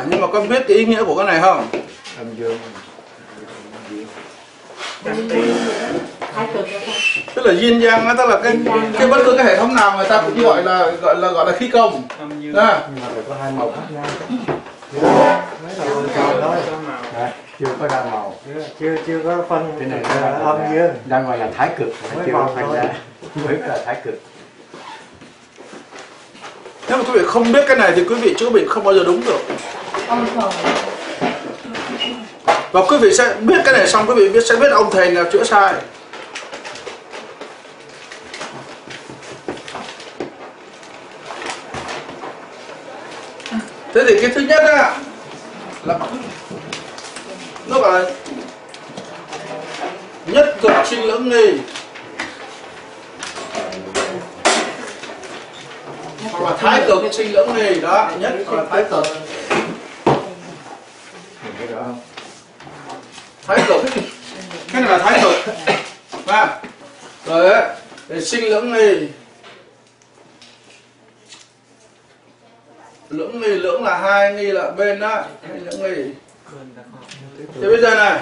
này nhưng mà có biết cái ý nghĩa của cái này không? Âm dương tức là yin yang á, tức là cái cái bất cứ cái hệ thống nào người ta cũng gọi là gọi là gọi là khí công. Có con Đấy, chưa có ra màu chưa chưa, có phân cái này là âm dương. đang gọi là thái cực. Chưa vào phân ra mới là thái cực nếu mà quý vị không biết cái này thì quý vị chữa bệnh không bao giờ đúng được. Và quý vị sẽ biết cái này xong quý vị biết sẽ biết ông thầy nào chữa sai. Thế thì cái thứ nhất á là nó gọi là nhất cực sinh lưỡng nghi hoặc là thái cực sinh lưỡng nghi đó nhất là thái cực. Thái cực. Cái này là thái cực. À, rồi á để sinh lưỡng nghi lưỡng nghi lưỡng là hai nghi là bên đó hai lưỡng nghi thì bây giờ này.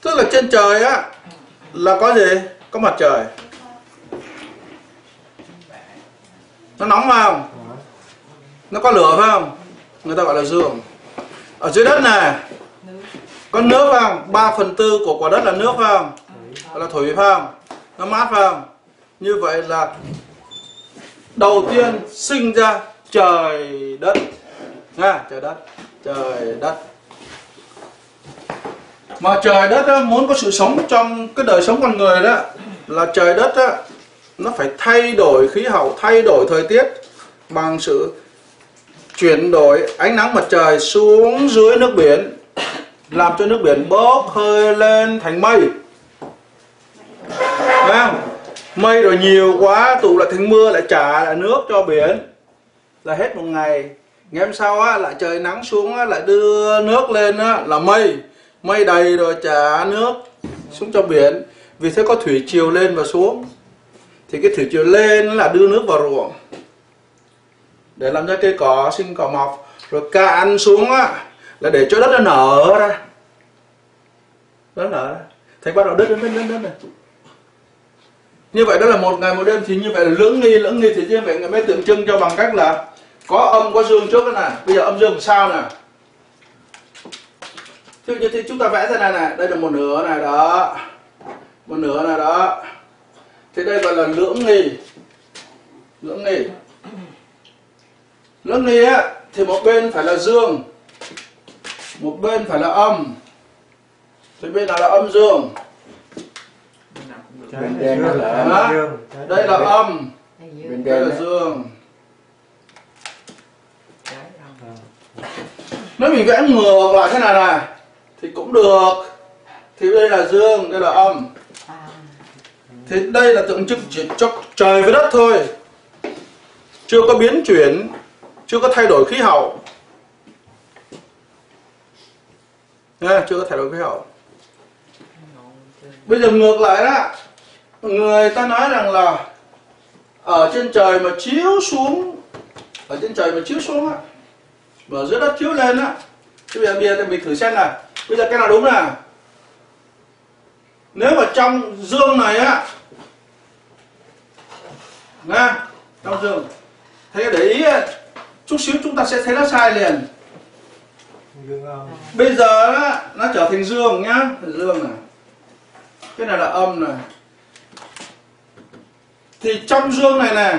Tức là trên trời á là có gì? Có mặt trời. Nó nóng phải không? Nó có lửa phải không? Người ta gọi là dương ở dưới đất này, có nước phải không? 3 phần tư của quả đất là nước phải không? Gọi là thủy phải không? Nó mát phải không? Như vậy là đầu tiên sinh ra trời đất. Nha, trời đất trời đất mà trời đất đó, muốn có sự sống trong cái đời sống con người đó là trời đất á, nó phải thay đổi khí hậu thay đổi thời tiết bằng sự chuyển đổi ánh nắng mặt trời xuống dưới nước biển làm cho nước biển bốc hơi lên thành mây. Không? mây rồi nhiều quá tụ lại thành mưa lại trả lại nước cho biển. Là hết một ngày ngày hôm sau á lại trời nắng xuống á lại đưa nước lên á là mây mây đầy rồi trả nước. Xuống cho biển. Vì thế có thủy triều lên và xuống. Thì cái thủy triều lên là đưa nước vào ruộng. Để làm cho cây cỏ sinh cỏ mọc. Rồi cạn xuống á là để cho đất nó nở ra. Đất nở ra. Thành bắt đầu đất đất đất đất, đất này. Như vậy đó là một ngày một đêm. Thì như vậy là lưỡng nghi lưỡng nghi. Thì như vậy người mới tượng trưng cho bằng cách là có âm có dương trước đó nè. Bây giờ âm dương sao nè? Thì, thì, thì chúng ta vẽ thế này này. Đây là một nửa này đó. Một nửa này đó. Thì đây gọi là lưỡng nghi. Lưỡng nghi. Lưỡng nghi á thì một bên phải là dương. Một bên phải là âm. Thì bên nào là âm dương? Bên đen là âm. là dương trái đây là âm bên đây là đấy. dương. Nếu mình vẽ ngược lại thế này này thì cũng được. Thì đây là dương đây là âm. À. Thì đây là tượng trưng chỉ cho trời với đất thôi. Chưa có biến chuyển chưa có thay đổi khí hậu. Nha, chưa có thay đổi khí hậu. Bây giờ ngược lại đó. Người ta nói rằng là ở trên trời mà chiếu xuống ở trên trời mà chiếu xuống á ở dưới đất chiếu lên á bây giờ, bây giờ mình thử xem nào bây giờ cái nào đúng nào nếu mà trong dương này á nha trong dương thế để ý chút xíu chúng ta sẽ thấy nó sai liền. Bây giờ á, nó trở thành dương nhá dương này. Cái này là âm này. Thì trong dương này này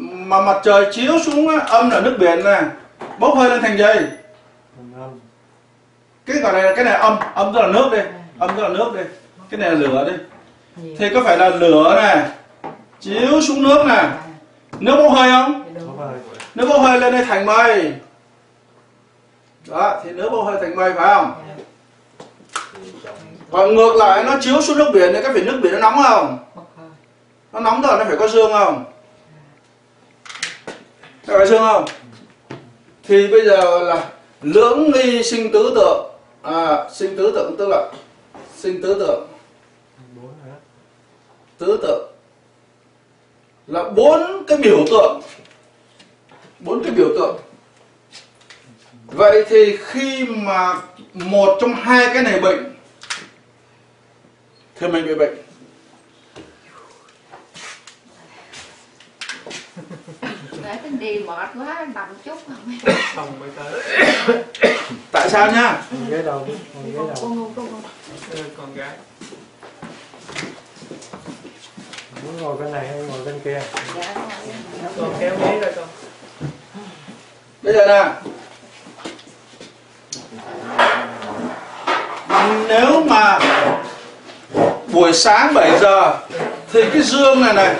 mà mặt trời chiếu xuống á, âm là nước biển này bốc hơi lên thành dây cái gọi này cái này âm âm tức là nước đi âm tức là nước đi cái này là lửa đi nhiều. Thì có phải là lửa này chiếu xuống nước này. Nước bốc hơi không? Nước bốc hơi. Lên đây thành mây. Đó thì nước bốc hơi thành mây phải không? Còn ngược lại nó chiếu xuống nước biển thì cái phải nước biển nó nóng không? Nó nóng rồi nó phải có dương không? Phải dương không? Thì bây giờ là lưỡng nghi sinh tứ tượng à, sinh tứ tượng tức là sinh tứ tượng. Tứ tượng. Là bốn cái biểu tượng. Bốn cái biểu tượng. Vậy thì khi mà một trong hai cái này bệnh thì mình bị bệnh cái đi mệt quá nằm chút xong mới tới. Tại sao nhá Ngồi ghế đầu ghế con gái. Muốn ngồi bên này hay ngồi bên kia? dạ con kéo ghế ra con. Bây giờ nè. Nếu mà buổi sáng 7 giờ thì cái dương này này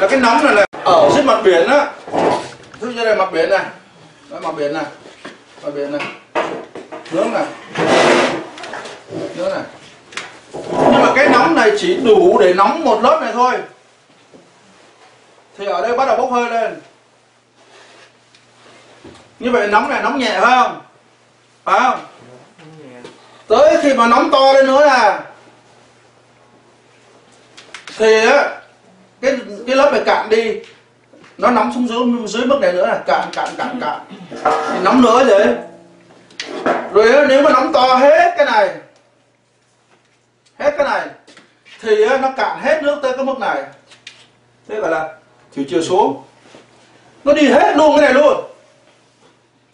là cái nóng này này ở dưới mặt biển á thứ dụ như này mặt biển này. Đấy, mặt biển này. Mặt biển này. Nướng này. Nướng này. Nhưng mà cái nóng này chỉ đủ để nóng một lớp này thôi. Thì ở đây bắt đầu bốc hơi lên. Như vậy nóng này nóng nhẹ phải không? Phải không? Tới khi mà nóng to lên nữa là thì á cái cái lớp này cạn đi nó nóng xuống dưới dưới mức này nữa là cạn cạn cạn cạn. Thì nóng nữa vậy rồi nếu mà nóng to hết cái này, hết cái này, thì nó cạn hết nước tới cái mức này. Thế gọi là thủy chiều xuống. Nó đi hết luôn cái này luôn.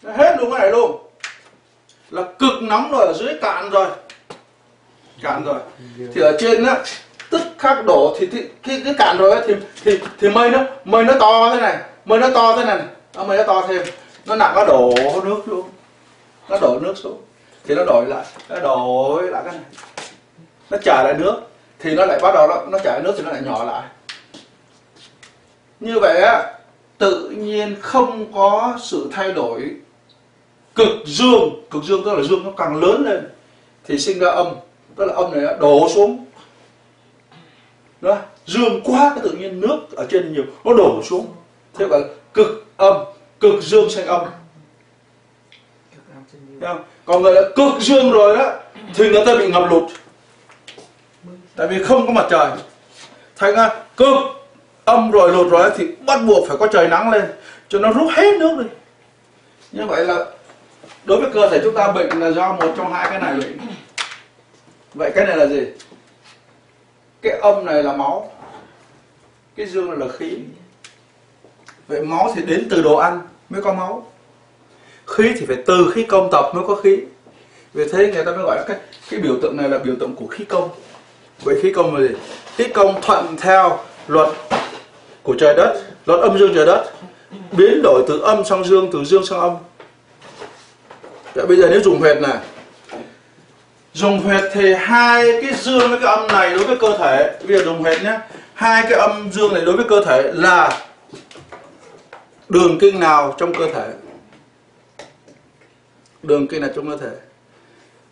Nó hết luôn cái này luôn. Là cực nóng rồi, ở dưới cạn rồi. Cạn rồi. Thì ở trên á tức khắc đổ thì, thì cái cái cạn rồi ấy, thì thì thì mây nó mây nó to thế này mây nó to thế này. Nó mây nó to thêm. Nó nặng nó đổ nước luôn nó đổ nước xuống. Thì nó đổi lại. Nó đổi lại cái này. Nó trả lại nước. Thì nó lại bắt đầu nó nó trả lại nước thì nó lại nhỏ lại. Như vậy á tự nhiên không có sự thay đổi. Cực dương cực dương tức là dương nó càng lớn lên thì sinh ra âm. Tức là âm này đổ xuống đó dương quá cái tự nhiên nước ở trên nhiều, nó đổ xuống. Thế gọi là cực âm, cực dương sang âm. Không? còn người là cực dương rồi đó, thì người ta bị ngập lụt. Tại vì không có mặt trời. Thành ra cực âm rồi lụt rồi thì bắt buộc phải có trời nắng lên, cho nó rút hết nước đi. Như vậy là đối với cơ thể chúng ta, bệnh là do một trong hai cái này. Bệnh vậy cái này là gì? Cái âm này là máu. Cái dương này là khí. Vậy máu thì đến từ đồ ăn mới có máu. Khí thì phải từ khí công tập mới có khí. Vì thế người ta mới gọi là cái cái biểu tượng này là biểu tượng của khí công. Vậy khí công là gì? Khí công thuận theo luật của trời đất, luật âm dương trời đất, biến đổi từ âm sang dương, từ dương sang âm. Vậy bây giờ nếu dùng huyệt này dùng huyệt thì hai cái dương với cái âm này đối với cơ thể. Bây giờ dùng huyệt nhé. Hai cái âm dương này đối với cơ thể là đường kinh nào trong cơ thể? Đường kinh nào trong cơ thể?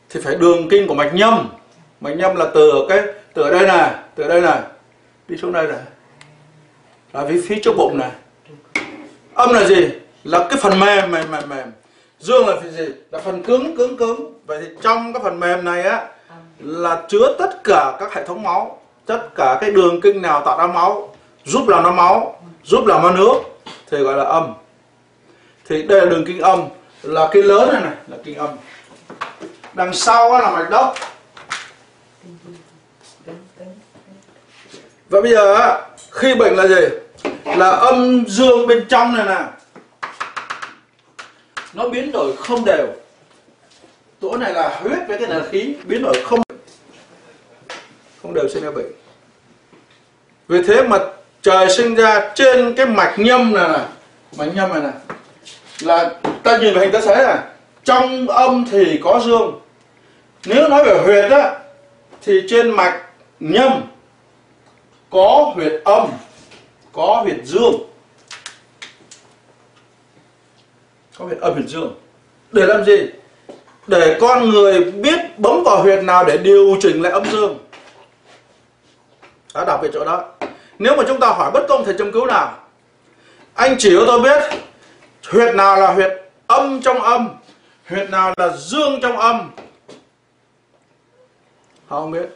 Thì phải đường kinh của mạch nhâm. Mạch nhâm là từ ở cái, từ ở đây này, từ ở đây này. Đi xuống đây này. Là phía phía trước bụng này. Âm là gì? Là cái phần mềm mềm mềm mềm dương là gì? Là phần cứng cứng cứng. Vậy thì trong cái phần mềm này á là chứa tất cả các hệ thống máu tất cả cái đường kinh nào tạo ra máu giúp làm nó máu giúp làm nó nước thì gọi là âm. Thì đây là đường kinh âm là cái lớn này này là kinh âm. Đằng sau á là mạch đốc và bây giờ khi bệnh là gì? Là âm dương bên trong này nè nó biến đổi không đều. Chỗ này là huyết với cái này là khí, biến đổi không không đều sinh ra bệnh. Vì thế mà trời sinh ra trên cái mạch nhâm này này, mạch nhâm này này, là ta nhìn vào hình ta thấy là trong âm thì có dương. Nếu nói về huyệt á, thì trên mạch nhâm có huyệt âm, có huyệt dương. Có huyệt âm huyệt dương? Để làm gì? Để con người biết bấm vào huyệt nào để điều chỉnh lại âm dương. Đã đọc về chỗ đó. Nếu mà chúng ta hỏi bất công thầy châm cứu nào, anh chỉ cho tôi biết huyệt nào là huyệt âm trong âm, huyệt nào là dương trong âm. Họ không biết.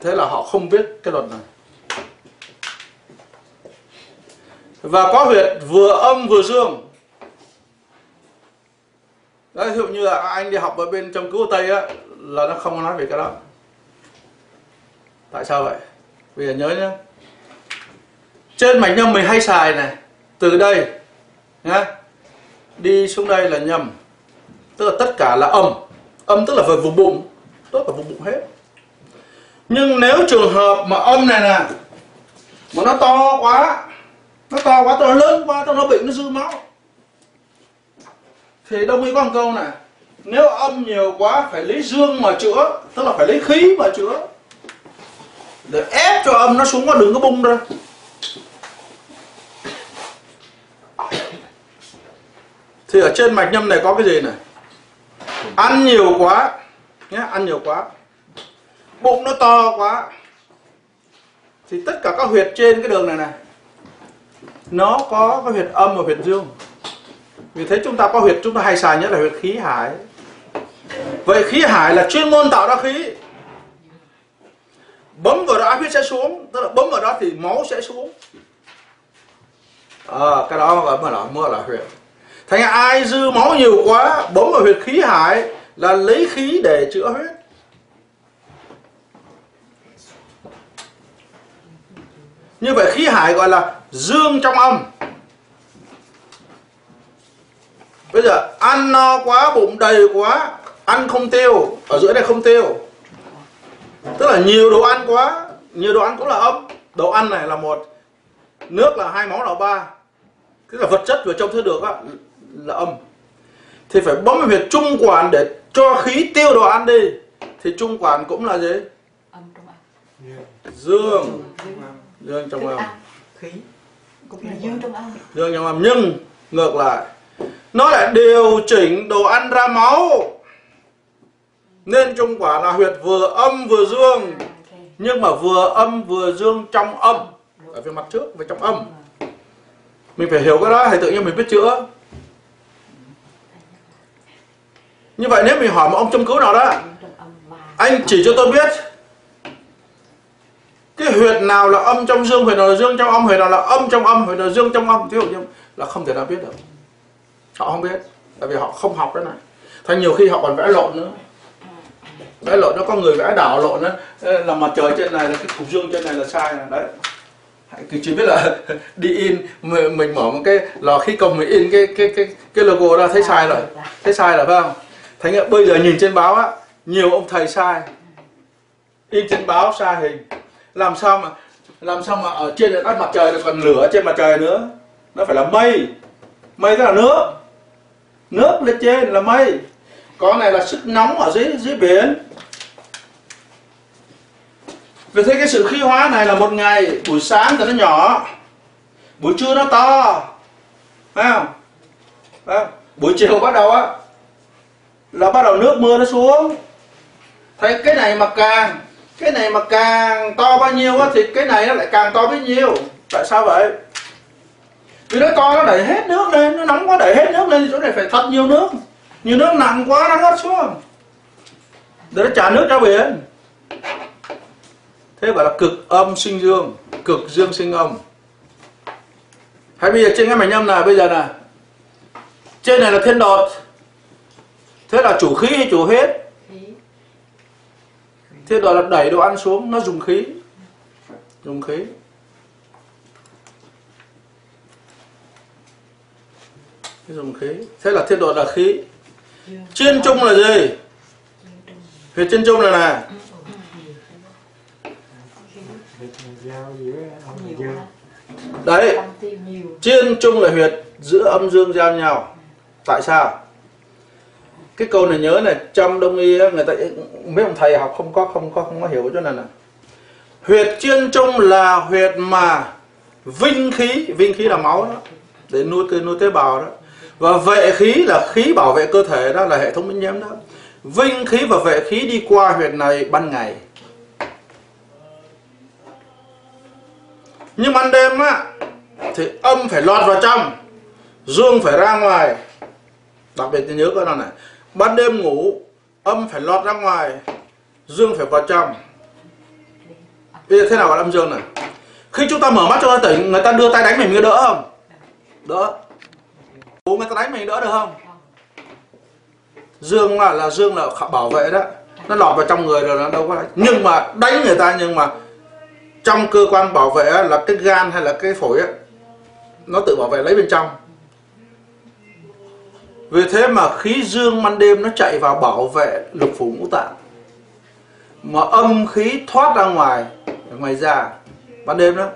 Thế là họ không biết cái luật này. Và có huyệt vừa âm vừa dương. Đấy, ví dụ như là anh đi học ở bên trong cứu tây á là nó không có nói về cái đó. Tại sao vậy? Bây giờ nhớ nhé trên mảnh nhâm mình hay xài này từ đây nhá đi xuống đây là nhâm. Tức là tất cả là âm. Âm tức là về vùng bụng. Tốt là vùng bụng hết. Nhưng nếu trường hợp mà âm này nè mà nó to quá nó to quá nó lớn quá nó bị nó dư máu thì đông y có một câu này, nếu âm nhiều quá phải lấy dương mà chữa, tức là phải lấy khí mà chữa. Để ép cho âm nó xuống mà đừng có bung ra. Thì ở trên mạch nhâm này có cái gì này? Ăn nhiều quá, nhé, ăn nhiều quá. Bụng nó to quá. Thì tất cả các huyệt trên cái đường này này, nó có cái huyệt âm và huyệt dương vì thế chúng ta có huyệt chúng ta hay xài nhất là huyệt khí hải. Vậy khí hải là chuyên môn tạo ra khí. Bấm vào đó áp huyết sẽ xuống tức là bấm vào đó thì máu sẽ xuống. À, cái đó gọi mà là mưa là huyệt. Thành ai dư máu nhiều quá bấm vào huyệt khí hải là lấy khí để chữa huyết. Như vậy khí hải gọi là dương trong âm. Bây giờ ăn no quá bụng đầy quá ăn không tiêu ở giữa này không tiêu. Tức là nhiều đồ ăn quá nhiều đồ ăn cũng là âm. Đồ ăn này là một nước là hai máu là ba. Tức là vật chất vào trong thứ được á là âm. Thì phải bấm vào huyệt trung quản để cho khí tiêu đồ ăn đi. Thì trung quản cũng là gì? Âm trong âm dương dương trong âm. Khí. Cũng là dương trong âm. Dương trong âm nhưng ngược lại nó lại điều chỉnh đồ ăn ra máu. Nên trung quả là huyệt vừa âm vừa dương. Nhưng mà vừa âm vừa dương trong âm. Ở phía mặt trước và trong âm. Mình phải hiểu cái đó thì tự nhiên mình biết chữa. Như vậy nếu mình hỏi một ông châm cứu nào đó, anh chỉ cho tôi biết cái huyệt nào là âm trong dương, huyệt nào là dương trong âm, huyệt nào là âm trong âm, huyệt nào là dương trong âm. Ví dụ như là không thể nào biết được họ không biết tại vì họ không học cái này. Thành nhiều khi họ còn vẽ lộn nữa. Vẽ lộn nó có người vẽ đảo lộn đó là mặt trời trên này là cái cục dương trên này là sai này đấy. Thì chỉ biết là đi in. Mình, mình mở một cái lò khí công mình in cái cái cái cái logo ra thấy sai rồi. Thấy sai rồi phải không? Thành ra bây giờ nhìn trên báo á nhiều ông thầy sai. In trên báo sai hình. Làm sao mà làm sao mà ở trên đất mặt trời còn lửa trên mặt trời nữa? Nó phải là mây. Mây tức là nước nước lên trên là mây. Con này là sức nóng ở dưới dưới biển. Vì thế cái sự khí hóa này là một ngày, buổi sáng thì nó nhỏ, buổi trưa nó to. Phải không? Phải không? buổi chiều bắt đầu á, là bắt đầu nước mưa nó xuống. Thấy cái này mà càng, cái này mà càng to bao nhiêu á, thì cái này nó lại càng to bấy nhiêu. Tại sao vậy? Vì nó to nó đẩy hết nước lên nó nóng quá đẩy hết nước lên thì chỗ này phải thật nhiều nước. Nhiều nước nặng quá nó rớt xuống. Để nó trả nước ra biển. Thế gọi là cực âm sinh dương cực dương sinh âm. Hay bây giờ trên cái mảnh âm này bây giờ này. Trên này là thiên đột thế là chủ khí hay chủ huyết khí. Thiên đột là đẩy đồ ăn xuống nó dùng khí. Dùng khí dùng khí. Thế là thiên đột là khí. Chiên trung là gì? Huyệt chiên trung là này đấy. Chiên trung là huyệt giữa âm dương giao nhau. Tại sao? Cái câu này nhớ này trong đông y người ta mấy ông thầy học không có không có không có hiểu chỗ này nè huyệt chiên trung là huyệt mà vinh khí. Vinh khí là máu đó. Để nuôi cơ nuôi tế bào đó và vệ khí là khí bảo vệ cơ thể, đó là hệ thống miễn nhiễm đó. Vinh khí và vệ khí đi qua huyệt này ban ngày. Nhưng ban đêm á, thì âm phải lọt vào trong, dương phải ra ngoài. Đặc biệt nhớ cái này, ban đêm ngủ, âm phải lọt ra ngoài, dương phải vào trong. Bây giờ thế nào gọi là âm dương này? Khi chúng ta mở mắt cho ta tỉnh, người ta đưa tay đánh mình có đỡ không? Đỡ bố người ta đánh mình đỡ được không? Dương là là dương là bảo vệ đó. Nó lọt vào trong người rồi nó đâu có đánh. Nhưng mà đánh người ta nhưng mà trong cơ quan bảo vệ là cái gan hay là cái phổi á, nó tự bảo vệ lấy bên trong. Vì thế mà khí dương ban đêm nó chạy vào bảo vệ lục phủ ngũ tạng. Mà âm khí thoát ra ngoài ngoài da, ban đêm đó.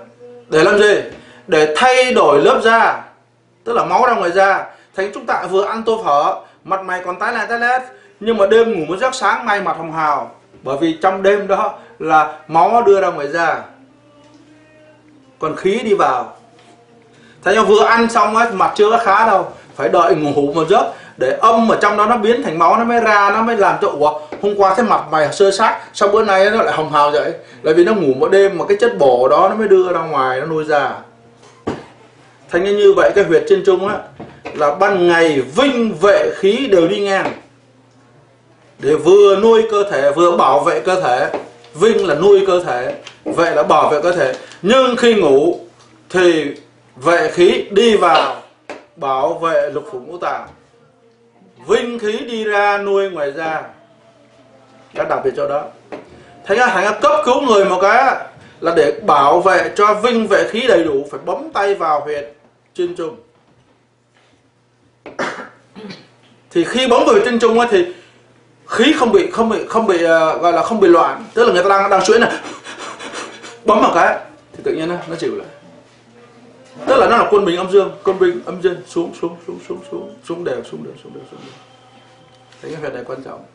Để làm gì? Để thay đổi lớp da tức là máu ra ngoài da. Thánh chúng ta vừa ăn tô phở mặt mày còn tái lại tái lét. Nhưng mà đêm ngủ một giấc sáng may mặt hồng hào. Bởi vì trong đêm đó là máu đưa ra ngoài da. Còn khí đi vào. Thế nhưng vừa ăn xong ấy mặt chưa có khá đâu. Phải đợi ngủ một giấc Để âm ở trong đó nó biến thành máu Nó mới ra, nó mới làm cho Ủa, hôm qua thấy mặt mày sơ sát Sau bữa nay nó lại hồng hào vậy? Là vì nó ngủ một đêm mà cái chất bổ đó Nó mới đưa ra ngoài, nó nuôi ra Thành như như vậy, cái huyệt trên trung á, Là ban ngày vinh vệ khí đều đi ngang. Để vừa nuôi cơ thể, Vừa bảo vệ cơ thể. Vinh là nuôi cơ thể, Vệ là bảo vệ cơ thể. Nhưng khi ngủ, Thì vệ khí đi vào, bảo vệ lục phủ ngũ tạng. Vinh khí đi ra nuôi ngoài da. Các đặc biệt cho đó. Thế ra hãy cấp cứu người một cái là để bảo vệ cho vinh vệ khí đầy đủ, phải bấm tay vào huyệt trên trung. Thì khi bấm vào trên trung á, thì khí không bị không bị không bị ờ, gọi là không bị loạn. Tức là người ta đang đang chuỗi này bấm một cái thì tự nhiên nó nó chịu lại. Tức là nó là quân bình âm dương quân bình âm dương xuống xuống xuống xuống xuống xuống đều xuống đều xuống đều xuống đều. Thấy cái huyệt này quan trọng.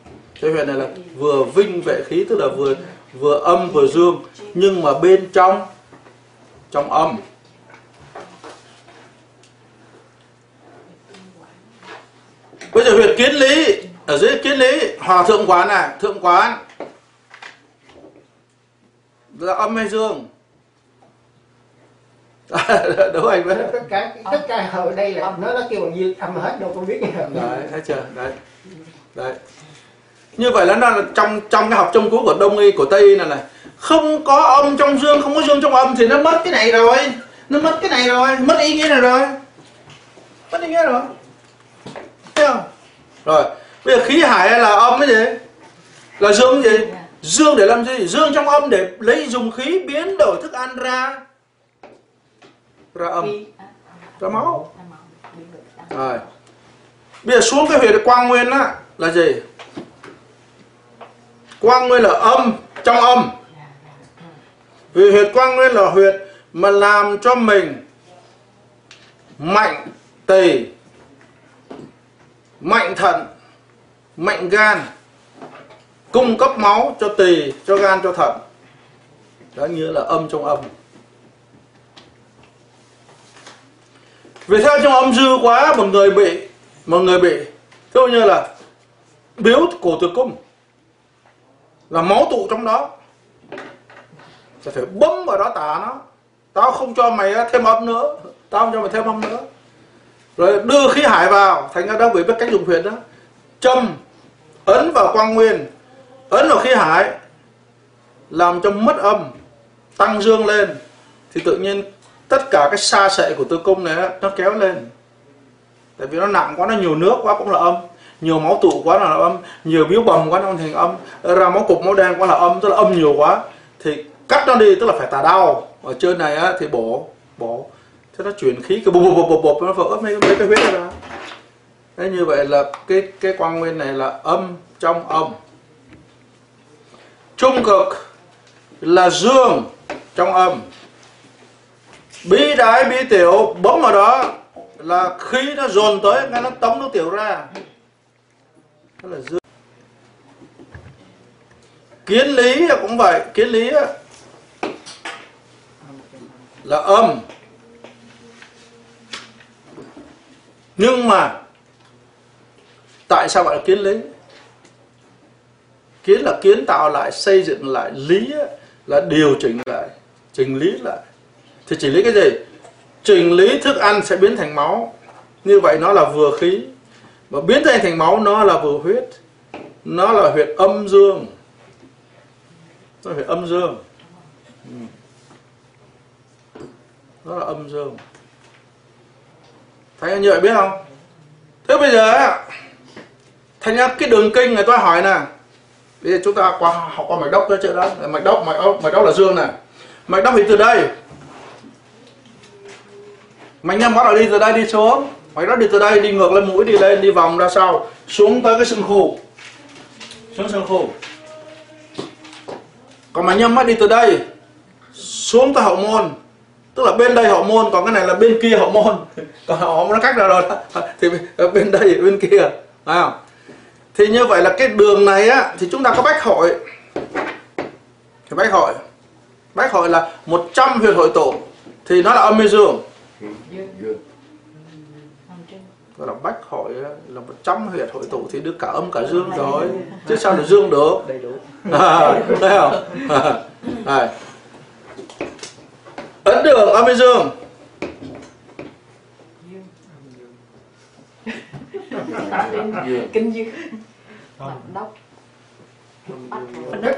Cái huyệt này là vừa vinh vệ khí tức là vừa vừa âm vừa dương. Nhưng mà bên trong trong âm bây giờ huyệt kiến lý ở dưới kiến lý hòa thượng quán này thượng quán. Là âm hay dương? Đúng anh biết tất cả tất cả ở đây là nó nó kêu bằng dương âm hết đâu có biết. Đấy thấy chưa? Đấy. Đấy. Như vậy là là trong trong cái học trong cứu của đông y của tây y này này không có âm trong dương không có dương trong âm thì nó mất cái này rồi. Nó mất cái này rồi mất ý nghĩa này rồi. Mất ý nghĩa rồi không? Rồi bây giờ khí hải là âm cái gì? Là dương cái gì? Dương để làm gì? Dương trong âm để lấy dùng khí biến đổi thức ăn ra. Ra âm. Ra máu. rồi. Bây giờ xuống cái huyệt quang nguyên á là gì? Quang nguyên là âm trong âm. Vì huyệt quang nguyên là huyệt mà làm cho mình mạnh tỳ mạnh thận, mạnh gan, cung cấp máu cho tỳ, cho gan, cho thận. Đó như là âm trong âm. Vì theo trong âm dư quá, một người bị, một người bị ví như là biếu cổ tử cung, là máu tụ trong đó, sẽ phải bấm vào đó tả nó. Tao không cho mày thêm âm nữa, tao không cho mày thêm âm nữa rồi đưa khí hải vào thành ra đang bị biết cách dùng huyệt đó. Châm ấn vào quang nguyên ấn vào khí hải làm cho mất âm tăng dương lên. Thì tự nhiên tất cả cái xa sệ của tử cung này nó kéo lên. Tại vì nó nặng quá nó nhiều nước quá cũng là âm. Nhiều máu tụ quá là âm nhiều biếu bầm quá nó thành âm. Ra máu cục máu đen quá là âm tức là âm nhiều quá. Thì cắt nó đi tức là phải tà đau. Ở trên này á, thì bổ bổ thế nó chuyển khí cái bụp bụp bụp bụp nó vỡ mấy mấy cái huyết ra thế như vậy là cái cái quang nguyên này là âm trong âm. Trung cực là dương trong âm. Bí đái bí tiểu bấm vào đó là khí nó dồn tới, ngay nó tống nó tiểu ra. Đó là dương. Kiến lý cũng vậy, kiến lý là âm. Nhưng mà tại sao gọi là kiến lý? Kiến là kiến tạo lại, xây dựng lại, lý là điều chỉnh lại, chỉnh lý lại. Thì chỉnh lý cái gì? Chỉnh lý thức ăn sẽ biến thành máu. Như vậy nó là vừa khí. Mà biến thành thành máu, nó là vừa huyết. Nó là huyệt âm dương. Nó là huyệt âm dương. Ừ. Nó là âm dương thấy như vậy biết không? Thế bây giờ á, thành ra cái đường kinh này tôi hỏi nè. Bây giờ chúng ta qua học qua mạch đốc cho chuyện đó. Mạch đốc, mạch đốc, mạch đốc là dương này. Mạch đốc thì từ đây. Mạch nhâm bắt đầu đi từ đây đi xuống. Mạch đốc đi từ đây đi ngược lên mũi đi lên đi vòng ra sau xuống tới cái xương khu Xuống xương khu Còn mạch nhâm bắt đi từ đây xuống tới hậu môn tức là bên đây hậu môn còn cái này là bên kia hậu môn. Còn môn nó cách ra rồi đó. thì bên đây bên kia. Phải không? Thì như vậy là cái đường này á thì chúng ta có bách hội. Thì bách hội. Bách hội là 100 huyệt hội tụ. Thì nó là âm hay dương. Gọi là bách hội là 100 huyệt hội tụ. Thì được cả âm cả dương rồi. Chứ sao được dương được? Đầy đủ. À, thấy không? À. ấn đường âm dương. Kinh dương đốc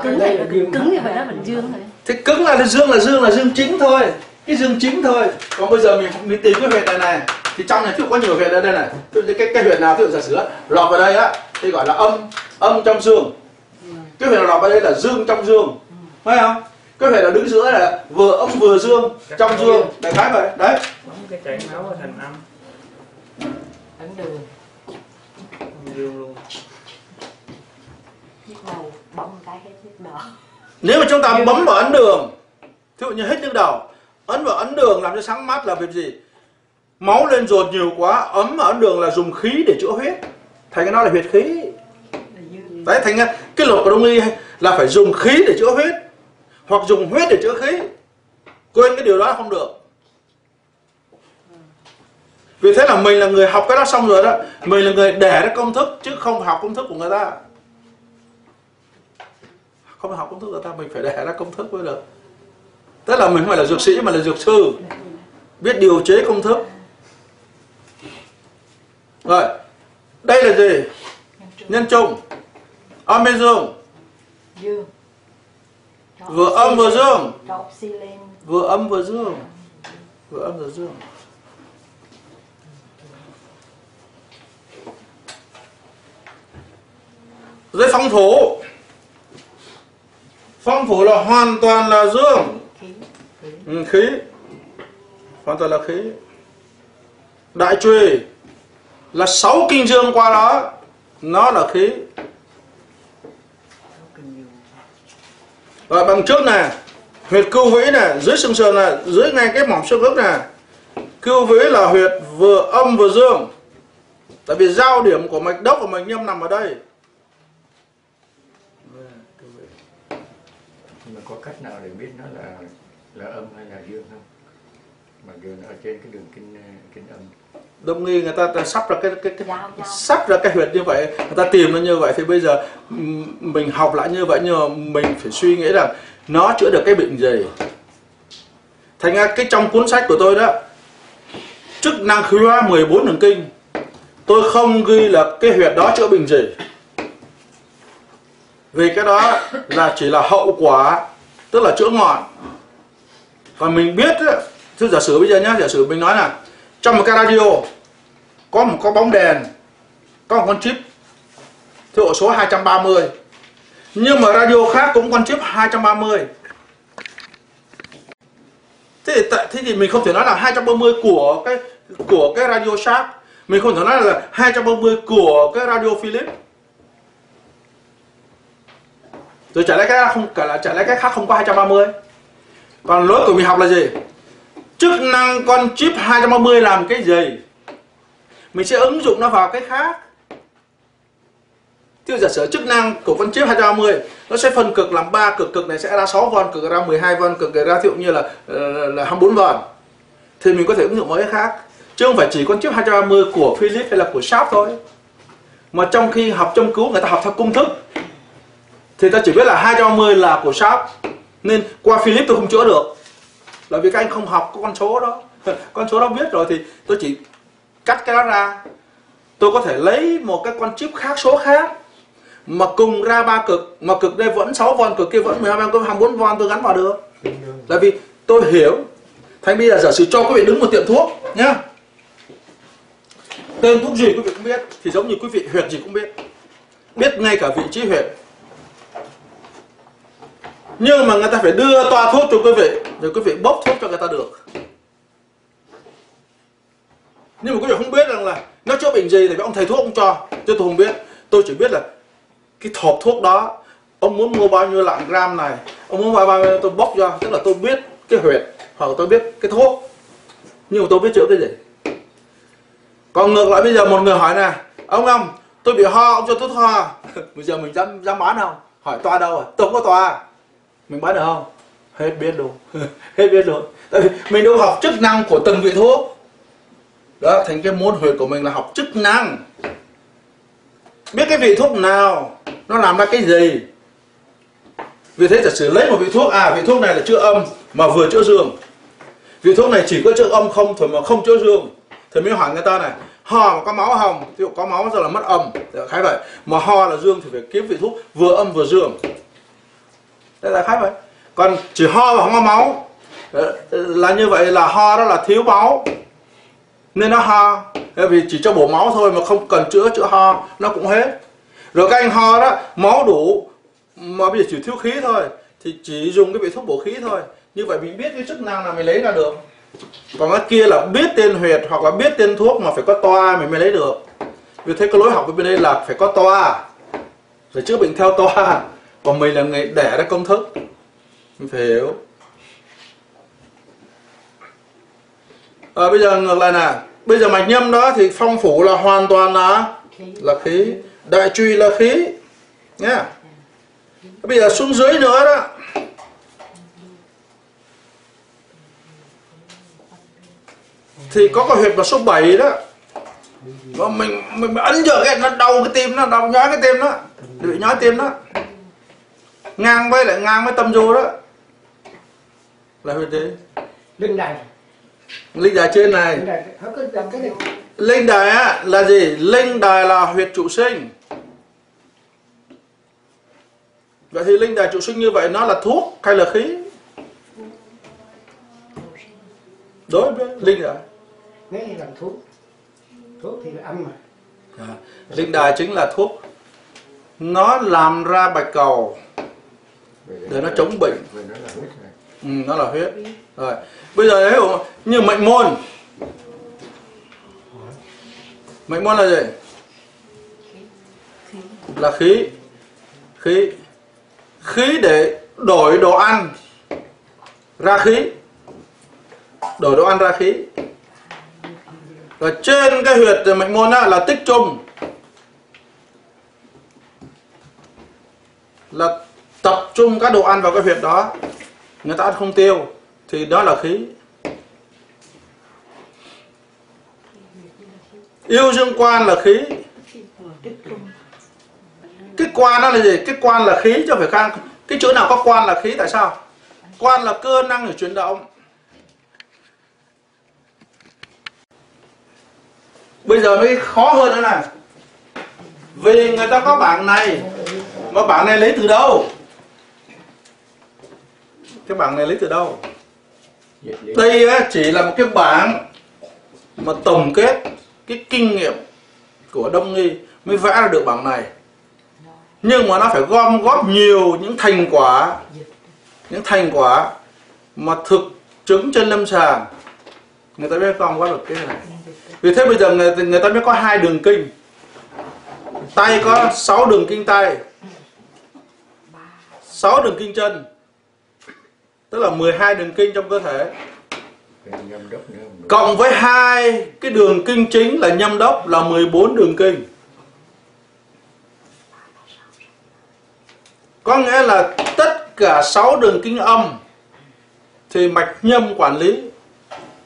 cứng này cứng như vậy đó mình dương rồi thì cứng là dương là dương là dương chính thôi. Cái dương chính thôi. Còn bây giờ mình mình tìm cái huyệt này này. Thì trong này có nhiều huyệt ở đây này. Ví dụ cái cái huyệt nào ví dụ giả sử lọt vào đây á thì gọi là âm âm trong dương. Cái huyệt nào lọt vào đây là dương trong dương. Phải không cái huyệt nào đứng giữa là vừa âm vừa dương trong dương. đại khái vậy đấy. Bấm cái chảy máu thành âm. Ấn đường. Dương luôn. Nhức đầu bấm cái hết nhức đầu nếu mà chúng ta bấm vào ấn đường ví dụ như hết nhức đầu ấn vào ấn đường làm cho sáng mắt là việc gì? Máu lên dồn nhiều quá ấm ở ấn đường là dùng khí để chữa huyết. Thành cái nó là huyệt khí. Là đấy thành ra cái luật của đông y là phải dùng khí để chữa huyết hoặc dùng huyết để chữa khí. Quên cái điều đó không được. Vì thế là mình là người học cái đó xong rồi đó, mình là người để ra công thức, chứ không học công thức của người ta. Không học công thức của người ta, mình phải để ra công thức mới được. Tức là mình không phải là dược sĩ mà là dược sư. Biết điều chế công thức. Rồi, đây là gì? Nhân trung âm dương dương vừa âm vừa dương. Vừa âm vừa dương. Vừa âm vừa dương. Dưới phong thổ. Phong thổ là hoàn toàn là dương. Ừ, khí. Hoàn toàn là khí. Đại truy là sáu kinh dương qua đó. Nó là khí rồi bằng trước nè huyệt cưu vĩ này dưới xương sườn là dưới ngay cái mỏm xương ức này cưu vĩ là huyệt vừa âm vừa dương. Tại vì giao điểm của mạch đốc và mạch nhâm nằm ở đây. Nhưng mà có cách nào để biết nó là là âm hay là dương không? Mà dương ở trên cái đường kinh kinh âm đông nghi người ta, sắp ra cái cái, cái Giao, giao. sắp ra cái huyệt như vậy người ta tìm nó như vậy thì bây giờ mình học lại như vậy nhưng mà mình phải suy nghĩ rằng nó chữa được cái bệnh gì. Thành ra cái trong cuốn sách của tôi đó chức năng khí hóa 14 đường kinh tôi không ghi là cái huyệt đó chữa bệnh gì. Vì cái đó là chỉ là hậu quả tức là chữa ngọn. Còn mình biết á, thưa giả sử bây giờ nhá giả sử mình nói là trong một cái radio có một con bóng đèn có một con chip thứ ổ số 230 nhưng mà radio khác cũng con chip 230 thế thì, tại- thế thì mình không thể nói là 230 của cái của cái radio Sharp mình không thể nói là 230 của cái radio Philips rồi trả lại cái không cả là trả lại cái khác không có 230 còn lỗi của mình học là gì? Chức năng con chip 230 làm cái gì? Mình sẽ ứng dụng nó vào cái khác. Tiêu giả sử chức năng của con chip 230 nó sẽ phân cực làm ba cực cực này sẽ ra 6 vòn cực ra 12 vòn cực này ra ví dụ như là ờ, là 24 vòn thì mình có thể ứng dụng vào cái khác. Chứ không phải chỉ con chip 230 của Philips hay là của Sharp thôi. Mà trong khi học châm cứu, người ta học theo công thức. Thì ta chỉ biết là 230 là của Sharp. Nên qua Philips tôi không chữa được là vì các anh không học con số đó. Con số đó biết rồi thì tôi chỉ cắt cái đó ra. Tôi có thể lấy một cái con chip khác, số khác, mà cùng ra ba cực, mà cực đây vẫn 6 von cực kia vẫn 12 von có 24 von tôi gắn vào được. Là vì tôi hiểu thành bây giờ giả sử cho quý vị đứng một tiệm thuốc nhá. Tên thuốc gì quý vị cũng biết, thì giống như quý vị huyệt gì cũng biết. Biết ngay cả vị trí huyệt nhưng mà người ta phải đưa toa thuốc cho quý vị rồi quý vị bốc thuốc cho người ta được. Nhưng mà quý vị không biết rằng là nó chữa bệnh gì thì ông thầy thuốc ông cho, chứ tôi không biết. Tôi chỉ biết là cái hộp thuốc đó, ông muốn mua bao nhiêu lạng gram này, ông muốn mua bao nhiêu tôi bốc cho, tức là tôi biết cái huyệt, hoặc là tôi biết cái thuốc. Nhưng mà tôi biết chữa cái gì? Còn ngược lại bây giờ một người hỏi nè, ông ông tôi bị ho, ông cho thuốc ho. Bây giờ mình dám dám bán không? Hỏi toa đâu à? Tôi không có toa mình bán được không? Hết biết luôn. Hết biết luôn. Tại vì mình đâu học chức năng của từng vị thuốc. Đó, thành cái môn huyệt của mình là học chức năng. Biết cái vị thuốc nào, nó làm ra cái gì. Vì thế giả sử lấy một vị thuốc à vị thuốc này là chữa âm mà vừa chữa dương. Vị thuốc này chỉ có chữa âm không thôi mà không chữa dương. Thì mới hỏi người ta này, ho mà có máu hồng ví dụ có máu rồi là mất âm. Khái vậy. Mà ho là dương thì phải kiếm vị thuốc vừa âm vừa dương đây là khác vậy còn chỉ ho mà không có máu ờ, là như vậy là ho đó là thiếu máu. Nên nó ho. Vì chỉ cho bổ máu thôi mà không cần chữa chữa ho. Nó cũng hết. Rồi các anh ho đó, máu đủ mà bây giờ chỉ thiếu khí thôi. Thì chỉ dùng cái vị thuốc bổ khí thôi. Như vậy mình biết cái chức năng là mình lấy ra được. Còn cái kia là biết tên huyệt hoặc là biết tên thuốc mà phải có toa mình mới lấy được. Vì thế cái lối học bên đây là phải có toa. Phải chữa bệnh theo toa còn mình là người đẻ ra công thức. Mình phải hiểu. À, bây giờ ngược lại nè. Bây giờ mạch nhâm đó thì phong phủ là hoàn toàn là là khí. Đại truy là khí. Nhá bây giờ xuống dưới nữa đó. Thì có cái huyệt vào số 7 đó. Mà mình mình ấn vào cái nó đau cái tim nó đau nhói cái tim đó. Bị nhói tim đó ngang với lại ngang với tâm du đó. Là huyệt gì? Linh đài. Linh đài trên này. Linh đài á là gì? Linh đài là huyệt trụ sinh. Vậy thì linh đài trụ sinh như vậy nó là thuốc hay là khí? Đối với linh đài. Nếu như làm thuốc thuốc thì là âm mà. À, linh đài chính là thuốc. Nó làm ra bạch cầu để nó chống bệnh. Vì nó là huyết này. ừ, nó là huyết. Rồi. Bây giờ đấy như mệnh môn. Mệnh môn là gì? Là khí. Khí. Khí để đổi đồ ăn. Ra khí. Đổi đồ ăn ra khí. Và trên cái huyệt mệnh môn á, là tích trung là tập trung các đồ ăn vào cái huyệt đó. Người ta ăn không tiêu, thì đó là khí. Yêu dương quan là khí. Cái quan đó là gì? Cái quan là khí chứ phải khang cái chỗ nào có quan là khí, tại sao? Quan là cơ năng để chuyển động. Bây giờ mới khó hơn nữa này. Vì người ta có bảng này, mà bảng này lấy từ đâu? Cái bảng này lấy từ đâu? Đây á, chỉ là một cái bảng mà tổng kết cái kinh nghiệm của đông nghi mới vẽ ra được bảng này. Nhưng mà nó phải gom góp nhiều những thành quả những thành quả mà thực chứng trên lâm sàng. Người ta mới gom góp được cái này. Vì thế bây giờ người, người ta mới có hai đường kinh. Tay có 6 đường kinh tay 6 đường kinh chân tức là 12 đường kinh trong cơ thể. Cộng với hai cái đường kinh chính là nhâm đốc là 14 đường kinh. Có nghĩa là tất cả 6 đường kinh âm thì mạch nhâm quản lý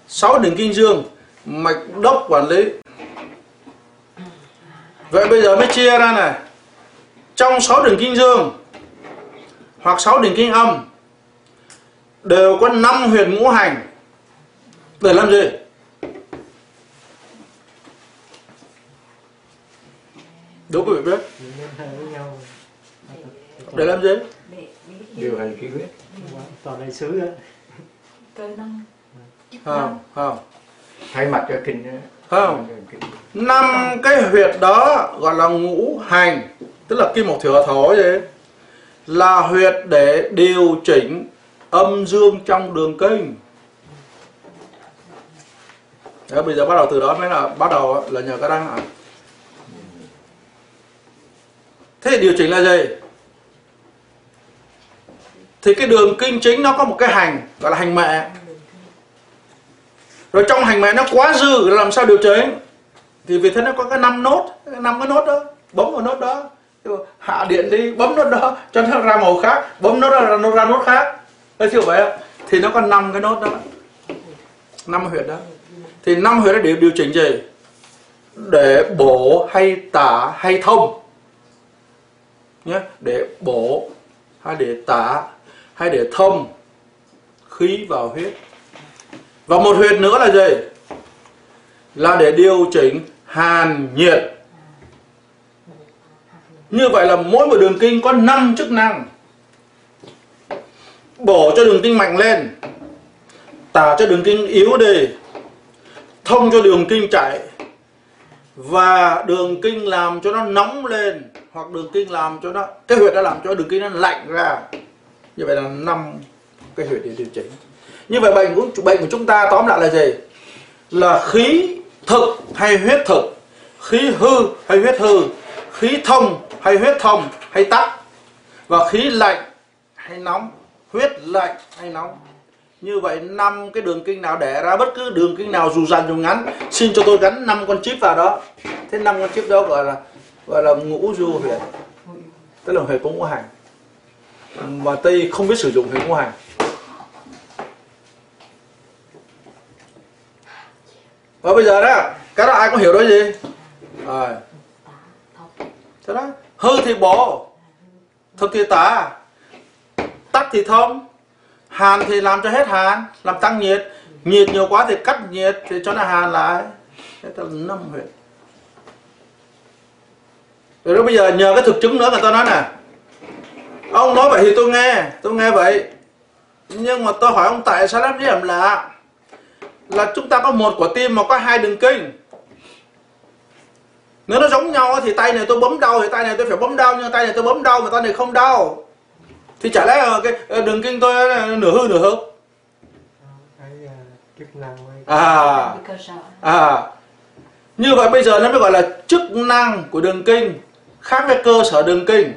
6 đường kinh dương mạch đốc quản lý. Vậy bây giờ mới chia ra này. Trong 6 đường kinh dương hoặc 6 đường kinh âm đều có 5 huyền ngũ hành. Để làm gì? Đúng quý vị biết. Để làm gì? Điều hành khí huyết. Toàn đại sứ đó chức không không. Thay mặt cho kinh á. Không. Năm cái huyệt đó gọi là ngũ hành tức là kim mộc thủy hỏa thổ gì là huyệt để điều chỉnh âm dương trong đường kinh. Đấy, bây giờ bắt đầu từ đó mới là bắt đầu là nhờ các đăng ạ. Thế thì điều chỉnh là gì? Thì cái đường kinh chính nó có một cái hành gọi là hành mẹ. Rồi trong hành mẹ nó quá dư làm sao điều chỉnh? Thì vì thế nó có cái năm nốt năm cái nốt đó bấm vào nốt đó. Hạ điện đi bấm nốt đó cho nó ra màu khác bấm nốt đó là nó ra nốt khác. Đấy chịu vậy thì nó có năm cái nốt đó. Năm huyệt đó. Thì năm huyệt đó để điều chỉnh gì? Để bổ hay tả hay thông. Nhé để bổ hay để tả hay để thông khí vào huyết. Và một huyệt nữa là gì? Là để điều chỉnh hàn nhiệt. Như vậy là mỗi một đường kinh có 5 chức năng bổ cho đường kinh mạnh lên tả cho đường kinh yếu đi, thông cho đường kinh chạy, và đường kinh làm cho nó nóng lên, hoặc đường kinh làm cho nó, cái huyệt đã làm cho đường kinh nó lạnh ra. Như vậy là năm cái huyệt để điều chỉnh. Như vậy bệnh của bệnh của chúng ta tóm lại là gì? Là khí thực hay huyết thực? Khí hư hay huyết hư? Khí thông hay huyết thông hay tắc? Và khí lạnh hay nóng? Huyết lạnh hay nóng. Như vậy năm cái đường kinh nào để ra, bất cứ đường kinh nào dù dằn dù ngắn, xin cho tôi gắn năm con chip vào đó. Thế năm con chip đó gọi là gọi là ngũ du huyệt tức là huyệt của ngũ hành. Mà tây không biết sử dụng huyệt ngũ hành. Và bây giờ đó các đó ai có hiểu đó gì? Rồi. Thế đó. Hư thì bổ, thực thì tả tắt thì thông. Hàn thì làm cho hết hàn, làm tăng nhiệt. Nhiệt nhiều quá thì cắt nhiệt, thì cho nó hàn lại. Thế là năm huyệt. Rồi đó bây giờ nhờ cái thực chứng nữa người ta nói nè. Ông nói vậy thì tôi nghe tôi nghe vậy. Nhưng mà tôi hỏi ông tại sao lắm điểm là là chúng ta có một quả tim mà có hai đường kinh. Nếu nó giống nhau thì tay này tôi bấm đau, thì tay này tôi phải bấm đau, nhưng tay này tôi bấm đau mà tay này không đau thì chả lẽ là cái ờ, đường kinh tôi là nửa hư nửa hư? Cái chức năng với à. À. Như vậy bây giờ nó mới gọi là chức năng của đường kinh khác với cơ sở đường kinh.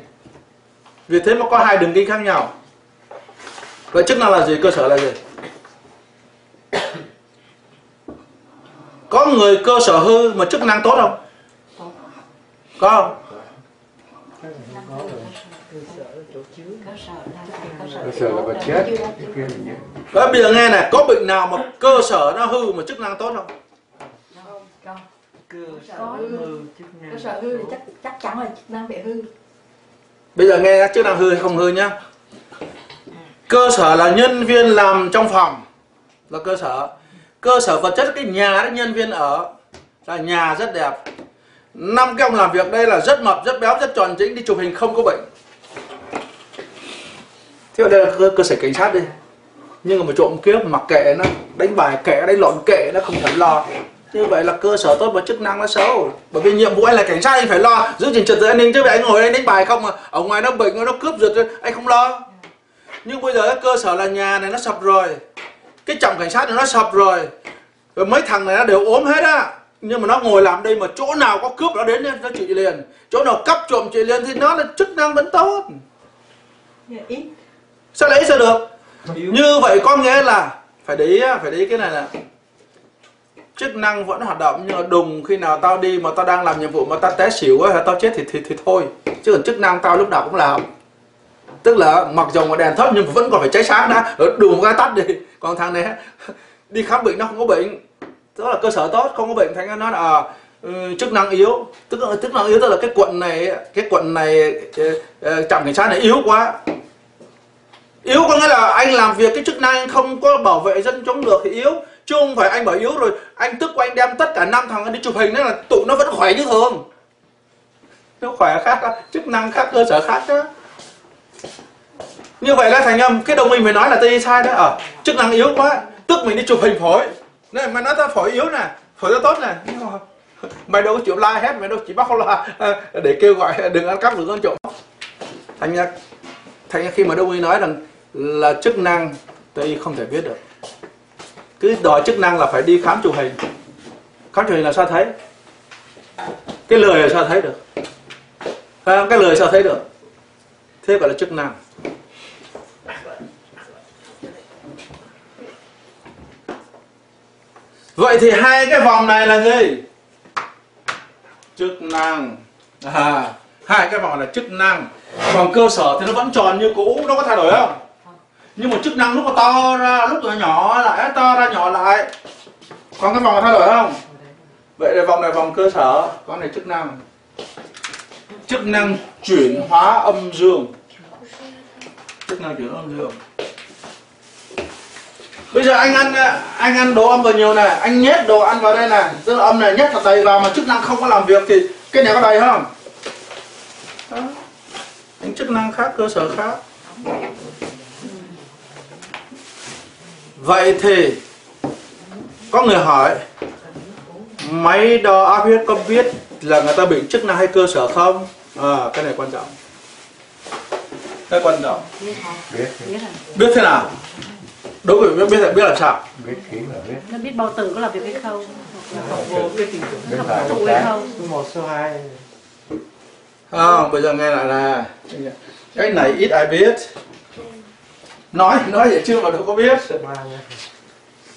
Vì thế mà có hai đường kinh khác nhau. Vậy chức năng là gì cơ sở là gì? Có người cơ sở hư mà chức năng tốt không? Có không cái này không có rồi cơ sở là cơ sở là vật chất Vậy bây giờ nghe này có bệnh nào mà cơ sở nó hư mà chức năng tốt không? Cơ sở hư. hư chức năng cơ sở hư thì chắc chắc chắn là chức năng bị hư. Bây giờ nghe chức năng hư hay không hư nhá. Cơ sở là nhân viên làm trong phòng. Là cơ sở. Cơ sở vật chất cái nhà đó nhân viên ở. Là nhà rất đẹp. Năm cái ông làm việc đây là rất mập rất béo rất tròn chính đi chụp hình không có bệnh thế ở đây là cơ, cơ sở cảnh sát đi. Nhưng mà trộm cướp mặc kệ nó đánh bài kệ đánh lộn kệ nó không phải lo. Như vậy là cơ sở tốt và chức năng nó xấu. Bởi vì nhiệm vụ anh là cảnh sát anh phải lo. Giữ gìn trật tự an ninh chứ vậy anh ngồi đây đánh bài không mà. Ở ngoài nó bệnh nó cướp giật anh không lo. Nhưng bây giờ cái cơ sở là nhà này nó sập rồi. Cái trọng cảnh sát này nó sập rồi. Rồi mấy thằng này nó đều ốm hết á. Nhưng mà nó ngồi làm đây mà chỗ nào có cướp nó đến nó chịu liền. Chỗ nào cắp trộm chịu liền thì nó là chức năng vẫn tốt. Dạ, yeah, sao lấy sao được. Như vậy có nghĩa là phải để ý phải để ý cái này là chức năng vẫn hoạt động nhưng mà đùng khi nào tao đi mà tao đang làm nhiệm vụ mà tao té xỉu á hay tao chết thì, thì thì thôi. Chứ còn chức năng tao lúc nào cũng làm tức là mặc dù mà đèn thấp nhưng mà vẫn còn phải cháy sáng đã. Rồi đùng cái tắt đi. Còn thằng này đi khám bệnh nó không có bệnh. Tức là cơ sở tốt không có bệnh thành ra nó là à, chức năng yếu. Tức là chức năng yếu tức là cái quận này cái quận này ờ, ờ, trạm cảnh sát này yếu quá yếu có nghĩa là anh làm việc cái chức năng anh không có bảo vệ dân chống được thì yếu, chứ không phải anh bảo yếu rồi anh tức của anh đem tất cả năm thằng đi chụp hình đó là tụi nó vẫn khỏe như thường. Nó khỏe khác, chức năng khác, cơ sở khác đó như vậy là thành âm, cái đồng minh phải nói là tây sai đó ở ờ, chức năng yếu quá, tức mình đi chụp hình phổi. Này mà nói ta phổi yếu nè, phổi ta tốt nè. Mày đâu có chịu la hết mày đâu chỉ bắt la ờ, để kêu gọi đừng ăn cắp, đừng ăn trộm. Thành ra thành ra khi mà đông y nói rằng là chức năng tôi không thể biết được. Cứ đòi chức năng là phải đi khám chụp hình. Khám chụp hình là sao thấy? Cái lời là sao thấy được? À, cái lời sao thấy được? Thế gọi là chức năng. Vậy thì hai cái vòng này là gì? Chức năng. À, hai cái vòng là chức năng. Vòng cơ sở thì nó vẫn tròn như cũ nó có thay đổi không? Nhưng mà chức năng lúc mà to ra lúc mà nhỏ lại to ra nhỏ lại. Còn cái vòng này thay đổi không? Vậy là vòng này vòng cơ sở. Con này chức năng. Chức năng chuyển hóa âm dương. Chức năng chuyển hóa âm dương. Bây giờ anh ăn anh ăn đồ âm vào nhiều này anh nhét đồ ăn vào đây này. Tức là âm này nhét thật đầy vào mà chức năng không có làm việc thì cái này có đầy không? Đó. những chức năng khác cơ sở khác vậy thì có người hỏi máy đo áp huyết có biết là người ta bị chức năng hay cơ sở không? À, cái này quan trọng. Cái quan trọng. Biết biết thế nào? Đối với biết biết là biết là sao? Biết khí là biết. Nó biết bao tử có làm việc hay không? Biết là hay không? Một số hai không bây giờ nghe lại là cái này ít ai biết nói nói vậy chưa mà đâu có biết. Nha.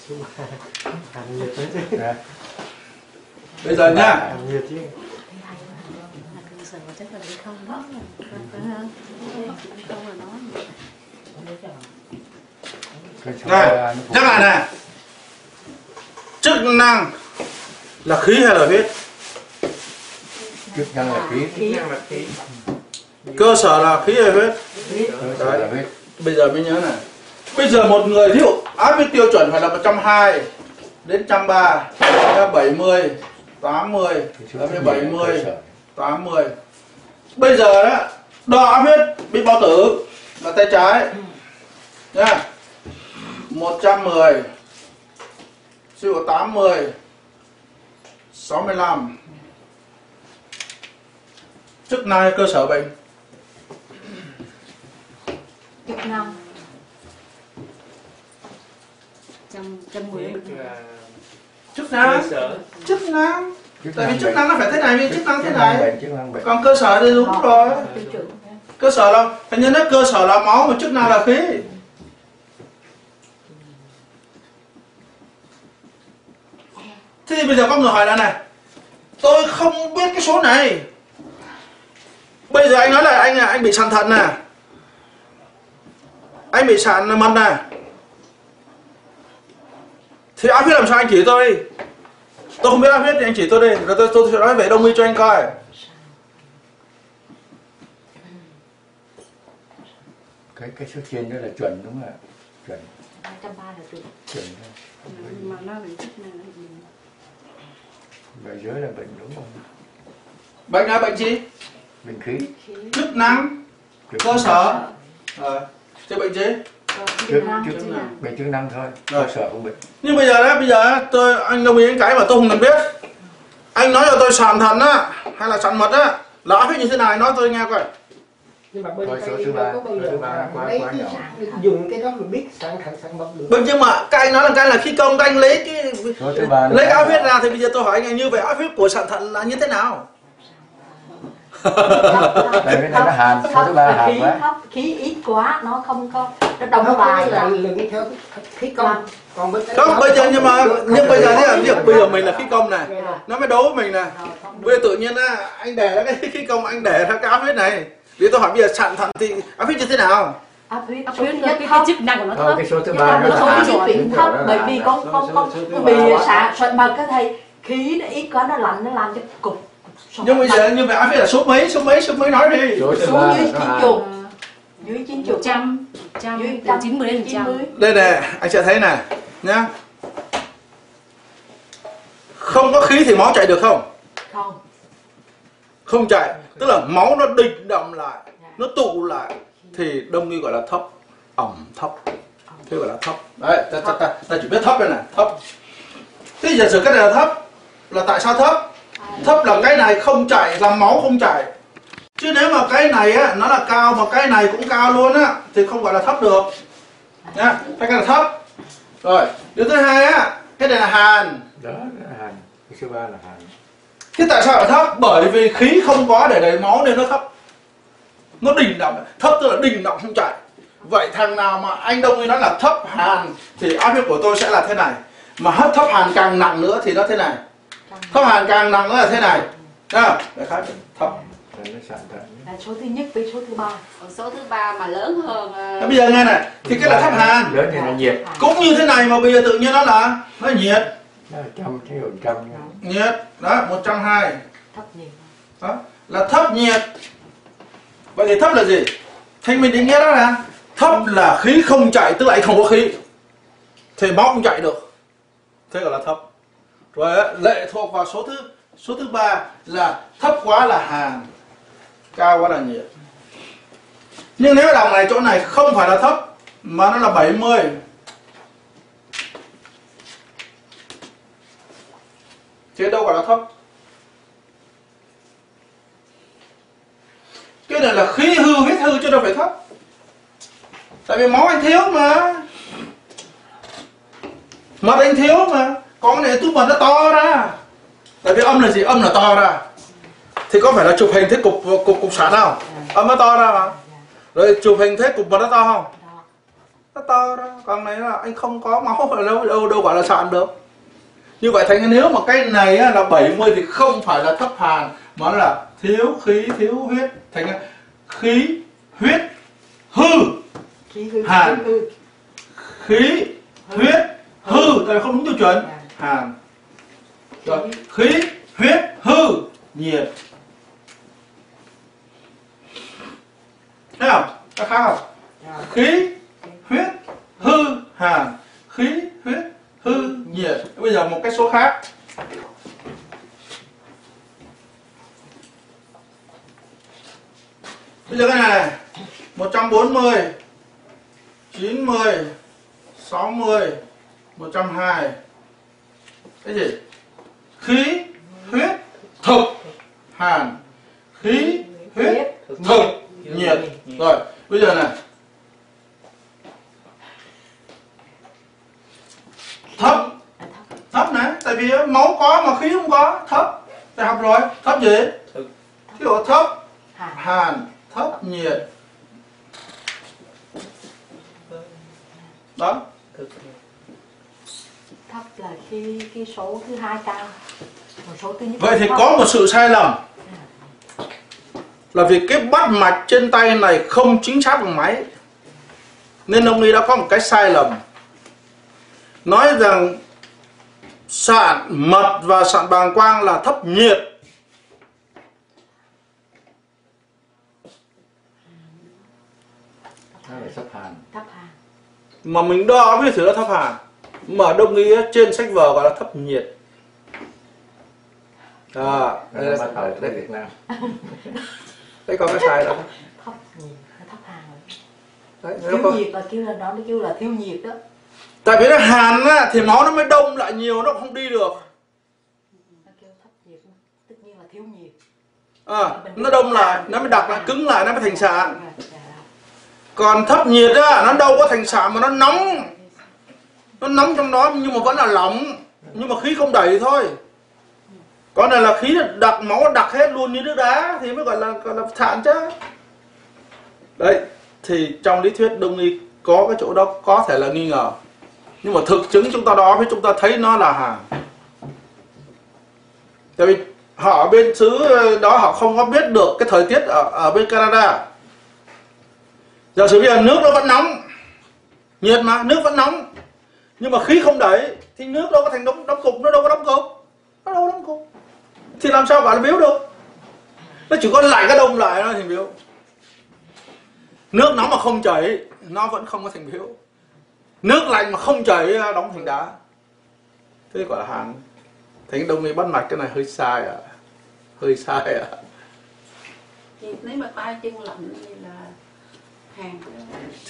Chứ Dạ. bây giờ chứ. Số này nhắc lại này chức năng là khí hay là huyết? Chức năng là khí. Cơ sở là khí hay huyết? Cơ sở là huyết bây giờ mới nhớ này. Bây giờ một người dụ áp huyết tiêu chuẩn phải là 120 đến 130 70 80 Cái số đến thứ nhì là 70 cơ sở. 80 bây giờ đó đo áp huyết bị bao tử là tay trái. Nhá 110 siêu 80 65 chức năng cơ sở bệnh chức năng trăm trăm mười là chức năng. chức năng. Tại vì chức năng nó phải thế này vì chức năng thế này. còn cơ sở thì đúng rồi. tiêu chuẩn cơ sở là hình như nó cơ sở là máu mà chức năng là khí. Thế thì bây giờ có người hỏi là này tôi không biết cái số này. Bây giờ anh nói là anh à, anh bị sàn thận nè anh bị sàn mật nè thì áp huyết làm sao anh chỉ tôi đi? Tôi không biết áp huyết thì anh chỉ tôi đi. Rồi tôi, tôi sẽ nói về đông y cho anh coi. Cái cái số trên đó là chuẩn đúng không ạ? Chuẩn. Hai trăm ba là chuẩn chuẩn mà nó nó bị và dưới là bệnh đúng không? Bệnh là bệnh gì? Bệnh khí. Chức năng cơ sở. Ờ thế bệnh chức chức năng năng. bệnh chức năng thôi. Rồi. sở không bệnh. Nhưng bây giờ đó bây giờ á, tôi anh đồng ý những cái mà tôi không cần biết. Anh nói cho tôi sàn thần á hay là sàn mật á là huyết như thế nào anh nói tôi nghe coi. Nhưng mà bên Thôi, số thứ ba, số thứ ba mà quá- lấy quá cái nhỏ. sản dùng cái đó mà biết sản thành sản bọc được. Vâng nhưng mà các anh nói là cái là khi công anh lấy cái lấy cái áp quá huyết ra thì bây giờ tôi hỏi anh là như vậy áp huyết của sàn thận là như thế nào Đây cái này nó hàn số thứ ba hàn quá thấp khí ít quá nó không có nó không đồng có bài. là là lượng theo khí công còn bên không bây giờ nhưng mà nhưng bây giờ thế là việc bây giờ mình là khí công này. Nó mới đấu mình này. Không được. bây giờ tự nhiên á anh để ra cái khí công anh để ra cái áp huyết này. Vì tôi hỏi bây giờ sàn thận thì áp huyết như thế nào? Áp huyết áp huyết là cái, cái chức năng của nó thôi thấp. cái số thứ ba mà nó là cái hàn chuyển thấp nó bởi là vì con con con bị sợi mật cái thầy khí nó ít quá nó lạnh nó làm cho cục nhưng bây giờ như vậy áp huyết là số mấy số mấy số mấy nói đi. Số số dưới chín chục dưới chín chục trăm. Trăm. Từ chín mươi đến trăm. Đây này anh sẽ thấy này nhá. Không có khí thì máu chạy được không? Không. Không chạy. Tức là máu nó định động lại nó tụ lại thì đông y gọi là thấp ẩm thấp thế gọi là thấp đấy ta, ta, ta, ta chỉ biết thấp đây này thấp thế giả sử cái này là thấp là tại sao thấp thấp là cái này không chảy làm máu không chảy. Chứ nếu mà cái này á nó là cao mà cái này cũng cao luôn á thì không gọi là thấp được. Nhá phải cái là thấp. Rồi điều thứ hai á cái này là hàn. Đó là hàn. Cái số ba là hàn. Thế tại sao lại thấp? Bởi vì khí không có để đầy máu nên nó thấp. Nó đình động thấp tức là đình động không chảy. Vậy thằng nào mà anh đông y nói là thấp hàn thì áp huyết của tôi sẽ là thế này. Mà hấp thấp hàn càng nặng nữa thì nó thế này thấp hàn càng nặng nữa là thế này. À, đại khái thấp là nó số thứ nhất với số thứ ba. Còn số thứ ba mà lớn hơn Thế bây giờ nghe này thì cái là thấp hàn lớn thì là nhiệt. Cũng như thế này mà bây giờ tự nhiên nó là nó nhiệt. Nó là trăm thế còn trăm nhiệt đó 120 thấp nhiều đó là thấp nhiệt. Vậy thì thấp là gì? Thanh mình định nghĩa đó là thấp là khí không chạy tức là anh không có khí. Thì máu không chạy được. Thế gọi là thấp rồi lệ thuộc vào số thứ số thứ ba là thấp quá là hàn, cao quá là nhiệt. Nhưng nếu đồng này, chỗ này không phải là thấp, mà nó là 70 thì đâu gọi là thấp. Cái này là khí hư, huyết hư chứ đâu phải thấp. Tại vì máu anh thiếu mà. Mật anh thiếu mà con này túi mật nó to ra. Tại vì âm là gì? Âm là to ra. Thì có phải là chụp hình thấy cục cục cục sản không? Âm nó to ra mà rồi chụp hình thấy cục mật nó to không? Đó nó to ra. Còn này là anh không có máu ở đâu đâu đâu gọi là sạn được như vậy thành nếu mà cái này á, là 70 thì không phải là thấp hàn mà nó là thiếu khí thiếu huyết. Thành ra khí huyết hư. Hàn. khí huyết hư. Tại không đúng tiêu chuẩn hàn rồi. Khí, huyết, hư. Nhiệt. Thấy không các khác không? Khí, huyết, hư. Hàn khí, huyết, hư, nhiệt. Bây giờ một cái số khác. Bây giờ cái này 140 90 60 120 cái gì? Khí huyết thực. Hàn. Khí huyết thực. Nhiệt. Rồi bây giờ này. Thấp. Thấp này tại vì máu có mà khí không có. Thấp. Thầy học rồi. Thấp gì? Thực. thí dụ thấp. Hàn. Hàn. Thấp nhiệt. Đó. Thực thấp là khi cái số thứ hai cao. Một số thứ nhất vậy thì thấp. có một sự sai lầm. Là vì cái bắt mạch trên tay này không chính xác bằng máy. Nên ông ấy đã có một cái sai lầm. Nói rằng sạn mật và sạn bàng quang là thấp nhiệt. Thấp hàn. Mà mình đo biết thử là thấp hàn mà đông y trên sách vở gọi là thấp nhiệt à đây là tới đây, Việt Nam đây có cái sai đó thấp nhiệt nó thấp hàn đấy, thiếu có- nhiệt là kêu là nó nó kêu là thiếu nhiệt đó tại vì nó hàn á, thì máu nó mới đông lại nhiều nó không đi được nó kêu thấp nhiệt tất nhiên là thiếu nhiệt à, nó đông lại nó mới đặc lại cứng lại nó mới thành sạn Dạ. còn thấp nhiệt á nó đâu có thành sạn mà nó nóng nó nóng trong đó nhưng mà vẫn là lỏng nhưng mà khí không đẩy thôi. Con này là khí đặc máu đặc hết luôn như nước đá thì mới gọi là gọi là thản chứ. Đấy thì trong lý thuyết đông y có cái chỗ đó có thể là nghi ngờ. Nhưng mà thực chứng chúng ta đó với chúng ta thấy nó là hàng. Tại vì họ ở bên xứ đó họ không có biết được cái thời tiết ở, ở bên Canada. Giả sử bây giờ nước nó vẫn nóng nhiệt mà nước vẫn nóng nhưng mà khí không đẩy thì nước đâu có thành đóng đóng cục nó đâu có đóng cục. Nó đâu có đóng cục. Thì làm sao gọi là biếu được? Nó chỉ có lạnh cái đông lại nó thành biếu. Nước nóng mà không chảy nó vẫn không có thành biếu. Nước lạnh mà không chảy đóng thành đá. Thế gọi là hàn Thánh Đông y bắt mạch cái này hơi sai à Hơi sai à thì nếu mà tay chân lạnh thì là hàng.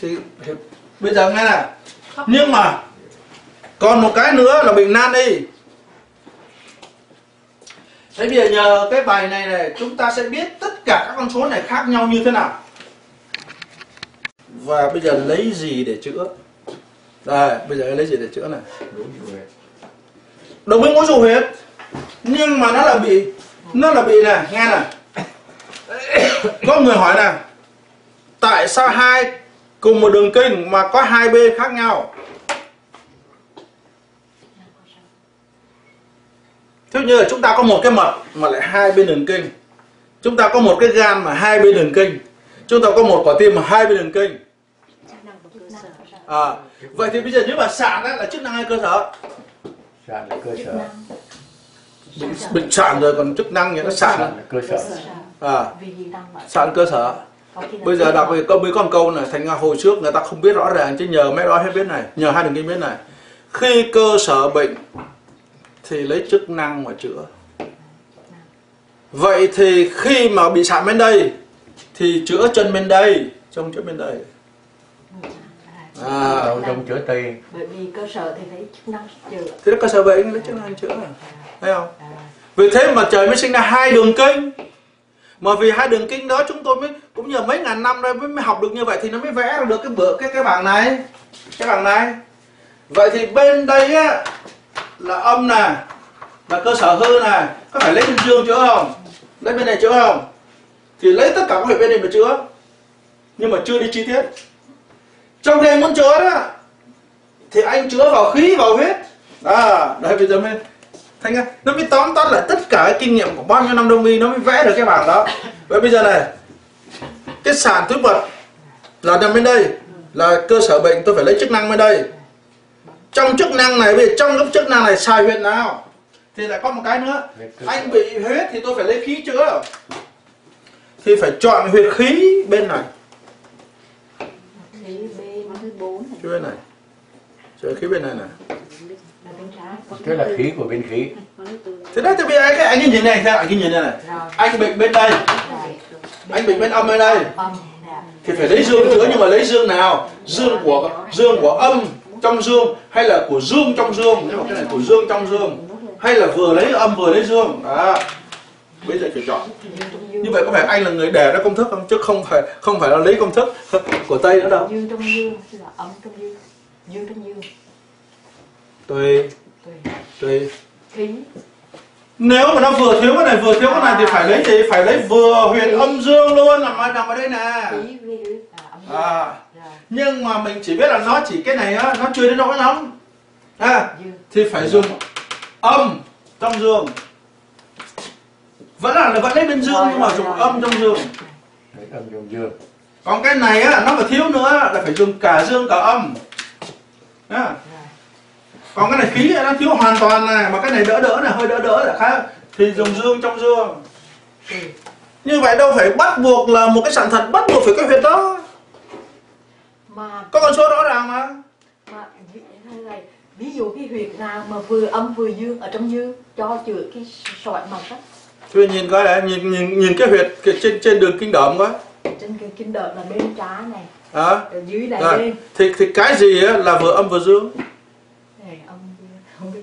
Thì, thì bây giờ nghe nè nhưng mà còn một cái nữa là bình nan đi. Thế bây giờ nhờ cái bài này này chúng ta sẽ biết tất cả các con số này khác nhau như thế nào. Và bây giờ lấy gì để chữa? Đây, bây giờ lấy gì để chữa này? Đúng rồi. Đồng minh có huyết Nhưng mà nó là bị Nó là bị này, nghe này Có người hỏi này Tại sao hai cùng một đường kinh mà có hai bên khác nhau Thế như là chúng ta có một cái mật mà lại hai bên đường kinh Chúng ta có một cái gan mà hai bên đường kinh Chúng ta có một quả tim mà hai bên đường kinh à, Vậy thì bây giờ nếu mà sạn á, là chức năng hay cơ sở? Sạn là cơ sở. Bệnh, bệnh sạn rồi còn chức năng thì nó sạn. Là cơ sở. à, sạn cơ sở. Bây giờ đọc về câu mới con câu này thành ra hồi trước người ta không biết rõ ràng chứ nhờ mấy đó hết biết này nhờ hai đường kinh biết này. Khi cơ sở bệnh thì lấy chức năng mà chữa. Vậy thì khi mà bị sạn bên đây thì chữa chân bên đây trong chữa bên đây. À, Đâu trong chữa tây. bởi vì cơ sở thì lấy chức năng chữa. Thế là cơ sở bệnh lấy chức năng chữa. Này thấy không? À, vì thế mà trời mới sinh ra hai đường kinh. Mà vì hai đường kinh đó chúng tôi mới cũng nhờ mấy ngàn năm rồi mới, mới học được như vậy thì nó mới vẽ được cái bữa cái cái bảng này. Cái bảng này. Vậy thì bên đây á là âm nè là cơ sở hư nè có phải lấy bên dương chữa không? Lấy bên này chữa không? Thì lấy tất cả các huyệt bên này mà chữa, nhưng mà chưa đi chi tiết. Trong đây muốn chữa đó, thì anh chữa vào khí, vào huyết. À đây bây giờ mới thành ra nó mới tóm tắt lại tất cả cái kinh nghiệm của bao nhiêu năm đông y, nó mới vẽ được cái bảng đó. Vậy bây giờ này, cái sàn túi mật là nằm bên đây, là cơ sở bệnh, tôi phải lấy chức năng bên đây trong chức năng này bây giờ trong cái chức năng này xài huyệt nào? Thì lại có một cái nữa. Anh bị huyết thì tôi phải lấy khí chữa thì phải chọn huyệt khí bên này. Bốn này. cái bên này. Chữa khí bên này này Thế là khí của bên khí. Thế đấy thì bây giờ anh anh nhìn này theo anh nhìn này. Anh bệnh bên đây. Anh bệnh bên âm bên đây. Thì phải lấy dương chữa nhưng mà lấy dương nào? Dương của dương của âm trong dương hay là của dương trong dương? Nhưng mà cái này của dương trong dương hay là vừa lấy âm vừa lấy dương? Đó. Bây giờ phải chọn. Như vậy có phải anh là người đề ra công thức không? Chứ không phải không phải là lấy công thức của tây nữa đâu. Dương trong dương là âm trong dương. Dương trong dương. Tùy. Tùy. Nếu mà nó vừa thiếu cái này vừa thiếu cái này thì phải lấy gì? Phải lấy vừa huyền âm dương luôn. Nằm ở nằm ở đây nè à. Rồi nhưng mà mình chỉ biết là nó chỉ cái này á nó chưa đến nỗi lắm. À thì phải dùng âm trong dương vẫn là vẫn lấy bên dương nhưng mà rồi, dùng âm trong dương âm còn cái này á nó mà thiếu nữa là phải dùng cả dương cả âm. À. còn cái này khí nó thiếu hoàn toàn này mà cái này đỡ đỡ này hơi đỡ đỡ là khác. Thì dùng dương trong dương tùy như vậy đâu phải bắt buộc là một cái sản thật bắt buộc phải có huyệt đó mà có con số rõ ràng mà. Mà là, ví dụ cái huyệt nào mà vừa âm vừa dương ở trong dương cho chữa cái sỏi màu sắc Thôi nhìn coi đã nhìn nhìn nhìn cái huyệt cái trên trên đường kinh đậm coi trên cái kinh đợt là bên trái này. À, ở dưới là rồi. bên. thì thì cái gì á là vừa âm vừa dương? Này âm dương. Không biết.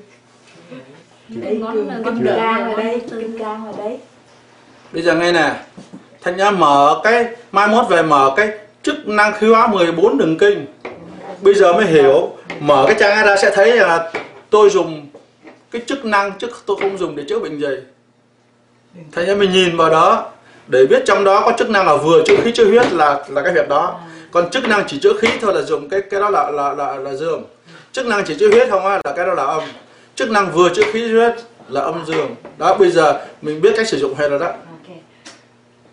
Đây Ngón- kinh can này, ở đây. Kinh can ở đây Bây giờ ngay nè. Thanh Nhã mở cái Mai mốt về mở cái chức năng khí hóa 14 đường kinh. Bây giờ mới hiểu Mở cái trang ra sẽ thấy là Tôi dùng cái chức năng chứ tôi không dùng để chữa bệnh gì. Thế nên mình nhìn vào đó Để biết trong đó có chức năng là vừa chữa khí chữa huyết là là cái việc đó. Còn chức năng chỉ chữa khí thôi là dùng cái cái đó là là là, là dương. Chức năng chỉ chữa huyết không á là cái đó là âm. Chức năng vừa chữa khí huyết là âm dương. Đó bây giờ mình biết cách sử dụng huyệt rồi đó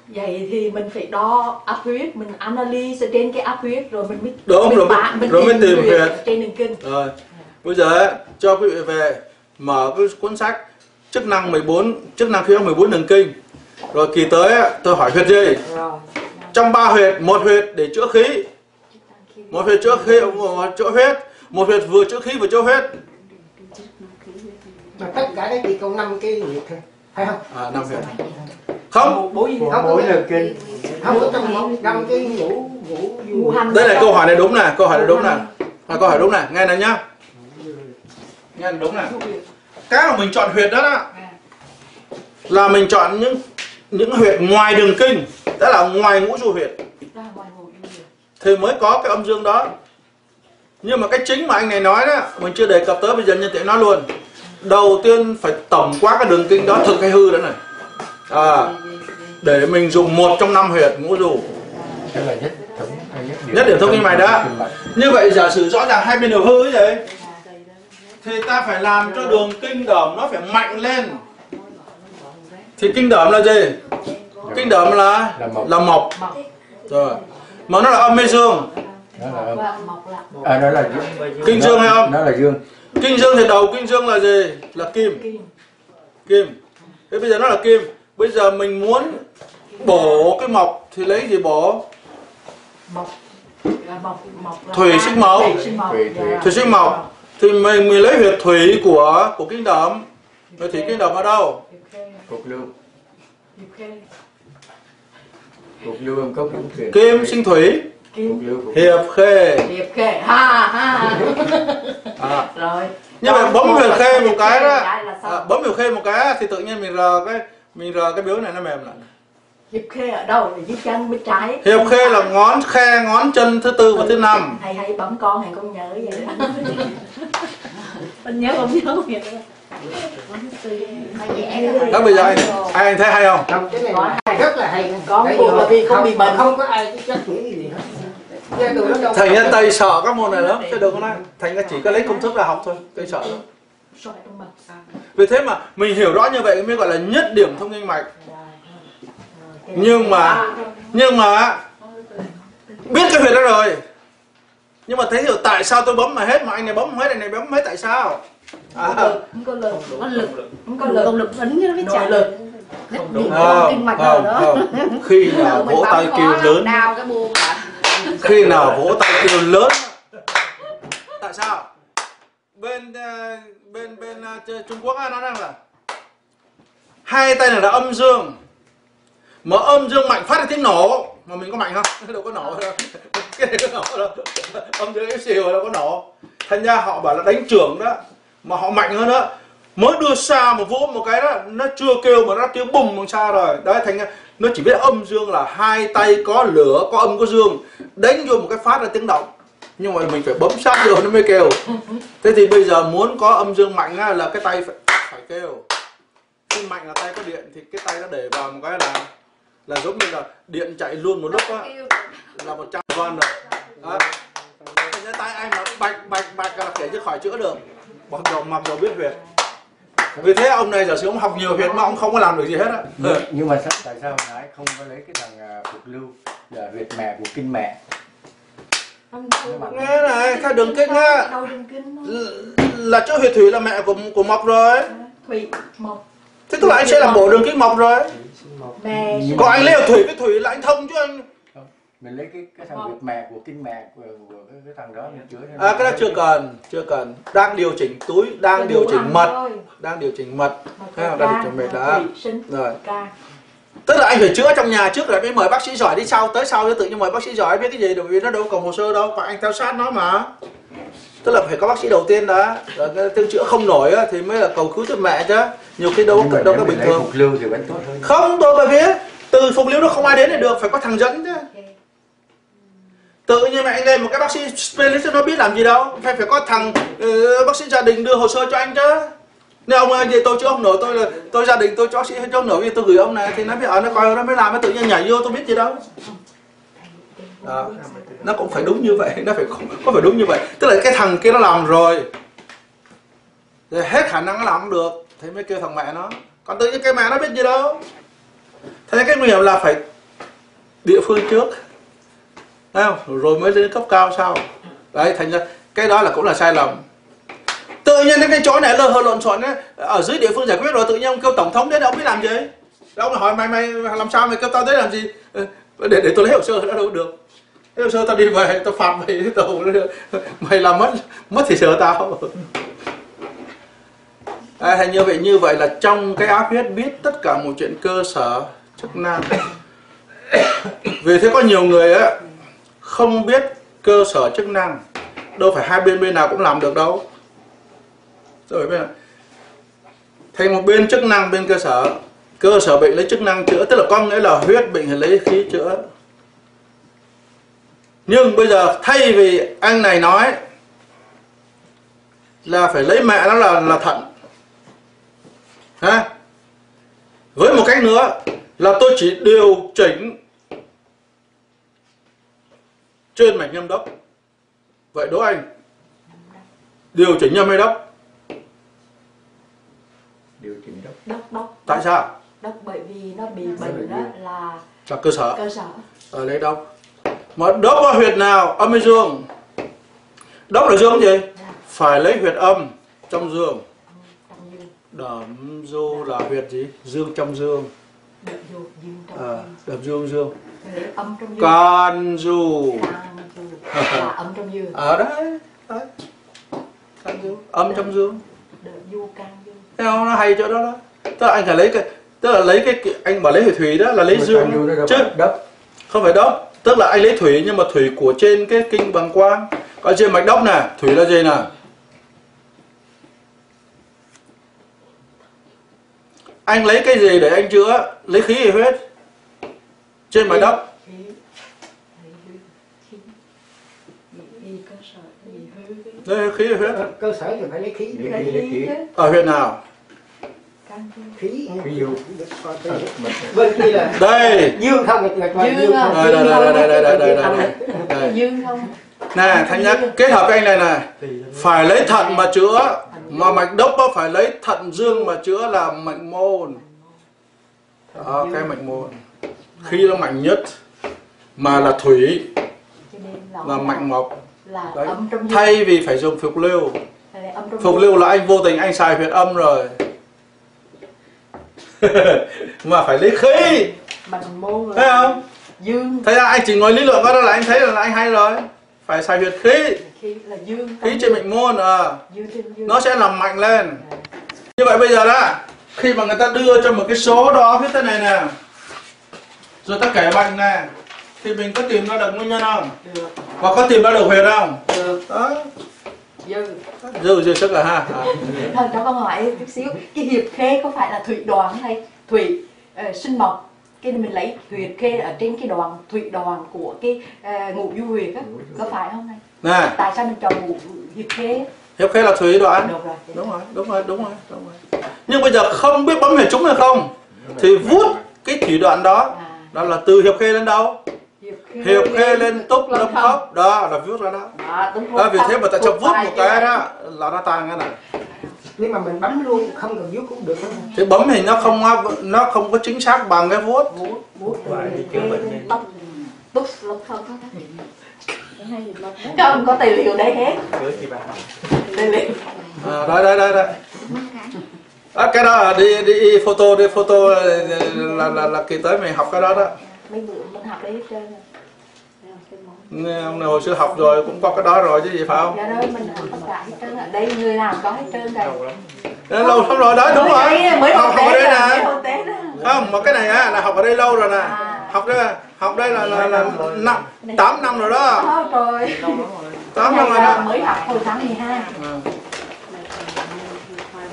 vậy thì mình phải đo áp huyết mình analyze trên cái áp huyết rồi mình mới Đúng, mình rồi mới- bạ- mình rồi mới tìm huyệt. trên đường kinh Rồi, bây giờ cho quý vị về mở cái cuốn sách chức năng 14, chức năng khí hóa 14 đường kinh. Rồi kỳ tới tôi hỏi huyệt gì? rồi Trong ba huyệt, một huyệt để chữa khí, một huyệt chữa khí, một chữa huyết, một huyệt vừa chữa khí vừa chữa huyết. mà tất cả đấy chỉ còn năm cái huyệt thôi phải không À, năm huyệt. Không, bố gì? Không mỗi có đường kinh. không trong một năm cái ngũ ngũ ngũ hành đây là câu hỏi này đúng nè, câu hỏi này đúng nè. À, câu hỏi đúng nè, nghe này nhá. Nghe này đúng nè. Cái mà mình chọn huyệt đó, đó là mình chọn những những huyệt ngoài đường kinh tức là ngoài ngũ trụ huyệt ngủ thì mới có cái âm dương đó. Nhưng mà cái chính mà anh này nói đó mình chưa đề cập tới bây giờ nhân tiện nói luôn. Đầu tiên phải tổng quát cái đường kinh đó thực hay hư đó này à, để mình dùng một trong năm huyệt ngũ là nhất thống hay nhất điểm, thông kinh mạch đó. như vậy giả sử rõ ràng hai bên đều hư ấy vậy thì ta phải làm cho đường kinh đởm nó phải mạnh lên. Thì kinh đởm là gì? Kinh đởm là Là mộc. rồi. Mà nó là âm hay dương? Là âm. là À, đó là dương. kinh dương hay âm? Đó là dương. kinh dương thì đầu kinh dương là gì? Là kim. Kim. Kim. Thế bây giờ nó là kim bây giờ mình muốn bổ cái mộc thì lấy gì bổ? Là Thủy sinh mộc. thủy sinh mộc Thủy- thủy. dạ. thủy sinh mộc thì mình mình lấy huyệt thủy của của kinh đởm huyệt thủy kinh đởm ở đâu? Cục lưu. Cục lưu âm cốc thuyền. kim sinh thủy. Hiệp khê. Hiệp khê. Ha ha. À. rồi. Nhưng mà bấm huyệt khê một cái đó. à, bấm huyệt khê một cái thì tự nhiên mình rờ cái mình rờ cái biếu này nó mềm lại. Hiệp khê ở đâu là dưới chân bên trái. Hiệp khê là ngón khe ngón chân thứ tư và thứ năm. Hay hay bấm con hay con nhớ vậy đó. Mình nhớ không nhớ vẽ đó. Bây giờ anh ai anh thấy hay không? Không, cái này hay, rất là hay. Có là vì không bị bệnh. không có ai cái chất nghĩa gì hết. Thầy nhân tây sợ các môn này lắm chứ đừng có nói. Thành ra chỉ có lấy công thức ra học thôi tây sợ lắm vì thế mà mình hiểu rõ như vậy mới gọi là nhất điểm thông kinh mạch. Nhưng mà nhưng mà biết cái việc đó rồi. Nhưng mà thấy hiểu tại sao tôi bấm mà hết mà anh này bấm không hết anh này bấm không hết tại sao? À, không có lực. Có lực. Không có có lực lực lực ấn cho nó mới chạy lực đúng. không, mạch không, đó. không. khi nào vỗ tay kêu lớn khi nào vỗ tay kêu lớn tại sao Ờ, bên bên ờ, bên Trung Quốc á, nó đang là hai tay này là âm dương. Mà âm dương mạnh phát ra tiếng nổ. Mà mình có mạnh không? Đâu có nổ đâu. Cái này có nổ đâu. Âm dương yếu xìu đâu có nổ. Thành ra họ bảo là đánh trưởng đó mà họ mạnh hơn đó. Mới đưa xa một vỗ một cái đó nó chưa kêu mà nó tiếng bùng bằng xa rồi. Đấy thành ra nó chỉ biết âm dương là hai tay có lửa có âm có dương. Đánh vô một cái phát ra tiếng động nhưng mà mình phải bấm sát rồi nó mới kêu. Thế thì bây giờ muốn có âm dương mạnh á, là cái tay phải, phải kêu. Khi mạnh là tay có điện thì cái tay nó để vào một cái là là giống như là điện chạy luôn một lúc á. Là một trăm con rồi. Đó. Cái tay ai mà bạch bạch bạch là kể chứ khỏi chữa được. Mặc dù mặc dù biết huyệt vì thế ông này giả sử ông học nhiều huyệt mà ông không có làm được gì hết á. Nhưng, nhưng mà tại sao hồi nãy không có lấy cái thằng à, phục lưu là huyệt mẹ của kinh mẹ? Nghe này theo đường kinh á. Là chỗ huyệt thủy là mẹ của của mộc rồi. Thủy mộc. Thế tức là anh sẽ làm bổ đường kinh mộc rồi. Còn anh lấy thủy với thủy là anh thông chứ anh. Mình lấy cái cái thằng huyệt mẹ của kinh mẹ của, của cái, cái thằng đó mình chữa à cái đó chưa cần chưa cần. Đang điều chỉnh túi đang điều chỉnh mật. đang điều chỉnh mật. Đang điều chỉnh mệt đã. Rồi. Ca tức là anh phải chữa trong nhà trước rồi mới mời bác sĩ giỏi đi sau tới sau tự nhiên mời bác sĩ giỏi biết cái gì bởi vì nó đâu có hồ sơ đâu và anh theo sát nó mà. Tức là phải có bác sĩ đầu tiên đã rồi tiêu chữa không nổi á, thì mới là cầu cứu cho mẹ chứ. Nhiều khi đâu mà có đâu có bình thường. cục lưu thì vẫn tốt hơn. Không tôi bởi vì từ phục liễu nó không ai đến để được phải có thằng dẫn chứ. Tự nhiên mà anh lên một cái bác sĩ specialist nó biết làm gì đâu phải phải có thằng ờ, bác sĩ gia đình đưa hồ sơ cho anh chứ nếu ông ơi, tôi chứ ông nổi tôi là tôi gia đình tôi cho sĩ cho ông nổi tôi gửi ông này thì nó biết ở nó coi nó mới làm nó tự nhiên nhảy vô tôi biết gì đâu. Đó. nó cũng phải đúng như vậy nó phải không có phải đúng như vậy. Tức là cái thằng kia nó làm rồi. Rồi hết khả năng nó làm không được thì mới kêu thằng mẹ nó. Còn tự nhiên cái mẹ nó biết gì đâu. Thế cái nguy hiểm là phải địa phương trước. Thấy không? rồi mới lên cấp cao sau. Đấy thành ra cái đó là cũng là sai lầm tự nhiên cái chỗ này lơ hờ lộn xộn ở dưới địa phương giải quyết rồi tự nhiên ông kêu tổng thống đến ông biết làm gì? Ông hỏi mày mày làm sao mày kêu tao tới làm gì? Ờ, để để tôi lấy hồ sơ nó đâu được. Lấy hồ sơ tao đi về tao phạt mày tao mày làm mất mất thì sợ tao. À, hay như vậy như vậy là trong cái áp huyết biết tất cả một chuyện cơ sở chức năng. Vì thế có nhiều người á không biết cơ sở chức năng đâu phải hai bên bên nào cũng làm được đâu rồi bên thành một bên chức năng bên cơ sở. Cơ sở bệnh lấy chức năng chữa, tức là con nghĩa là huyết bệnh thì lấy khí chữa. Nhưng bây giờ thay vì anh này nói là phải lấy mẹ nó là là thận. Ha? Với một cách nữa là tôi chỉ điều chỉnh trên mạch nhâm đốc. Vậy đố anh, điều chỉnh nhâm hay đốc? Điều chỉnh đốc đốc đốc tại sao? Đốc bởi vì nó bị bệnh đó là là cơ sở. Cơ sở. Ở đây đốc mà đốc có huyệt nào? Âm hay dương? Đốc là dương gì? Phải lấy huyệt âm trong dương. Dương. Đẩm du là huyệt gì? Dương trong dương. À, dương. đẩm dương. Dương lấy âm trong dương. Can du là âm trong dương. Ở đấy đấy. Can du âm trong dương. đệm vô can dương Thấy không? nó hay chỗ đó đó. Tức là anh phải lấy cái tức là lấy cái anh bảo lấy huyệt thủy đó là lấy dương chứ đốc. không phải đốc. Tức là anh lấy thủy nhưng mà thủy của trên cái kinh bằng quang còn trên mạch đốc nè. Thủy là gì nè? Anh lấy cái gì để anh chữa? Lấy khí hay huyết trên mạch đốc khí lấy hư khí vì cơ sở vì đây khí huyết. Cơ- cơ sở thì phải lấy khí. Lấy khí, ở huyệt nào? Khí. Ví dụ. Coi tôi- mình bên kia là đây. Dương không Dương không đây đây đây đây đây đây đây đây đây. Dương không nè thanh nhắc kết hợp cái anh này này. Phải lấy thận mà chữa. Mà mạch đốc nó phải lấy thận dương mà chữa là mạch môn. Đó cái mạch môn. Khi nó mạnh nhất mà là thủy là mạnh mộc là Đấy. âm trong dương. Thay vì phải dùng phục lưu. Là phục lưu là anh vô tình anh xài huyệt âm rồi. Mà phải lấy khí. Môn thấy là không? Dương. Thấy ra anh chỉ nói lý luận đó là anh thấy là anh hay rồi. Phải xài huyệt khí. Khí là dương khí trên mạch môn à. Dương trên dương. Nó sẽ làm mạnh lên. Như vậy bây giờ đó khi mà người ta đưa cho một cái số đó viết thế này nè. Rồi ta kể bệnh nè thì mình có tìm ra được nguyên nhân không? Được. Hoặc có tìm ra được huyệt không? Được. Đó. Dư. Dư dư sức là ha. À. thần cho con hỏi chút xíu. Cái hiệp khê có phải là thủy đoàn hay thủy ờ, sinh mộc? Cái mình lấy huyệt khê ở trên cái đoàn thủy đoàn của cái ờ, ngũ du huyệt á có phải không này nè. Tại sao mình chọn ngũ hiệp khê hiệp khê là thủy đoạn được rồi. Đúng rồi đúng rồi đúng rồi đúng rồi. Nhưng bây giờ không biết bấm huyệt trúng hay không thì vút cái thủy đoạn đó. À, đó là từ hiệp khê lên đâu hiệp khê, lên túc lâm thấp đó là vút ra đó. Đó, đúng đó vì thế mà ta Thuộc vút một cái đó là nó tan cái này. Nếu mà mình bấm luôn không cần vuốt cũng được thì bấm thì nó không nó không có chính xác bằng cái vuốt. Vuốt vuốt tóc túc lâm thấp không có tài liệu đây hết. Tài liệu. À, đây đây đây đây. À, cái đó đi đi photo đi photo là là, là, là kỳ tới mày học cái đó đó mấy bữa mình học đấy hết trơn rồi. Ông này hồi xưa học rồi cũng có cái đó rồi chứ gì phải không? Dạ đó mình học tất cả hết trơn ở đây người nào có hết trơn đây lâu lâu lắm rồi đó đúng rồi. Đấy, mới học, học ở đây nè. không mà cái này á là học ở đây lâu rồi nè. À. học đây học đây là là, là năm tám năm rồi đó. Trời tám năm rồi đó. mới học hồi tháng 12 À.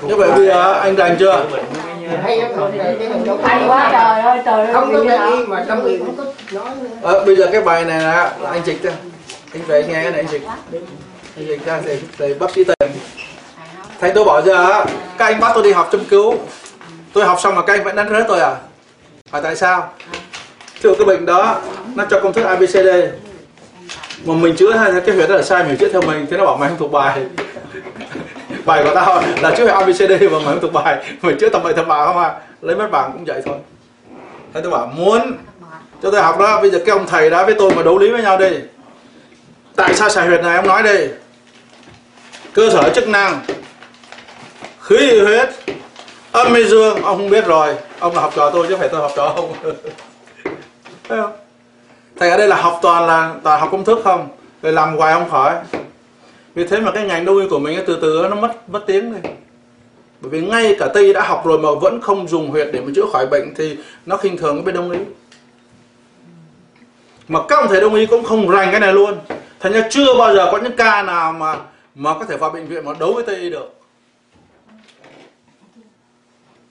như vậy bây giờ anh rành chưa Mình hay lắm rồi có- hay quá trời ơi trời ơi không có đó. gì mà trong miệng không có nói. Ờ, bây giờ cái bài này là, anh dịch ra anh về nghe cái này anh dịch anh dịch ra thì, thì bắp chí tiền thầy tôi bảo giờ các anh bắt tôi đi học châm cứu. Tôi học xong mà các anh vẫn đánh rớt tôi à? Hỏi tại sao? Dụ cái bệnh đó nó cho công thức abcd mà mình chữa hai cái huyệt đó là sai mình chữa theo mình thế nó bảo mày không thuộc bài bài của tao. Là chữa huyệt abcd và mày không thuộc bài. Mày chữa tầm bậy tầm bạ không à? Lấy mất bảng cũng vậy thôi. Thế tôi bảo, muốn cho tôi học đó, bây giờ cái ông thầy đó với tôi mà đấu lý với nhau đi. Tại sao xài huyệt này ông nói đi? Cơ sở chức năng, khí huyết, âm hay dương, ông không biết rồi. Ông là học trò tôi chứ phải tôi học trò ông. Thấy không? Thầy ở đây là học toàn là, toàn học công thức không? Rồi làm hoài không khỏi vì thế mà cái ngành đông y của mình từ từ nó mất mất tiếng đi bởi vì ngay cả tây đã học rồi mà vẫn không dùng huyệt để mà chữa khỏi bệnh thì nó khinh thường cái bên đông y. Mà các ông thầy đông y cũng không rành cái này luôn. Thành ra chưa bao giờ có những ca nào mà mà có thể vào bệnh viện mà đấu với tây y được.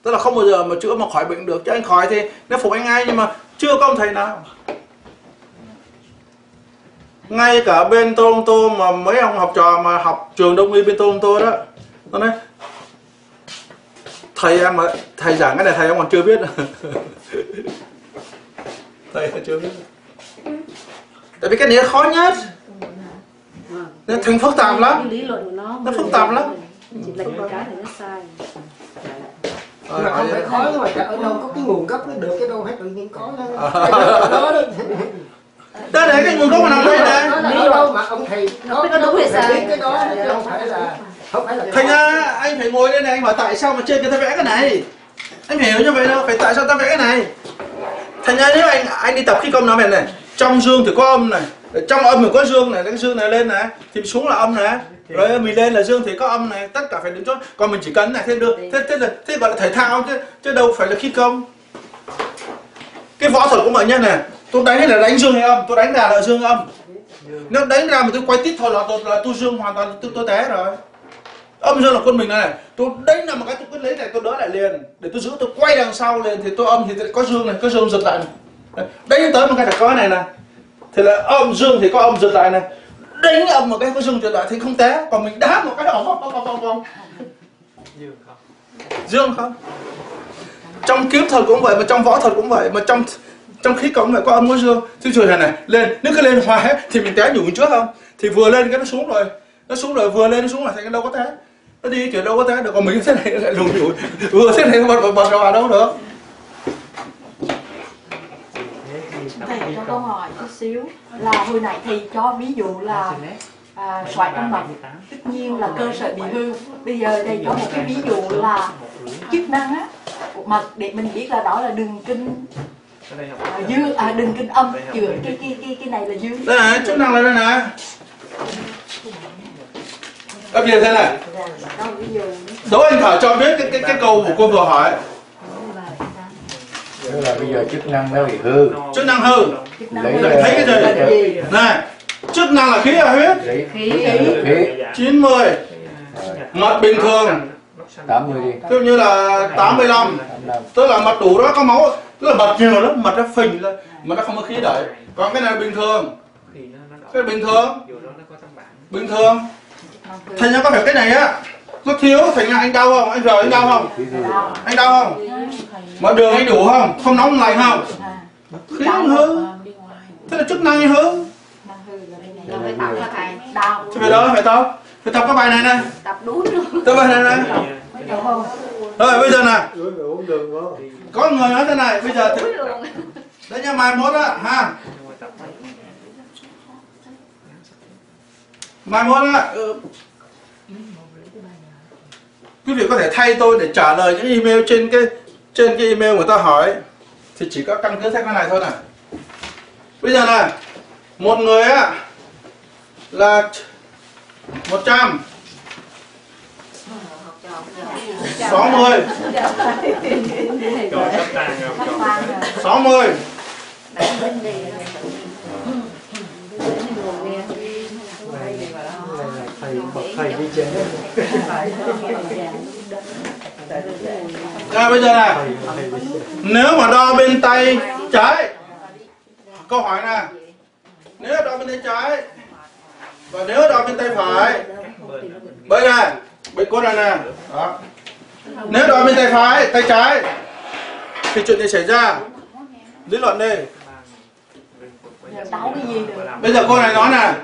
Tức là không bao giờ mà chữa mà khỏi bệnh được. Chứ anh khỏi thì nó phục anh ngay nhưng mà chưa có ông thầy nào ngay cả bên Toronto mà mấy ông học trò mà học trường đông y bên Toronto đó. Nó nói thầy em mà thầy giảng cái này thầy em còn chưa biết. Thầy em chưa biết. Tại vì cái này khó nhất. Nó thành phức tạp lắm. Lý luận của nó Nó phức tạp lắm. chỉ lệch một cái thì nó sai. Ờ, mà không phải khó mà ở đâu có cái nguồn gốc nó được cái đâu phải tự nhiên có nó Đây này cái nguồn gốc mà nằm đây là ở đâu mà ông thầy Nó có đúng hay sai. cái đó chứ không phải là không phải là thành ra anh phải ngồi đây này anh hỏi tại sao mà trên người ta vẽ cái này? Anh hiểu như vậy đâu phải tại sao ta vẽ cái này? Thành ra nếu anh anh đi tập khí công nó này này trong dương thì có âm này trong âm thì có dương này cái dương này lên này thì xuống là âm này. Rồi mình lên là dương thì có âm này tất cả phải đứng chốt. Còn mình chỉ cần này thế được. Thế thế là thế gọi là thể thao chứ chứ đâu phải là khí công. Cái võ thuật cũng vậy nhá này tôi đánh là đánh dương hay âm? Tôi đánh là là dương âm. Nếu đánh ra mà tôi quay tít thôi là tôi là tôi dương hoàn toàn, tôi tôi té rồi. Âm dương là quân mình này. Tôi đánh là một cái tôi cứ lấy này, tôi đỡ lại liền. Để tôi giữ, tôi quay đằng sau lên thì tôi âm thì có dương này, có dương giật lại này. Đánh tới một cái là có này này. Thì là âm dương thì có âm giật lại này. Đánh âm một cái có dương giật lại thì không té. Còn mình đá một cái đó không không không không không dương không? Trong kiếm thuật cũng vậy, mà trong võ thuật cũng vậy, mà trong trong khí cộng lại có âm có dương thì trời này này lên nếu cứ lên hoài thì mình té nhủ trước không? Thì vừa lên cái nó xuống rồi nó xuống rồi vừa lên nó xuống là thành cái đâu có té. Nó đi chuyện đâu có té được còn mình thế này lại lùi nhủi. Vừa thế này bật bật bật vào đâu được? Thầy cho câu hỏi chút xíu. Là hồi nãy thầy cho ví dụ là à, xoài trong mật tất nhiên là cơ sở bị hư. Bây giờ thầy cho một cái ví dụ là chức năng á của mật để mình biết là đó là đường kinh à, dư à đường kinh âm chữa cái cái cái cái này là dư đây này chức năng là đây này. Bây giờ thế này. Đố anh Thảo cho biết cái cái, cái câu của cô vừa hỏi. Tức là bây giờ chức năng nó bị hư. Chức năng hư. Lấy là- thấy cái gì? Này Chức năng là khí là huyết? Lấy khí. khí. 90 Mật bình thường. 80 đi. Ví dụ như là 85 85 Tức là mật đủ đó có máu Tức là mật nhiều lắm Mật nó phình lên Mà nó không có khí đẩy Còn cái này bình thường. Thì nó nó đỏ. Cái này bình thường. Bình thường. Thành ra có phải cái này á? Nó thiếu Thành ra anh đau không? Anh rời anh đau không? Anh đau không? Mà đường anh đủ không? Không nóng lạnh không? Khí anh hư Thế là chức năng anh hư phải Thế đó phải tập Phải tập cái bài này này. Tập đúng luôn. Tập bài này này Rồi bây giờ này. Có người nói thế này Bây giờ thì Đấy nha mai mốt á ha. Mai mốt á. Ừ, Quý vị có thể thay tôi để trả lời những email trên cái trên cái email người ta hỏi. Thì chỉ có căn cứ theo cái này thôi này. Bây giờ này, một người á là 100 60 rồi sắp tan rồi Sắp rồi tan rồi. 60 thầy bậc thầy đi chơi Rồi bây giờ này, nếu mà đo bên tay trái Câu hỏi nè. Nếu đo bên tay trái Và nếu đo bên tay phải Bây này Bên cốt này nè Đó. Nếu đo bên tay phải, tay trái. Thì chuyện gì xảy ra. Lý luận đi. Bây giờ cô này nói nè.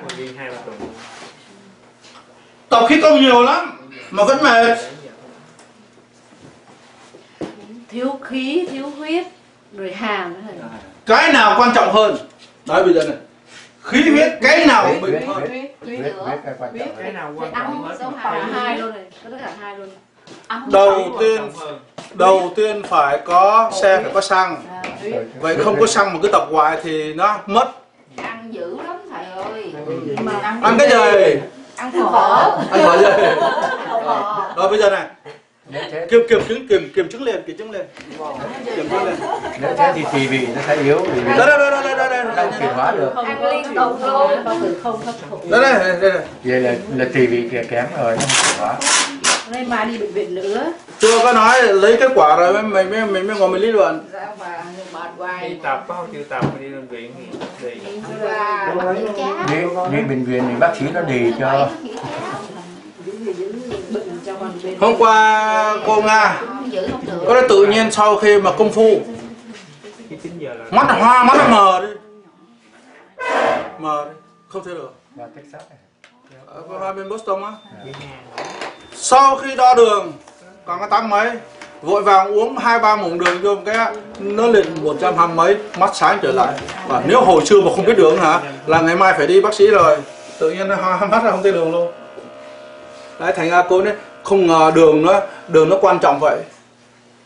Tập khí công nhiều lắm Mà vẫn mệt. Thiếu khí thiếu huyết rồi thầy Cái nào quan trọng hơn? Đấy bây giờ này Khí huyết cái nào bình hơn cái quan trọng cái hơn nào Thầy quan trọng ăn hết sống cả hai luôn này có tất cả hai luôn. Ấm Đầu tiên trọng hơn Đầu tiên phải có xe phải có xăng. Huyết. Vậy không có xăng mà cứ tập hoài thì nó mất. Ăn dữ lắm thầy ơi. Ăn cái gì? ăn phở. Ăn phở gì? Rồi bây giờ này nếu thế Kiểm kiểm chứng kiểm kiểm chứng liền kiểm chứng liền Kiểm chứng liền nếu thế thì tỳ vị nó sẽ yếu vì Đây đây đây đây đây đây không chuyển hóa được ăn liên tục luôn không hấp thụ đây đây đây đây vậy là là tỳ vị kìa kém rồi nó không chuyển hóa Nay mai đi bệnh viện nữa. chưa có nói lấy kết quả rồi mới mình mới mình mới ngồi mình lý luận Dạ bà mệt đi hoài. tập bao nhiêu tập đi đơn viện thì đi Dạ. Đi, đi bệnh viện thì bác sĩ nó đề cho Hôm qua cô nga có nói tự nhiên sau khi mà công phu. Mắt là hoa, mắt là mờ đi. Mờ đi, không thấy được. Và này. ở hai bên Boston á. Sau khi đo đường, còn có tám mấy. Vội vàng uống hai, ba muỗng đường vô cái nó lên một trăm hai mấy, mắt sáng trở lại. Và nếu hồi xưa mà không biết đường hả, là ngày mai phải đi bác sĩ rồi. Tự nhiên nó hoa, mắt là không thấy đường luôn đấy thành ra cô đấy không ngờ đường nó đường nó quan trọng vậy.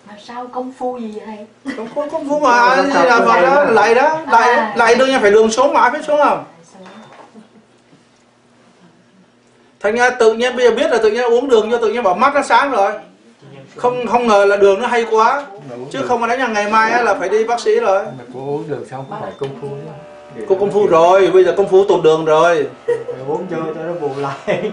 Mà sao công phu gì hay không không không không mà gì là vậy đó lại đó lại lại đương nhiên phải đường xuống mãi phải xuống không? Thành ra tự nhiên bây giờ biết là tự nhiên uống đường cho tự nhiên bảo mắt nó sáng rồi. Không không ngờ là đường nó hay quá Mà chứ không có đánh là ngày mai á là phải đi bác sĩ rồi. Mà cô uống được xong phải công phu cô công phu rồi bây giờ công phu tụt đường rồi. Phải uống vô cho nó bù lại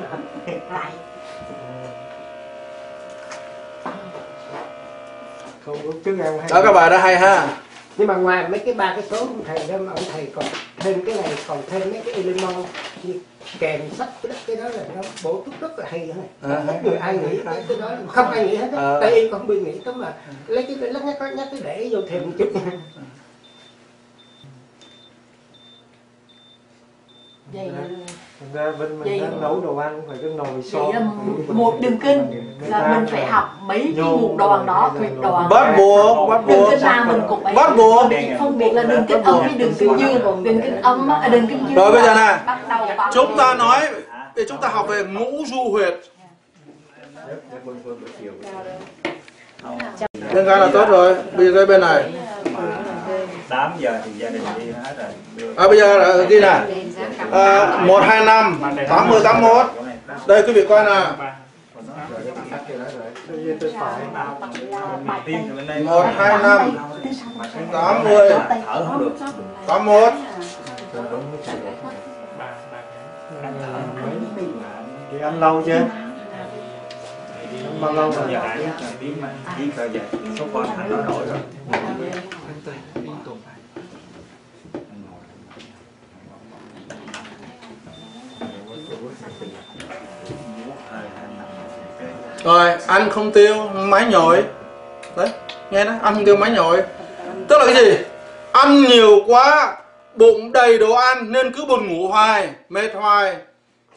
không uống thức ăn hay đó các bạn đã hay ha. Nhưng mà ngoài mấy cái ba cái số ông thầy đó mà ông thầy còn thêm cái này còn thêm mấy cái element như kèm sách cái đó, cái đó là nó bổ túc rất là hay đó này. À. ít người ai nghĩ tới cái đó không ai nghĩ hết á. À. tây y còn bị nghĩ tới mà. Lấy cái lắc nhắc nhắc cái để vô thêm một chút. Vậy Thành ra bên Vậy- mình nó nấu đồ ăn phải cái nồi là một đường kinh là mình phải học mấy cái ngũ đoàn đó thuyệt đoàn bắt buộc bắt đường buộc kinh nào mình cũng ấy Bắt buộc. phân biệt là đường kinh âm với đường kinh dương đường kinh âm à, đường kinh dương Rồi bây giờ là này, chúng ta nói để chúng ta học về ngũ du huyệt. Chiều. nên cái là tốt rồi bây giờ cái bên này 8 giờ thì gia đình đi hết rồi. À, bây giờ là ghi này à, một hai năm tám mươi tám mốt. Đây quý vị coi nè Rồi rồi. Một hai năm tám mươi tám Rồi ba ba thì ăn lâu chưa bao lâu rồi tiếng mà sao giờ số con nó nổi rồi rồi ăn không tiêu máy nhồi. Đấy nghe đó ăn không tiêu máy nhồi. Tức là cái gì? Ăn nhiều quá bụng đầy đồ ăn nên cứ buồn ngủ hoài mệt hoài.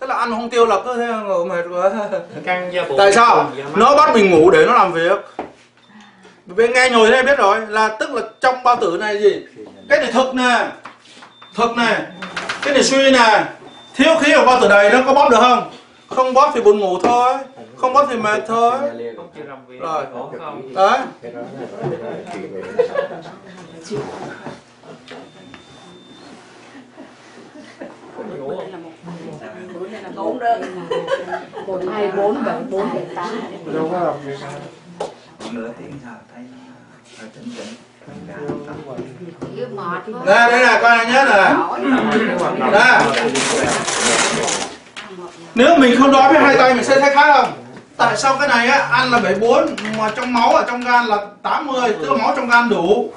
Tức là ăn không tiêu là cứ thế ngủ mệt quá. Căng da bụng tại sao? nó bắt mình ngủ để nó làm việc. Bên nghe nhồi thế biết rồi là tức là trong bao tử này gì? Cái này thực nè thực này cái này suy nè. Thiếu khí ở bao tử đầy nó có bóp được không? Không bóp thì buồn ngủ thôi không bóp thì mệt thôi. Không Rồi. không? Đấy không bốn đơn. Một hai bốn bảy bốn bảy tám. làm việc nửa tiếng sau thấy nó tỉnh tỉnh nè đây là coi nè nè nếu mình không đói với hai tay mình sẽ thấy khác không tại sao cái này á ăn là 74 mà trong máu ở trong gan là 80 tức là máu trong gan đủ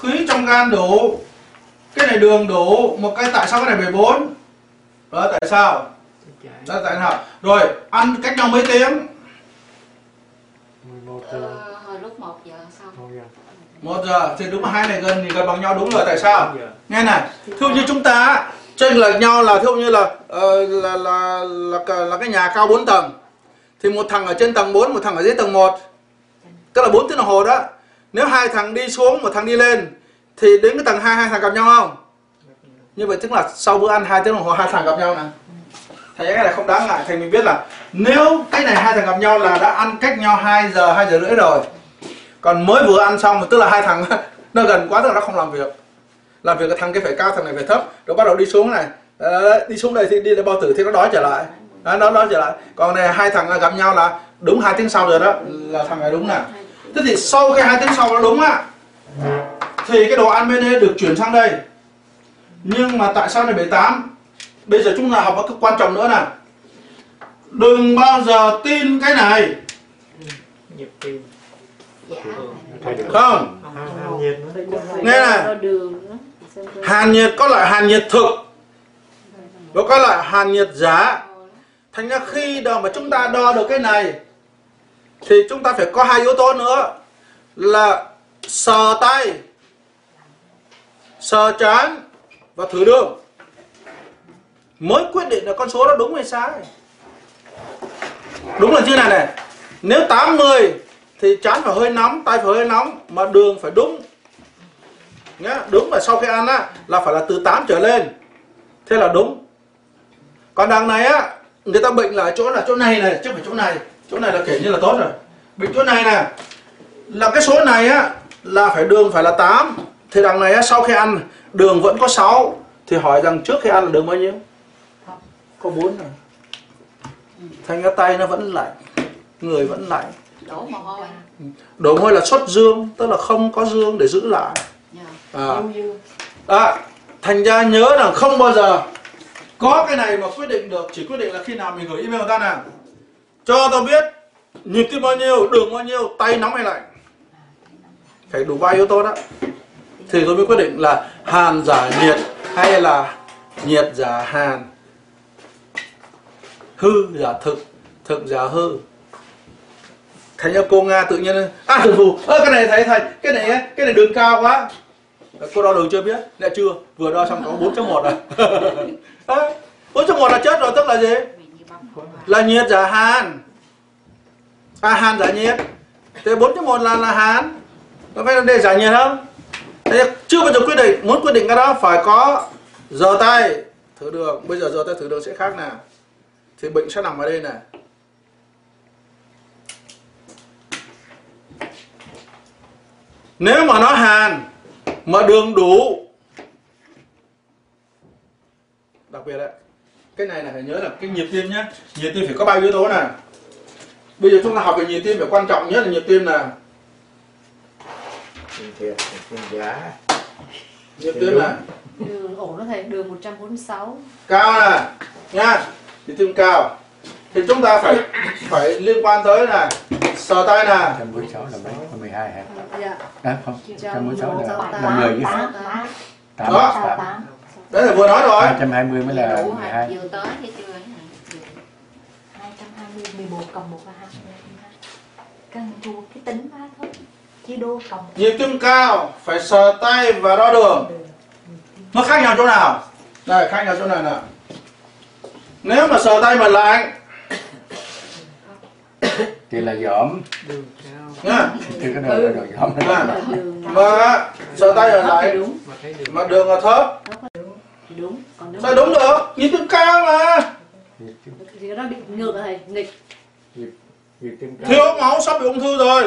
khí trong gan đủ cái này đường đủ một cái tại sao cái này 74 đó tại sao? Đó tại sao? Rồi ăn cách nhau mấy tiếng? 11 giờ. Ờ, hồi lúc 1 giờ thì đúng là hai này gần thì gần bằng nhau đúng rồi tại sao? Nghe này dụ như chúng ta chênh lệch nhau là dụ như là ờ, là, là là là là cái nhà cao 4 tầng thì một thằng ở trên tầng 4 một thằng ở dưới tầng 1 tức là 4 tiếng đồng hồ đó. Nếu hai thằng đi xuống, một thằng đi lên, thì đến cái tầng 2 hai thằng gặp nhau không? Như vậy tức là sau bữa ăn hai tiếng đồng hồ, hai thằng gặp nhau nè. Thầy cái này không đáng ngại. Thầy mình biết là nếu cái này hai thằng gặp nhau là đã ăn cách nhau 2 giờ 2 giờ rưỡi rồi. Còn mới vừa ăn xong, tức là hai thằng nó gần quá, tức là nó không làm việc. Làm việc cái thằng cái phải cao, thằng này phải thấp. Rồi bắt đầu đi xuống này. Đi xuống đây thì đi lên bao tử thì nó đói trở lại. Đấy, nó đói trở lại còn này hai thằng gặp nhau là đúng hai tiếng sau rồi đó. Là thằng này đúng nè. Thế thì sau cái hai tiếng sau nó đúng á thì cái đồ ăn bên đây được chuyển sang đây. Nhưng mà tại sao này 78 bây giờ chúng ta học một cái quan trọng nữa nè. Đừng bao giờ tin cái này. Nhịp tim. Dạ. Không. Hàn hàn nhiệt nó nghe này hàn nhiệt có loại hàn nhiệt thực. Và có loại hàn nhiệt giả thành ra khi đo mà chúng ta đo được cái này, thì chúng ta phải có hai yếu tố nữa, là sờ tay, sờ chán và thử đường. Mới quyết định là con số đó đúng hay sai. Đúng là như này này, nếu 80 thì chán phải hơi nóng, tay phải hơi nóng, mà đường phải đúng. Nhá, đúng là sau khi ăn á, là phải là từ 8 trở lên. Thế là đúng. Còn đằng này á người ta bệnh là chỗ là chỗ này này chứ phải chỗ này. Chỗ này là kể như là tốt rồi. Bệnh chỗ này nè là cái số này á là phải đường phải là 8 thì đằng này á sau khi ăn đường vẫn có 6 thì hỏi rằng trước khi ăn là đường bao nhiêu? Có 4 rồi thành cái tay nó vẫn lạnh người vẫn lạnh Đổ mồ hôi. đổ môi là xuất dương tức là không có dương để giữ lại. Dạ. à. À, thành ra nhớ là không bao giờ có cái này mà quyết định được, chỉ quyết định là khi nào mình gửi email ta nào. Cho tao biết nhịp tim bao nhiêu đường bao nhiêu, tay nóng hay lạnh. Phải đủ ba yếu tố đó. Thì tôi mới quyết định là hàn giả nhiệt hay là nhiệt giả hàn. Hư giả thực thực giả hư. Thấy cho cô nga tự nhiên à thử phù ơ, cái này thấy thầy, cái này cái này đường cao quá. Cô đo đường chưa biết lại chưa. Vừa đo xong có 4.1 rồi à, 4.1 là chết rồi? Tức là gì? Là nhiệt giả hàn. À hàn giả nhiệt. Thế 4.1 là là hàn. Có phải là để giả nhiệt không? Thế chưa bao giờ quyết định muốn quyết định cái đó phải có giờ tay thử đường. Bây giờ giờ tay thử đường sẽ khác nào. Thì bệnh sẽ nằm ở đây này. Nếu mà nó hàn mà đường đủ đặc biệt đấy cái này là phải nhớ là cái nhịp tim nhá nhịp tim phải có bao yếu tố nào bây giờ chúng ta học về nhịp tim phải quan trọng nhất là nhịp tim là thiệt, tim giả. nhịp tim là Đường ổn đó thầy, đường 146 cao nè nha nhịp tim cao thì chúng ta phải phải liên quan tới là sờ tay nè 146 là mấy? 12 hả? Dạ À không, 146 là Tám. 50 chứ. Tám. 8, Đó. 8. đấy là vừa nói rồi. 220 mới là Đủ hả? 12. Vừa tới hay chưa ấy hả? 220, 11 cộng 1 là 2 Cần thua cái tính ra thôi. Chia đô cộng nhịp tim cao phải sờ tay và đo đường. Nó khác nhau chỗ nào? Đây khác nhau chỗ này nè nếu mà sờ tay mà lạnh Thì là cao nhá Thì cái đường là đường nào và sờ tay lạnh đúng mà thấy đường mà đường là thấp. Thì đúng còn nếu sao đúng được? Nhịp tim cao mà. Thì nó bị ngược rồi thầy nghịch. Nhịp tim thiếu cao. máu sắp bị ung thư rồi.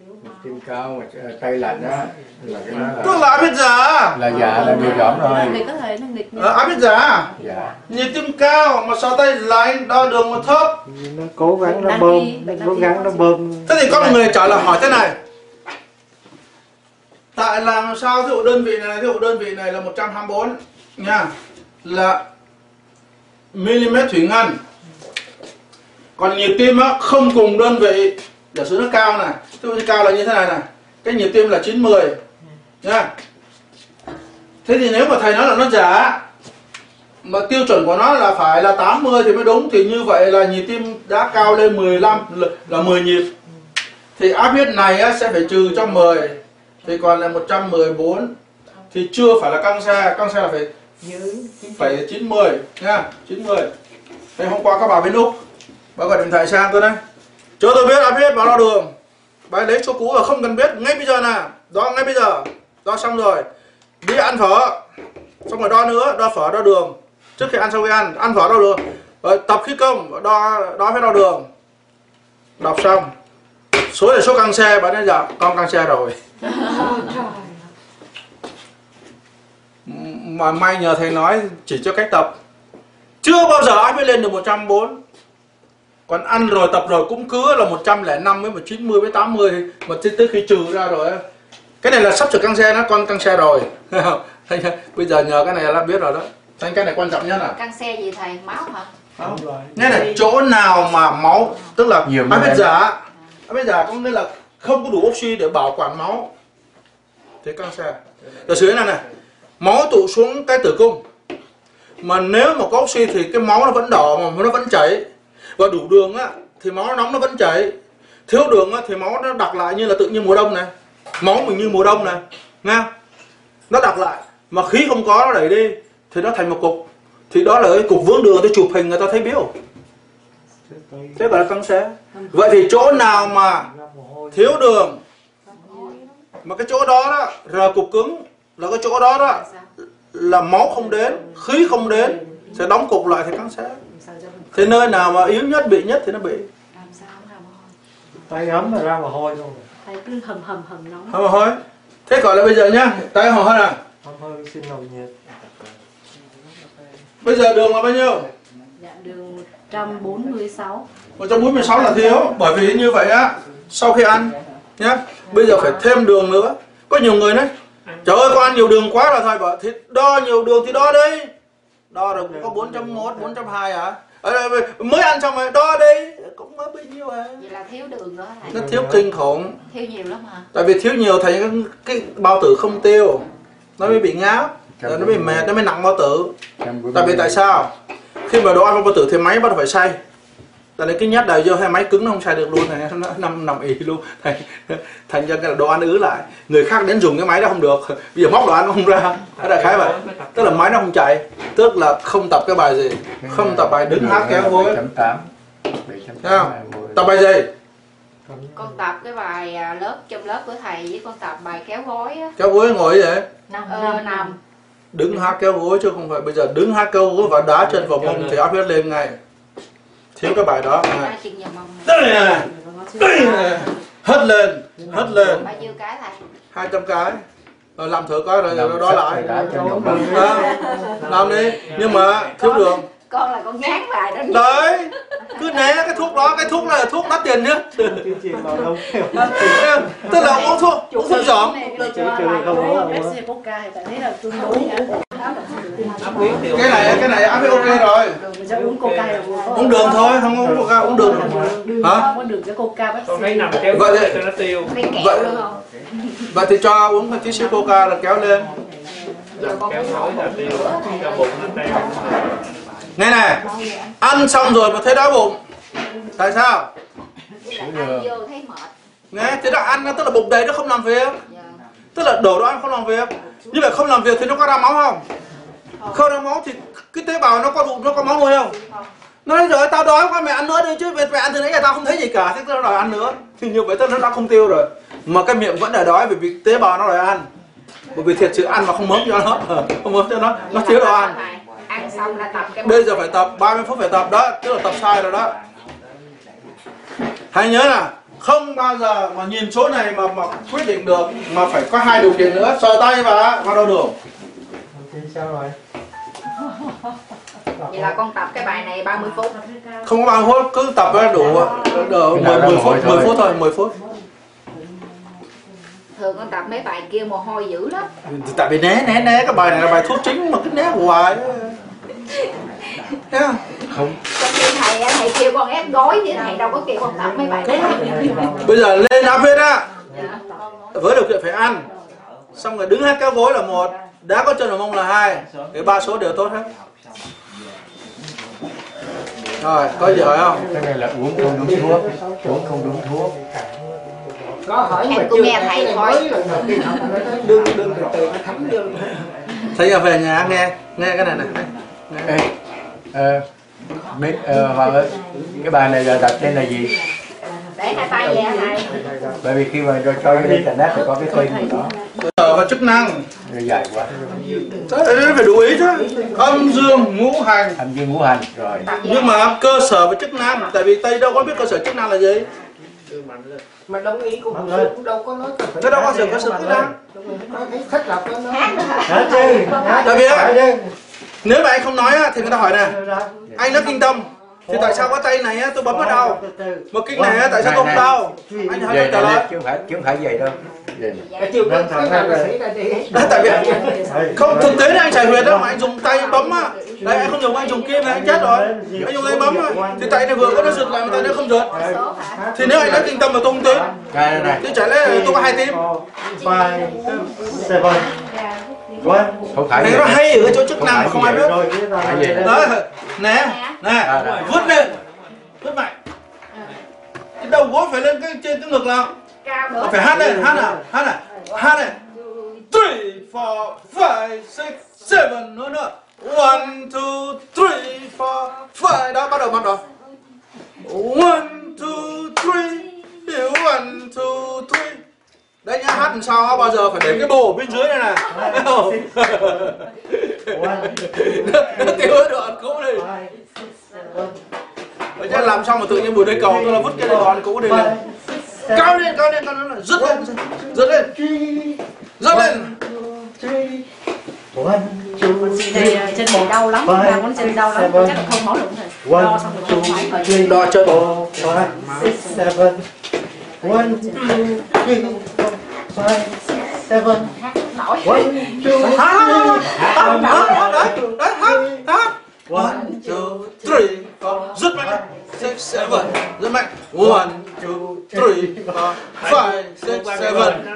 Nhịp tim cao mà ờ, tay lạnh á. Là cái đó tức là là áp huyết giả. Là dạ là bị giỏm nó rồi. nghịch có thể nó nghịch Ờ, áp huyết giả. Dạ. nhịp tim cao mà sờ tay lạnh đo đường mà thấp. Nó cố gắng nó bơm nó cố gắng nó bơm. Thế thì có một người trả lời hỏi thế này. Tại làm sao? Ví dụ đơn vị này ví dụ đơn vị này là 124 nha là mm thủy ngân. Còn nhịp tim á không cùng đơn vị giả sử nó cao này. Ví dụ cao là như thế này này. Cái nhịp tim là 910 nha. Thế thì nếu mà thầy nói là nó giả mà tiêu chuẩn của nó là phải là 80 thì mới đúng thì như vậy là nhịp tim đã cao lên 15 là 10 nhịp. Thì áp huyết này á, sẽ phải trừ cho 10 thì còn là 114 thì chưa phải là căng xe căng xe là phải giữ phải 90 nha 90 Thế hôm qua các bà bên Úc bà gọi điện thoại sang tôi đây cho tôi biết áp biết và đo đường. Bà lấy số cũ và không cần biết ngay bây giờ nè. Đo ngay bây giờ. Đo xong rồi. Đi ăn phở. Xong rồi đo nữa, đo phở, đo đường. Trước khi ăn sau khi ăn ăn phở, đo đường. Rồi tập khí công, đo đo phải đo đường. Đọc xong. Số là số căng xe, bà nên dạ con căng xe rồi. mà may nhờ thầy nói chỉ cho cách tập. Chưa bao giờ ai mới lên được 140 còn ăn rồi tập rồi cũng cứ là 105 với 190 với 80 mà tới, tới khi trừ ra rồi á. Cái này là sắp sửa căng xe nó con căng xe rồi. Thấy chưa? bây giờ nhờ cái này là biết rồi đó. Thành cái này quan trọng nhất là Căng xe gì thầy? Máu hả? nghe này chỗ nào mà máu tức là Nhiều máu huyết em. giả áp giả có nghĩa là không có đủ oxy để bảo quản máu. Thế cancer giả sử thế này này máu tụ xuống cái tử cung. Mà nếu mà có oxy thì cái máu nó vẫn đỏ mà nó vẫn chảy. Và đủ đường á thì máu nó nóng nó vẫn chảy. Thiếu đường á, thì máu nó đặc lại như là tự nhiên mùa đông này. Máu mình như mùa đông này nghe nó đặc lại. Mà khí không có nó đẩy đi thì nó thành một cục. Thì đó là cái cục vướng đường tôi chụp hình người ta thấy biếu thế gọi là căng xé. Vậy thì chỗ nào mà thiếu đường? Mà cái chỗ đó đó rờ cục cứng là cái chỗ đó đó. Là máu không đến khí không đến sẽ đóng cục lại thành cancer thế nơi nào mà yếu nhất bị nhất thì nó bị. Hôi? Tay ấm mà ra mồ hôi luôn Thầy cứ hầm hầm hầm nóng. không thôi thế gọi là bây giờ nhá tay hò hơi à không hơi xin nồng nhiệt. Bây giờ đường là bao nhiêu? Dạ đường 146. 146 là thiếu bởi vì như vậy á sau khi ăn nhá bây giờ phải thêm đường nữa. Có nhiều người đấy trời ơi con ăn nhiều đường quá là thôi bảo thì đo nhiều đường thì đo đi. Đo được có 4.1 4.2 à? Ờ, mới ăn xong rồi đo đi. Cũng mới bấy nhiêu à. Vậy là thiếu đường đó nó thầy thiếu kinh khủng. Thiếu nhiều lắm hả? Tại vì thiếu nhiều thành cái, cái bao tử không tiêu. Nó mới bị ngáp rồi nó mới mệt nó mới nặng bao tử. tại vì tại sao? Khi mà đồ ăn vào bao tử thì máy bắt đầu phải xay tại nên cái nhát đầu vô hai máy cứng nó không xay được luôn này nó nằm nằm ì luôn. Thành thành ra cái đồ ăn ứ lại. Người khác đến dùng cái máy đó không được. Bây giờ móc đồ ăn nó không ra. Cái đại khái vậy tức là máy nó không chạy. Tức là không tập cái bài gì. Không tập bài đứng hát kéo gối. 7.8 Thấy không? tập bài gì? Con tập cái bài à, lớp trong lớp của thầy với con tập bài kéo gối á. Kéo gối ngồi vậy? Năm ờ, năm nằm. đứng hát kéo gối chứ không phải bây giờ đứng hát kéo gối và đá chân vào mông thì áp huyết lên ngay thiếu cái bài đó này. đây này đây này. Hất lên hất lên. Bao nhiêu cái thầy 200 cái. Rồi làm thử coi rồi rồi đó lại. Đó. làm đi. Nhưng mà thiếu đường. con là con dán bài đó. Đấy. Cứ né cái thuốc đó cái thuốc là thuốc đắt tiền nhá tức là uống thuốc uống thuốc giỏm cái này cái này áp huyết ok rồi. Uống Coca là uống đường thôi không uống coca uống đường. Hả? Có đường cái Coca bác con sĩ. thấy nằm kéo Vậy thì- nó tiêu. Vậy- thì cho uống một tí xíu coca là kéo lên. Nằm kéo gối là tiêu. Cho bụng nó teo nghe này ăn xong rồi mà thấy đói bụng. Tại sao? Với ăn nghe thì nó ăn tức là bụng đầy nó không làm việc. Dạ. tức là đổ đồ ăn không làm việc như vậy không làm việc thì nó có ra máu không? Không. Ra máu thì cái tế bào nó có bụng nó có máu nuôi không? Nó nói rồi tao đói quá mày ăn nữa đi chứ mày, mày ăn từ nãy giờ tao không thấy gì cả thế tao đòi ăn nữa. Thì như vậy tức nó đã không tiêu rồi. Mà cái miệng vẫn là đói bởi vì tế bào nó đòi ăn. Bởi vì thiệt sự ăn mà không mớm cho nó không mớm cho nó nó thiếu đồ ăn. Thầy, ăn xong là tập cái bây giờ phải tập 30 phút phải tập đó tức là tập sai rồi đó. Hãy nhớ là không bao giờ mà nhìn số này mà mà quyết định được mà phải có hai điều kiện nữa. Sờ tay và và đo đường thì sao rồi vậy là con tập cái bài này 30 phút. Không có bao phút cứ tập đủ. Đủ 10, 10 phút 10 phút thôi 10 phút. Thường con tập mấy bài kia mồ hôi dữ lắm. Tại vì né né né. Cái bài này là bài thuốc chính mà cứ né hoài Thấy không? không. Trong khi thầy thầy kêu con ép gối chứ thầy đâu có kêu con tập mấy bài đó bây giờ lên áp huyết á. Dạ. với điều kiện phải ăn. Xong rồi đứng hát kéo gối là một. Đá có chân vào mông là hai. Cái ba số đều tốt hết. Rồi có gì hỏi không? Cái này là uống không đúng thuốc. Uống không đúng thuốc. Có hỏi mà Em cũng chưa nghe thầy thôi. đương đương từ từ nó thấm vô. Thấy giờ về nhà nghe nghe cái này này Ê, ờ, biết ờ, Hoàng ơi cái bài này là đặt tên là gì? Để hai tay vậy hả thầy bởi vì khi mà cho cho cái internet thì có cái tên của nó. Sở và chức năng. Nó dài quá. Đấy, phải lưu ý chứ. Âm dương ngũ hành. Âm dương ngũ hành rồi. Nhưng mà cơ sở và chức năng tại vì tây đâu có biết cơ sở chức năng là gì. Mà đông y cũng cũng đâu có nói cái Nó đâu có sự- có sự chức năng. có thấy thích lọc nó á, nếu mà anh không nói á, thì người ta hỏi này anh nói kinh tâm. Thì tại sao cái tay này á, tôi bấm ở đâu mà kinh này á, tại sao tôi không đau? Anh hỏi tôi trả là lời. chứ không phải chứ không phải vậy đâu. Là đi Đấy, tại vì không thực tế là anh xài huyệt đó mà anh dùng tay bấm á. Đây anh không dùng anh dùng kim này anh chết rồi. Anh dùng tay bấm rồi thì tay này vừa có nó giật lại mà tay nó không hả? Thì nếu anh nói kinh tâm mà tôi không này thì chả lẽ tôi có hai tim one. không phải này nó hay ở cái chỗ chức năng mà không ai biết. Đó nè nè À, vứt lên. Vứt mạnh cái đầu gối phải lên cái trên cái ngực nào? Phải hát lên hát nào hát nào hát này. Three four five six seven nữa nữa. One two three four five. Đó bắt đầu bắt đầu. One two three. One two three đấy nhá hát làm sao á, bao giờ phải để cái bồ bên dưới này này không? Nó tiêu hết đoạn cũ đi Đấy chứ làm xong mà tự nhiên buổi đây cầu tôi là vứt cái đoạn cũ đi lên cao lên cao lên cao lên rứt lên rứt lên rứt lên Chị này ờ, chân bị đau lắm, đang muốn chân đau lắm, chắc là không máu được rồi. one, Đo xong rồi two, phải Đo chân. four, five, six, seven, one, two, three, five, seven, one, two, three, hát đấy đấy hát one, one two three four rứt mạnh six seven rứt mạnh one two three four five six seven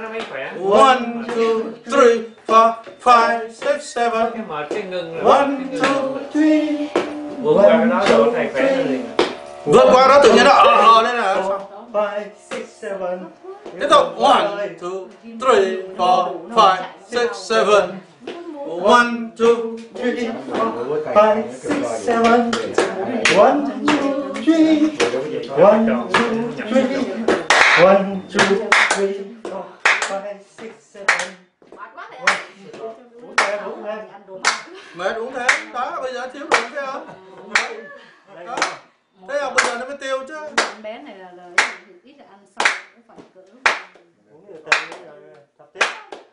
one two three four five six seven cái cái ngưng one two three, vượt qua đó tự nhiên đó six seven one two three, Rửa tay five, nó kêu six, gọi gì? seven, one, two, three, one, two, three, one, two, three, four, five, six, seven. mệt quá thầy Uống thêm, uống thêm. mệt uống thêm đó bây giờ thiếu được thấy không đó thế là bây giờ nó mới tiêu chứ Em bé này là là ít là ăn xong cũng phải cỡ Uống từ từ rồi tập tiếp.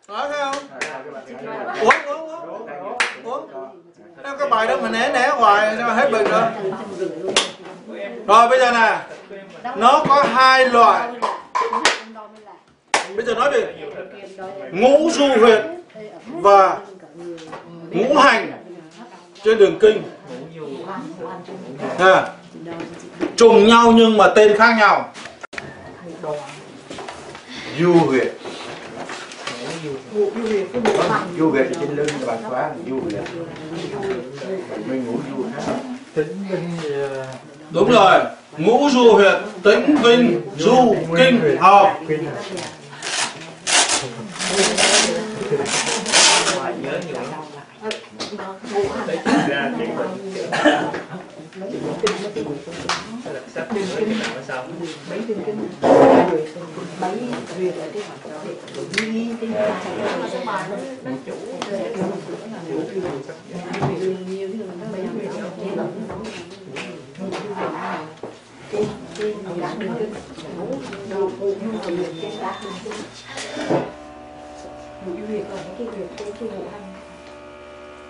đó thấy không À, uống uống uống uống Theo cái bài đó mình né né hoài sao mà hết bệnh rồi rồi bây giờ nè nó có hai loại bây giờ nói về ngũ du huyệt và ngũ hành trên đường kinh. À, trùng nhau nhưng mà tên khác nhau. Du huyệt du huyệt trên lưng bàn quá du huyệt mình ngủ du Tính đúng rồi. Ngũ du huyệt tĩnh vinh du kinh học. kinh à nhớ nhiều ra cái bệnh sắp đến cái nào nó cái cái đường kinh cái cái cái cái cái cái cái việc cái cái vụ hành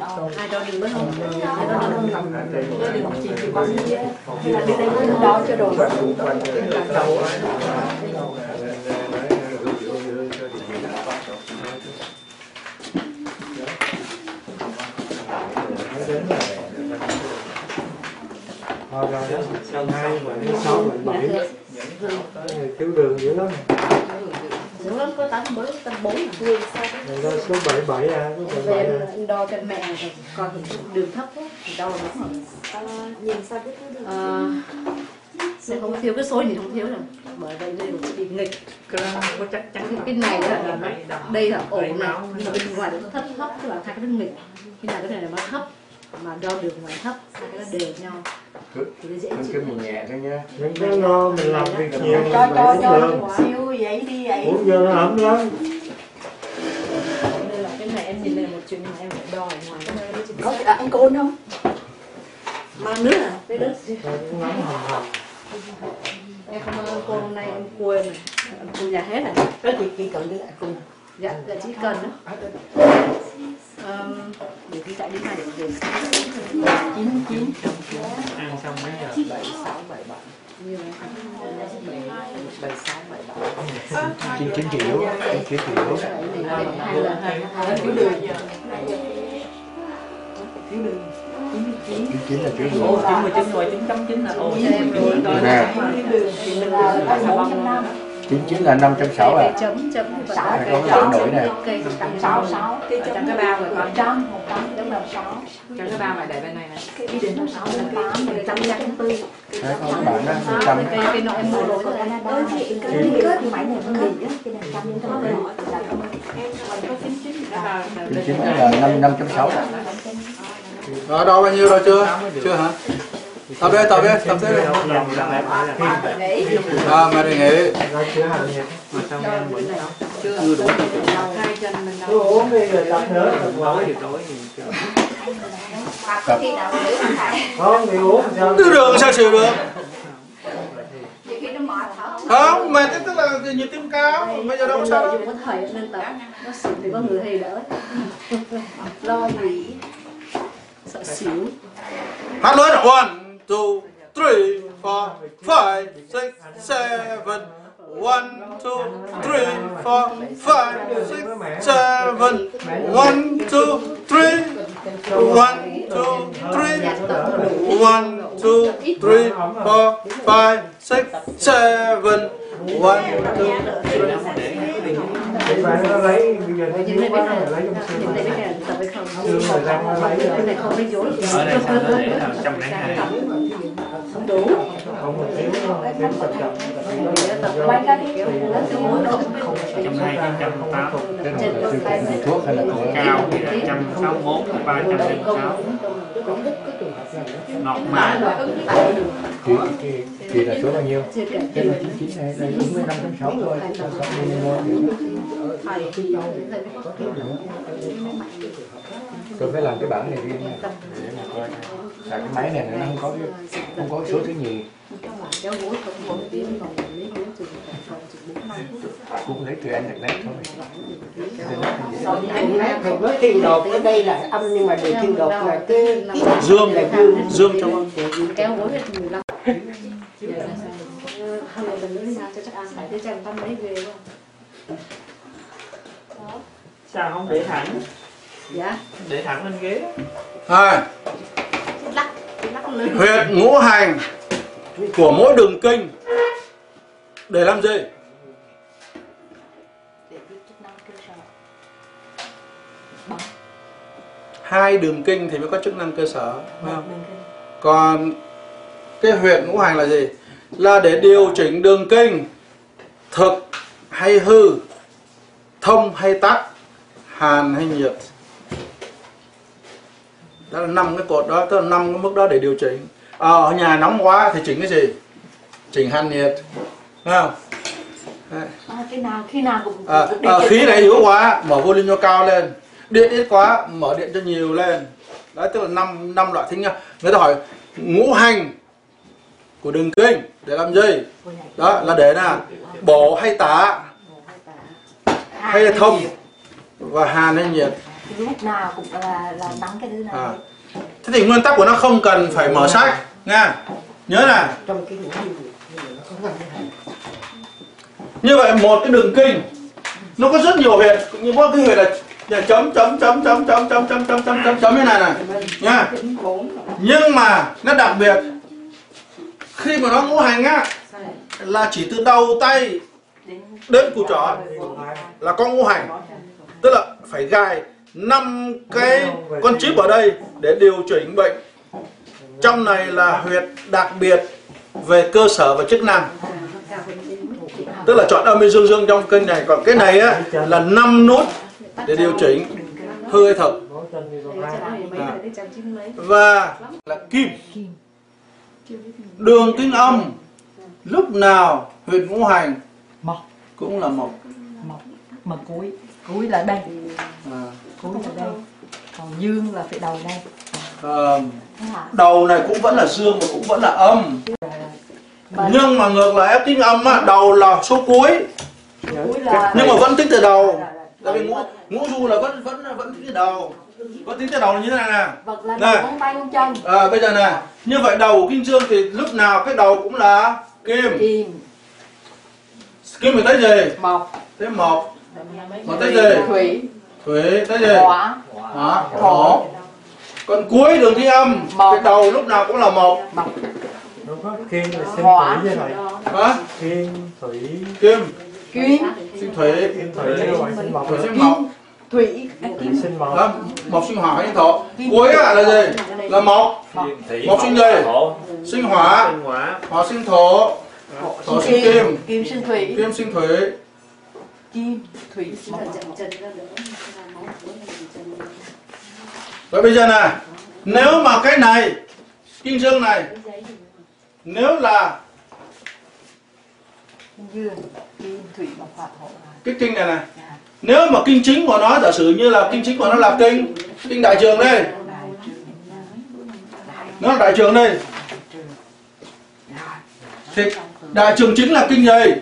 nó ai đo đường mới không ai đôi đường không đo đường chỉ chỉ có gì hay là đi đây cũng đo cho đồ Rồi rồi đó, hai, bảy, sáu, bảy, bảy. Thiếu đường dữ lắm. Dưỡng lắm có tám mới tầm bốn người sao đấy Người đó số 77 à, số 77 về à. đo cho mẹ rồi còn thì đường thấp á, thì đo là đúng rồi. Nhìn sao biết cái đường Ờ, sẽ không thiếu cái số thì không thiếu rồi bởi vậy đây cũng bị nghịch chắc chắn cái này là, đây là ổ này mà bên ngoài nó thấp thấp tức là hai cái nó nghịch. Cái này cái này là nó thấp mà đo đường ngoài thấp cái nó đều nhau. Cứ thì nó dễ chịu cứ mình nhẹ thôi nha Những cái no mình làm việc nhiều mình cho cho cho nó siêu vậy đi vậy. Uống vô nó ấm lắm. nên là cái này em nhìn này một chuyện mà em phải đo ở ngoài. Có à, anh có ôn không? Mang nước à? Lấy nước Rồi cũng ngắm hầm hầm. em cảm ơn cô hôm nay em quên này em quên nhà hết này đó chị chị cần đưa lại cùng dạ dạ chỉ cần đó um, để ghi lại đi này để chín chín trong chín ăn xong mấy giờ bảy sáu bảy bảy chín chín triệu chín chín triệu thiếu đường thiếu đường chín chín là thiếu đường chín mươi chín ngoài chín trăm chín là ô chín mươi chín rồi đó 99 là 560 à? Chấm chấm thì bạn có cái đổi này. sáu sáu Cái chấm cái ba rồi con. Trăm, một trăm, chấm là sáu Chấm cái ba mà để bên này này. Cái ý định sáu là tám, mình trăm ra trăm tư. Đấy con các bạn đó, một trăm. Cái cái nội em mua rồi. Đôi chị, cái liên kết máy này nó gì á, cái này trăm đến trăm có Chín chín là năm năm chấm sáu. Đó đâu bao nhiêu rồi chưa? Chưa hả? Tabe, tabe, tabe. À, mà đừng nghĩ. Chưa đủ. Hai nữa. Không đường sao chịu được không mà tức là nhiệt tim cao bây giờ đâu có sao đâu có nên tập nó xỉu thì có người hay đỡ lo gì sợ xỉu hát lớn là one two, three, four, five, six, seven. One, two, three, four, five, six, seven. One, two, three. One, two, three. One, two, three, four, five, six, seven. One, two, three. Lấy bây giờ thấy dính quá rồi lấy trong xương rồi. Xương rồi ra nó lấy rồi. Ở đây sao nó để là trăm rãnh hai. Không đủ. Không một tiếng thôi, tiếng tập chậm. Quay cái kiểu nó tương đối không. Trăm hai cái trăm tám. Cái này chưa kể thuốc hay là cao thì là trăm sáu mốt ba trăm linh sáu ngọt má chị chị chị là số bao nhiêu cái là chín chín này đây đúng với năm trăm sáu thôi năm sáu mươi mua thì thầy có tôi phải làm cái bản này riêng để mà coi tại cái máy này nó không có cái không có số thứ nhì. Lấy cũng lấy từ anh được lấy thôi. Thầy nói thiên đột ở đây là âm nhưng mà để thiên đột là cái cái Dương, là dương dương trong âm. kéo gối hết mười lăm hai lần nữa đi ra cho chắc ăn phải thế chàng tâm lấy về không sao không để thẳng? Dạ. Để thẳng lên ghế Hai huyệt ngũ hành của mỗi đường kinh để làm gì? Hai đường kinh thì mới có chức năng cơ sở không? còn cái huyệt ngũ hành là gì? Là để điều chỉnh đường kinh thực hay hư, thông hay tắc hàn hay nhiệt đó là năm cái cột đó tức là năm cái mức đó để điều chỉnh. Ờ, ở nhà nóng quá thì chỉnh cái gì? Chỉnh hàn nhiệt. Thấy không? À, cái nào khi nào cũng à, à, khí này yếu quá mở volume cho cao lên. Điện ít quá mở điện cho nhiều lên. Đấy tức là năm năm loại thính nhau. Người ta hỏi ngũ hành của đường kinh để làm gì? Đó là để là bổ hay tả? Hay là thông? và hàn hay nhiệt lúc nào cũng là là nắng cái thứ này à. thế thì nguyên tắc của nó không cần phải mở sách nha nhớ là trong cái ngầm như vậy một cái đường kinh nó có rất nhiều huyệt nhưng có cái huyệt là là chấm chấm chấm chấm chấm chấm chấm chấm chấm chấm chấm như này này nha nhưng mà nó đặc biệt khi mà nó ngũ hành á là chỉ từ đầu tay đến củ trỏ là có ngũ hành tức là phải gài năm cái con chip ở đây để điều chỉnh bệnh. Trong này là huyệt đặc biệt về cơ sở và chức năng. Tức là chọn âm dương dương trong kênh này. Còn cái này á là 5 nút để điều chỉnh hư hay thật và là kim. Đường kinh âm lúc nào huyệt ngũ hành mộc. cũng là mộc. Mộc. Mà cuối cuối là đây à, cuối là đây. còn dương là phải đầu đây. Ờ, hả? đầu này cũng vẫn là dương và cũng vẫn là âm. Vâng. nhưng mà ngược lại ép tính âm á đầu là số cuối. Cuối là nhưng mà vẫn tính từ đầu. Tại vì ngũ ngũ du là vẫn vẫn vẫn tính từ đầu. Vẫn tính từ đầu là như thế này nè. Này. à, bây giờ nè. Như vậy đầu của kinh dương thì lúc nào cái đầu cũng là kim. Kim. Kim thì tới gì? Mộc. Tới một mà tới gì? thủy thủy tới gì? Hỏa hỏa thổ còn cuối đường thi âm. Một. cái đầu lúc nào cũng là một mộc. Đúng không? Kim là sinh thủy vậy hả? Kim thủy. Kim. Kim. Sinh thủy. Kim thủy. Là sinh mộc thủy sinh mộc. Thủy thủy. Kim sinh mộc. Đó mộc sinh hỏa sinh thổ cuối á là gì? là mộc. Thủy Một sinh gì? Sinh hỏa. Sinh hỏa. Sinh thổ. Thổ sinh kim. kim sinh thủy. Kim sinh thủy. Kim thủy. Mộc Vậy bây giờ này, nếu mà cái này, kinh dương này, nếu là kim kim cái kinh này này, nếu mà kinh chính của nó giả sử như là kinh chính của nó là kinh kinh đại trường đây, nó là đại trường đây, thì đại trường chính là kinh gì?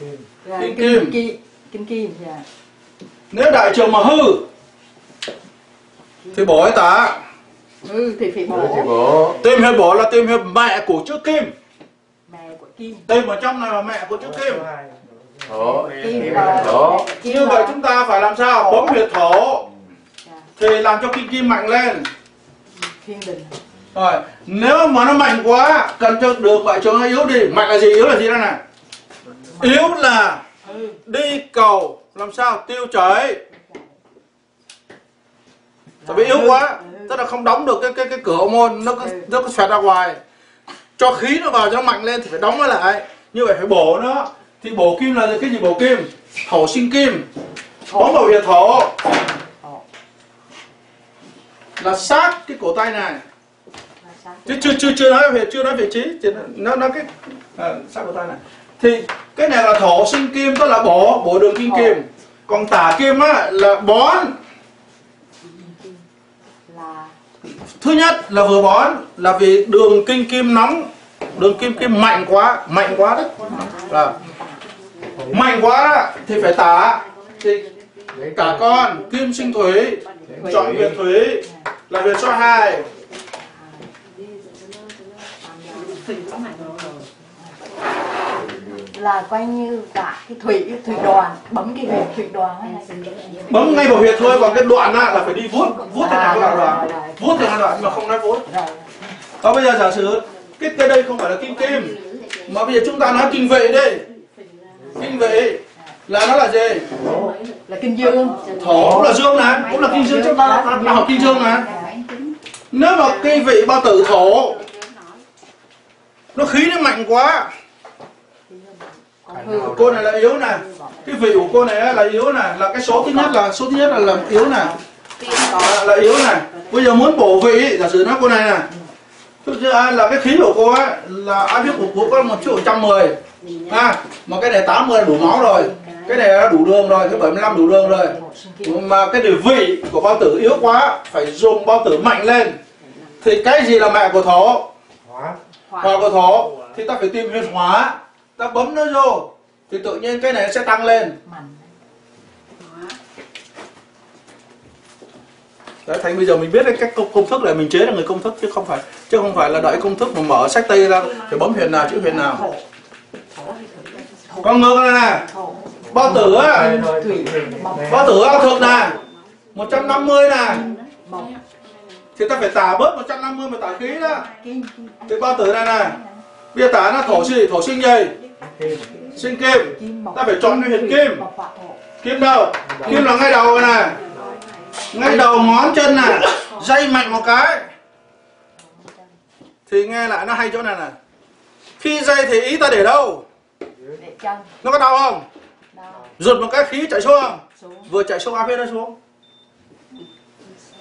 kim Rồi, Kim kim kim. kim kim kim dạ Nếu đại trường mà hư thì bổ hay tả? ừ thì phải Rồi thì bổ Tìm hiệp bổ là tìm hiệp mẹ của chữ kim. mẹ của kim Tìm ở trong này là mẹ của chữ kim. thổ kim kim kim Như vậy chúng ta phải làm sao? Bấm huyệt thổ thì làm cho kinh kim mạnh lên. thiên đình Rồi, nếu mà nó mạnh quá, cần cho đường bại trường nó yếu đi. Mạnh là gì? Yếu là gì đây này? Yếu là đi cầu làm sao tiêu chảy. Tại vì yếu quá, tức là không đóng được cái cái cái cửa hậu môn, nó cứ nó cứ xoẹt ra ngoài. Cho khí nó vào cho nó mạnh lên thì phải đóng nó lại. Như vậy phải bổ nó. Thì bổ kim là cái gì bổ kim? Thổ sinh kim. Bóng vào huyệt thổ. Là sát cái cổ tay này. chứ chưa chưa chưa nói về chưa nói vị trí nó- nó cái à, sao của tay này thì cái này là thổ sinh kim tức là bổ bổ đường kim kim còn tả kim á là bón. Là thứ nhất là vừa bón là vì đường kinh kim nóng. Đường kim kim mạnh quá mạnh quá đấy. Là mạnh quá thì phải tả thì cả con kim sinh thủy. Chọn huyệt thủy là huyệt số 2 là coi như cả cái thủy thủy đoàn bấm cái huyệt thủy đoàn ấy. Bấm ngay vào huyệt thôi còn cái đoạn á là phải đi vuốt vuốt thế nào là đoạn rồi. vuốt thế nào đoạn mà không nói vuốt. Và bây giờ giả sử cái cái đây không phải là kinh kim mà bây giờ chúng ta nói kinh vệ đi. Kinh vệ là nó là gì? Là kim dương. Thổ cũng là dương này cũng là kinh dương chúng ta ta học kinh dương này nếu mà cái vị bao tử thổ nó khí nó mạnh quá cô này là yếu này cái vị của cô này là yếu này là cái số thứ nhất là số thứ nhất là làm yếu này là, là yếu này bây giờ muốn bổ vị giả sử nói cô này này Thực ra là cái khí của cô ấy là ai biết của cô có một chút 110 ha mà cái này 80 là đủ máu rồi. Cái này đủ đường rồi cái 75 đủ đường rồi. Mà cái địa vị của bao tử yếu quá phải dùng bao tử mạnh lên. Thì cái gì là mẹ của thổ? Hóa. Hỏa của thổ. Thì ta phải tìm huyệt hóa ta bấm nó vô thì tự nhiên cái này sẽ tăng lên. Đấy, thành bây giờ mình biết cái cách công, công thức là mình chế là người công thức chứ không phải chứ không phải là đợi công thức mà mở sách tây ra thì bấm huyệt nào chữ huyệt nào. còn ngược này nè bao tử á. Bao tử ao thực nè 150 nè thì ta phải tả bớt 150 mà tả khí đó. Cái bao tử này nè bây giờ tả nó thổ gì thổ sinh gì sinh kim, ta phải chọn cái huyệt kim. Kim đâu? Kim là ngay đầu này. Ngay đầu ngón chân này. Dây mạnh một cái. Thì nghe lại nó hay chỗ này này. Khi dây thì ý ta để đâu? Nó có đau không? Đau giật một cái khí chạy xuống không? Vừa chạy xuống, áp huyết nó xuống.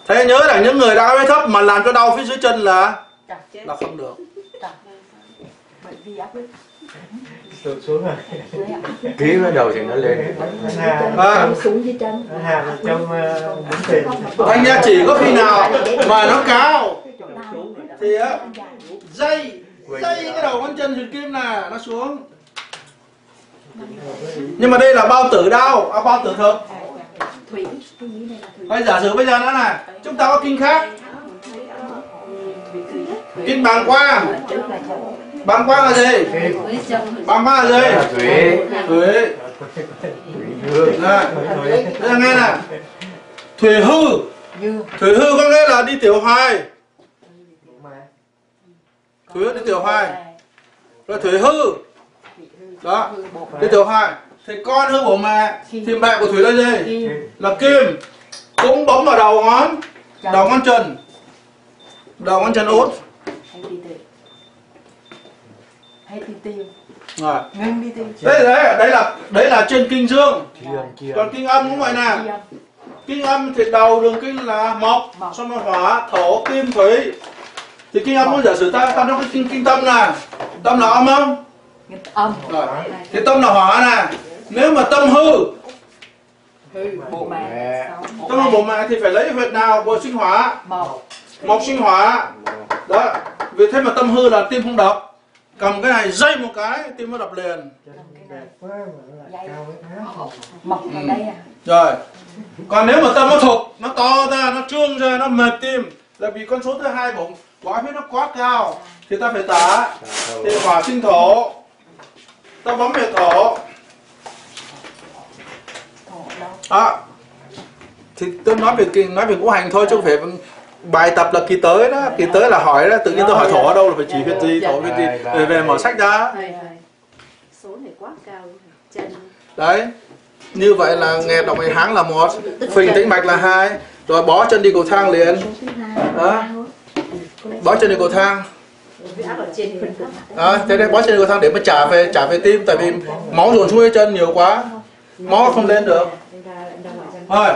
Thế nhớ là những người đã áp huyết thấp mà làm cho đau phía dưới chân là là không được. bởi vì áp lực tụt xuống rồi. Khí bắt đầu thì nó lên. Hà à, xuống dưới chân hà là trong ờ, bốn tiền thành ra chỉ có khi nào mà nó cao thì á dây dây cái đầu ngón chân huyệt kim nè nó xuống. Nhưng mà đây là bao tử đau à, bao tử thực là Bây giả sử bây giờ nữa này Chúng ta có kinh khác. Kinh bàng quang Bàng quang là gì? Bàng quang là gì? thủy. Thủy. Này. Đây là nghe nè Thủy hư. Thủy hư có nghĩa là đi tiểu hoài. Thủy hư đi tiểu hoài. Là thủy hư. Đó. Đi tiểu hoài. Thì con hư của mẹ Thì mẹ của Thủy là gì? Là kim. Cũng bấm vào đầu ngón. Đầu ngón chân. Đầu ngón chân út hay đi tiêu hay đi tiêu Rồi. Ngưng đi tiêu đấy đấy đấy là đấy là trên kinh dương. Còn kinh âm cũng vậy nè. Kinh âm thì đầu đường kinh là mộc Mộc. xong rồi hỏa thổ kim thủy. Thì kinh âm nó giả sử ta ta nói cái kinh kinh tâm nè. Tâm là âm không? Âm. Rồi. Thì tâm là hỏa nè. Nếu mà tâm hư hư bộ mẹ. Mẹ. Tâm là bộ mẹ thì phải lấy huyệt nào? Bộ sinh hỏa. Một mộc sinh hỏa. Đó. Vì thế mà tâm hư là tim không đập cầm cái này dây một cái tim nó đập liền. Mọc vào đây à? Rồi. Còn nếu mà tâm nó thục Nó to ra, nó trương ra, nó mệt tim Là vì con số thứ hai bụng Quá huyết nó quá cao Thì ta phải tả Thì hỏa sinh thổ. Ta bấm về thổ. À, Thì tôi nói về nói về ngũ hành thôi chứ không phải Bài tập là kỳ tới đó. Kỳ tới là hỏi đó Tự nhiên tôi hỏi thổ ở đâu là phải chỉ huyết gì Thổ huyết gì Về, về mở sách ra số này quá cao. Đấy. Như vậy là nghe đọc bài háng là một Phình tĩnh mạch là hai Rồi bó chân đi cầu thang liền. Đó. Bó chân đi cầu thang. À, thế đây bó chân đi cầu thang để mà trả về trả về tim tại vì máu dồn xuống chân nhiều quá. Máu không lên được. Thôi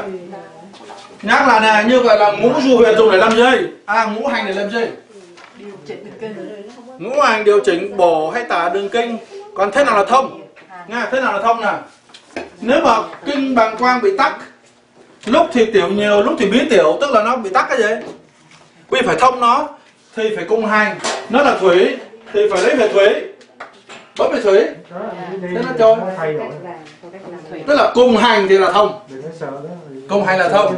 nhắc là nè như vậy là ngũ du huyệt dùng để làm gì? À ngũ hành để làm gì? Điều chỉnh được kinh. Ngũ hành điều chỉnh bổ hay tả đường kinh. Còn thế nào là thông? Nha thế nào là thông nè? Nếu mà kinh bàng quang bị tắc lúc thì tiểu nhiều lúc thì bí tiểu tức là nó bị tắc cái gì? Vì phải thông nó thì phải cung hành. Nó là thủy thì phải lấy về thủy. Bấm về thủy. Thế nó trôi. tức là cung hành thì là thông Công hay là thông?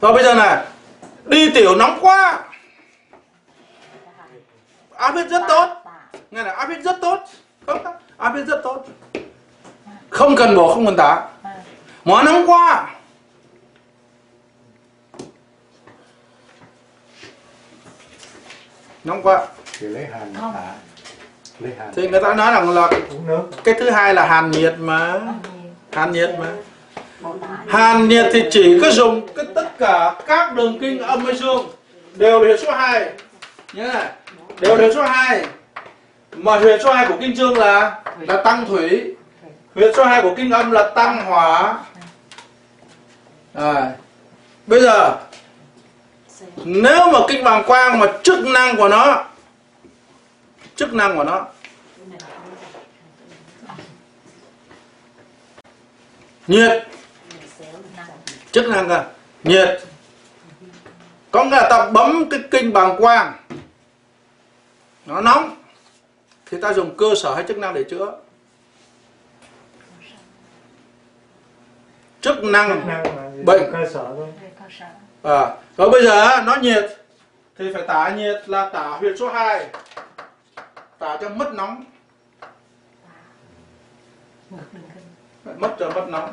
Rồi bây giờ này đi tiểu nóng quá. Áp huyết rất tốt. Nghe này áp huyết rất tốt. Không áp huyết rất tốt. Không cần bổ không cần tả. Mà nóng quá. Nóng quá. Thì lấy hàn thả lấy hàn thì người ta nói rằng là cái thứ hai là hàn nhiệt mà. Hàn nhiệt mà hàn nhiệt thì chỉ có dùng cái tất cả các đường kinh âm hay dương. Đều là huyệt số 2 nhớ này. Đều là huyệt số 2 mà huyệt số 2 của kinh dương là là tăng thủy. Huyệt số 2 của kinh âm là tăng hỏa. Rồi. Bây giờ, nếu mà kinh bàng quang mà chức năng của nó, chức năng của nó, nhiệt chức năng à nhiệt. Có nghĩa là ta bấm cái kinh bàng quang. Nó nóng. Thì ta dùng cơ sở hay chức năng để chữa? Chức năng chức năng Bệnh. cơ sở thôi. Về cơ sở. À, rồi bây giờ nó nhiệt. Thì phải tả nhiệt là tả huyệt số 2 tả cho mất nóng. Mất cho mất nóng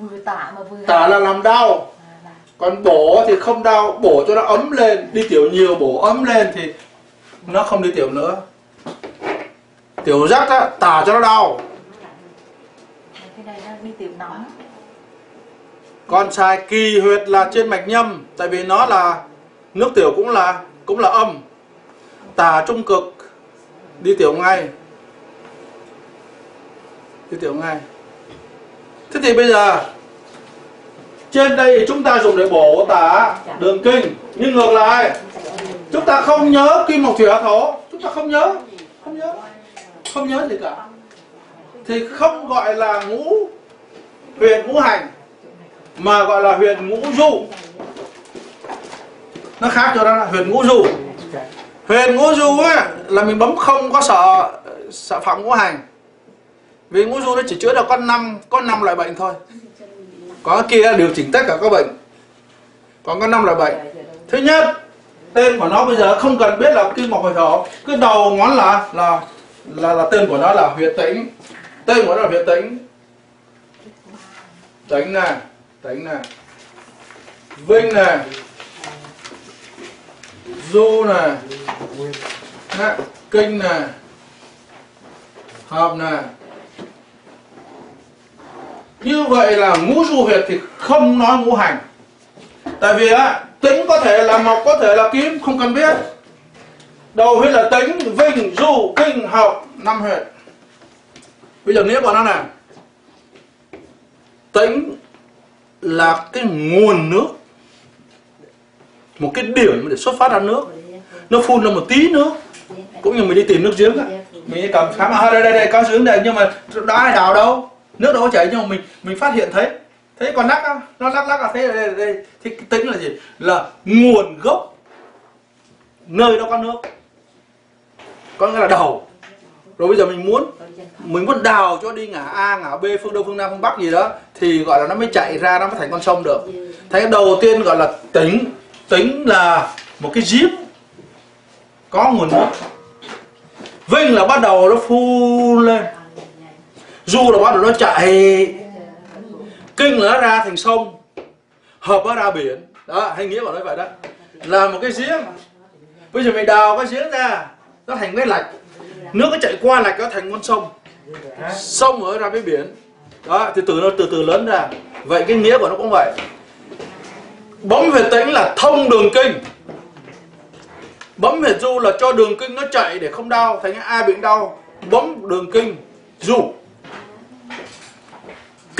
vừa tả mà vừa tả là làm đau. À, còn bổ thì không đau bổ cho nó ấm lên. Đi tiểu nhiều bổ ấm lên thì nó không đi tiểu nữa. Tiểu rắc á tả cho nó đau. Cái này nó đi tiểu nóng. Còn xài kỳ huyệt là trên mạch nhâm tại vì nó là nước tiểu cũng là cũng là âm. Tả trung cực đi tiểu ngay. Đi tiểu ngay thế thì bây giờ trên đây chúng ta dùng để bổ tả đường kinh nhưng ngược lại chúng ta không nhớ kim mộc thủy hỏa thổ chúng ta không nhớ. Không nhớ. Không nhớ gì cả. Thì không gọi là ngũ huyền ngũ hành mà gọi là huyền ngũ du. Nó khác chỗ đó là huyệt ngũ du. Huyệt ngũ du á là mình bấm không có sợ sợ phạm ngũ hành vì ngũ du nó chỉ chữa được có năm có năm loại bệnh thôi. Có kia điều chỉnh tất cả các bệnh. Còn có năm loại bệnh. Thứ nhất, tên của nó bây giờ không cần biết là kim mộc hồi thổ cứ đầu ngón là là là là tên của nó là huyệt tĩnh. Tên của nó là huyệt tĩnh. Tĩnh này tĩnh này vinh này du này kinh này hợp này như vậy là ngũ du huyệt thì không nói ngũ hành. Tại vì á tính có thể là mộc, có thể là kim, không cần biết. Đầu huyết là tính vinh, du, kinh học năm huyệt. Bây giờ nghĩa của nó này. Tính là cái nguồn nước, một cái điểm để xuất phát ra nước. Nó phun ra một tí nước, cũng như mình đi tìm nước giếng á. Mình đi cầm khám à đây đây đây, có giếng đây, nhưng mà đã ai đào đâu? Nước đâu có chảy nhưng mà mình mình phát hiện thấy thấy còn lắc không nó lắc lắc là thế đây, đây, thì tính là gì? Là nguồn gốc nơi đó có nước. Có nghĩa là đầu. Rồi bây giờ mình muốn mình muốn đào cho đi ngã A ngã B phương đông phương nam phương bắc gì đó thì gọi là nó mới chạy ra nó mới thành con sông được. Thế đầu tiên gọi là tính. Tính là một cái giếng có nguồn nước. Vinh là bắt đầu nó phun lên du là bắt đầu nó chạy. Kinh là nó ra thành sông, hợp nó ra biển. Đó, hay nghĩa của nó vậy đó. Là một cái giếng. Bây giờ mình đào cái giếng ra, nó thành cái lạch. Nước nó chạy qua lạch, nó thành con sông. Sông ở ra với biển. Đó thì từ nó từ từ lớn ra. Vậy cái nghĩa của nó cũng vậy. Bấm huyệt tĩnh là thông đường kinh. Bấm huyệt du là cho đường kinh nó chạy để không đau, thành ai bị đau. Bấm đường kinh, du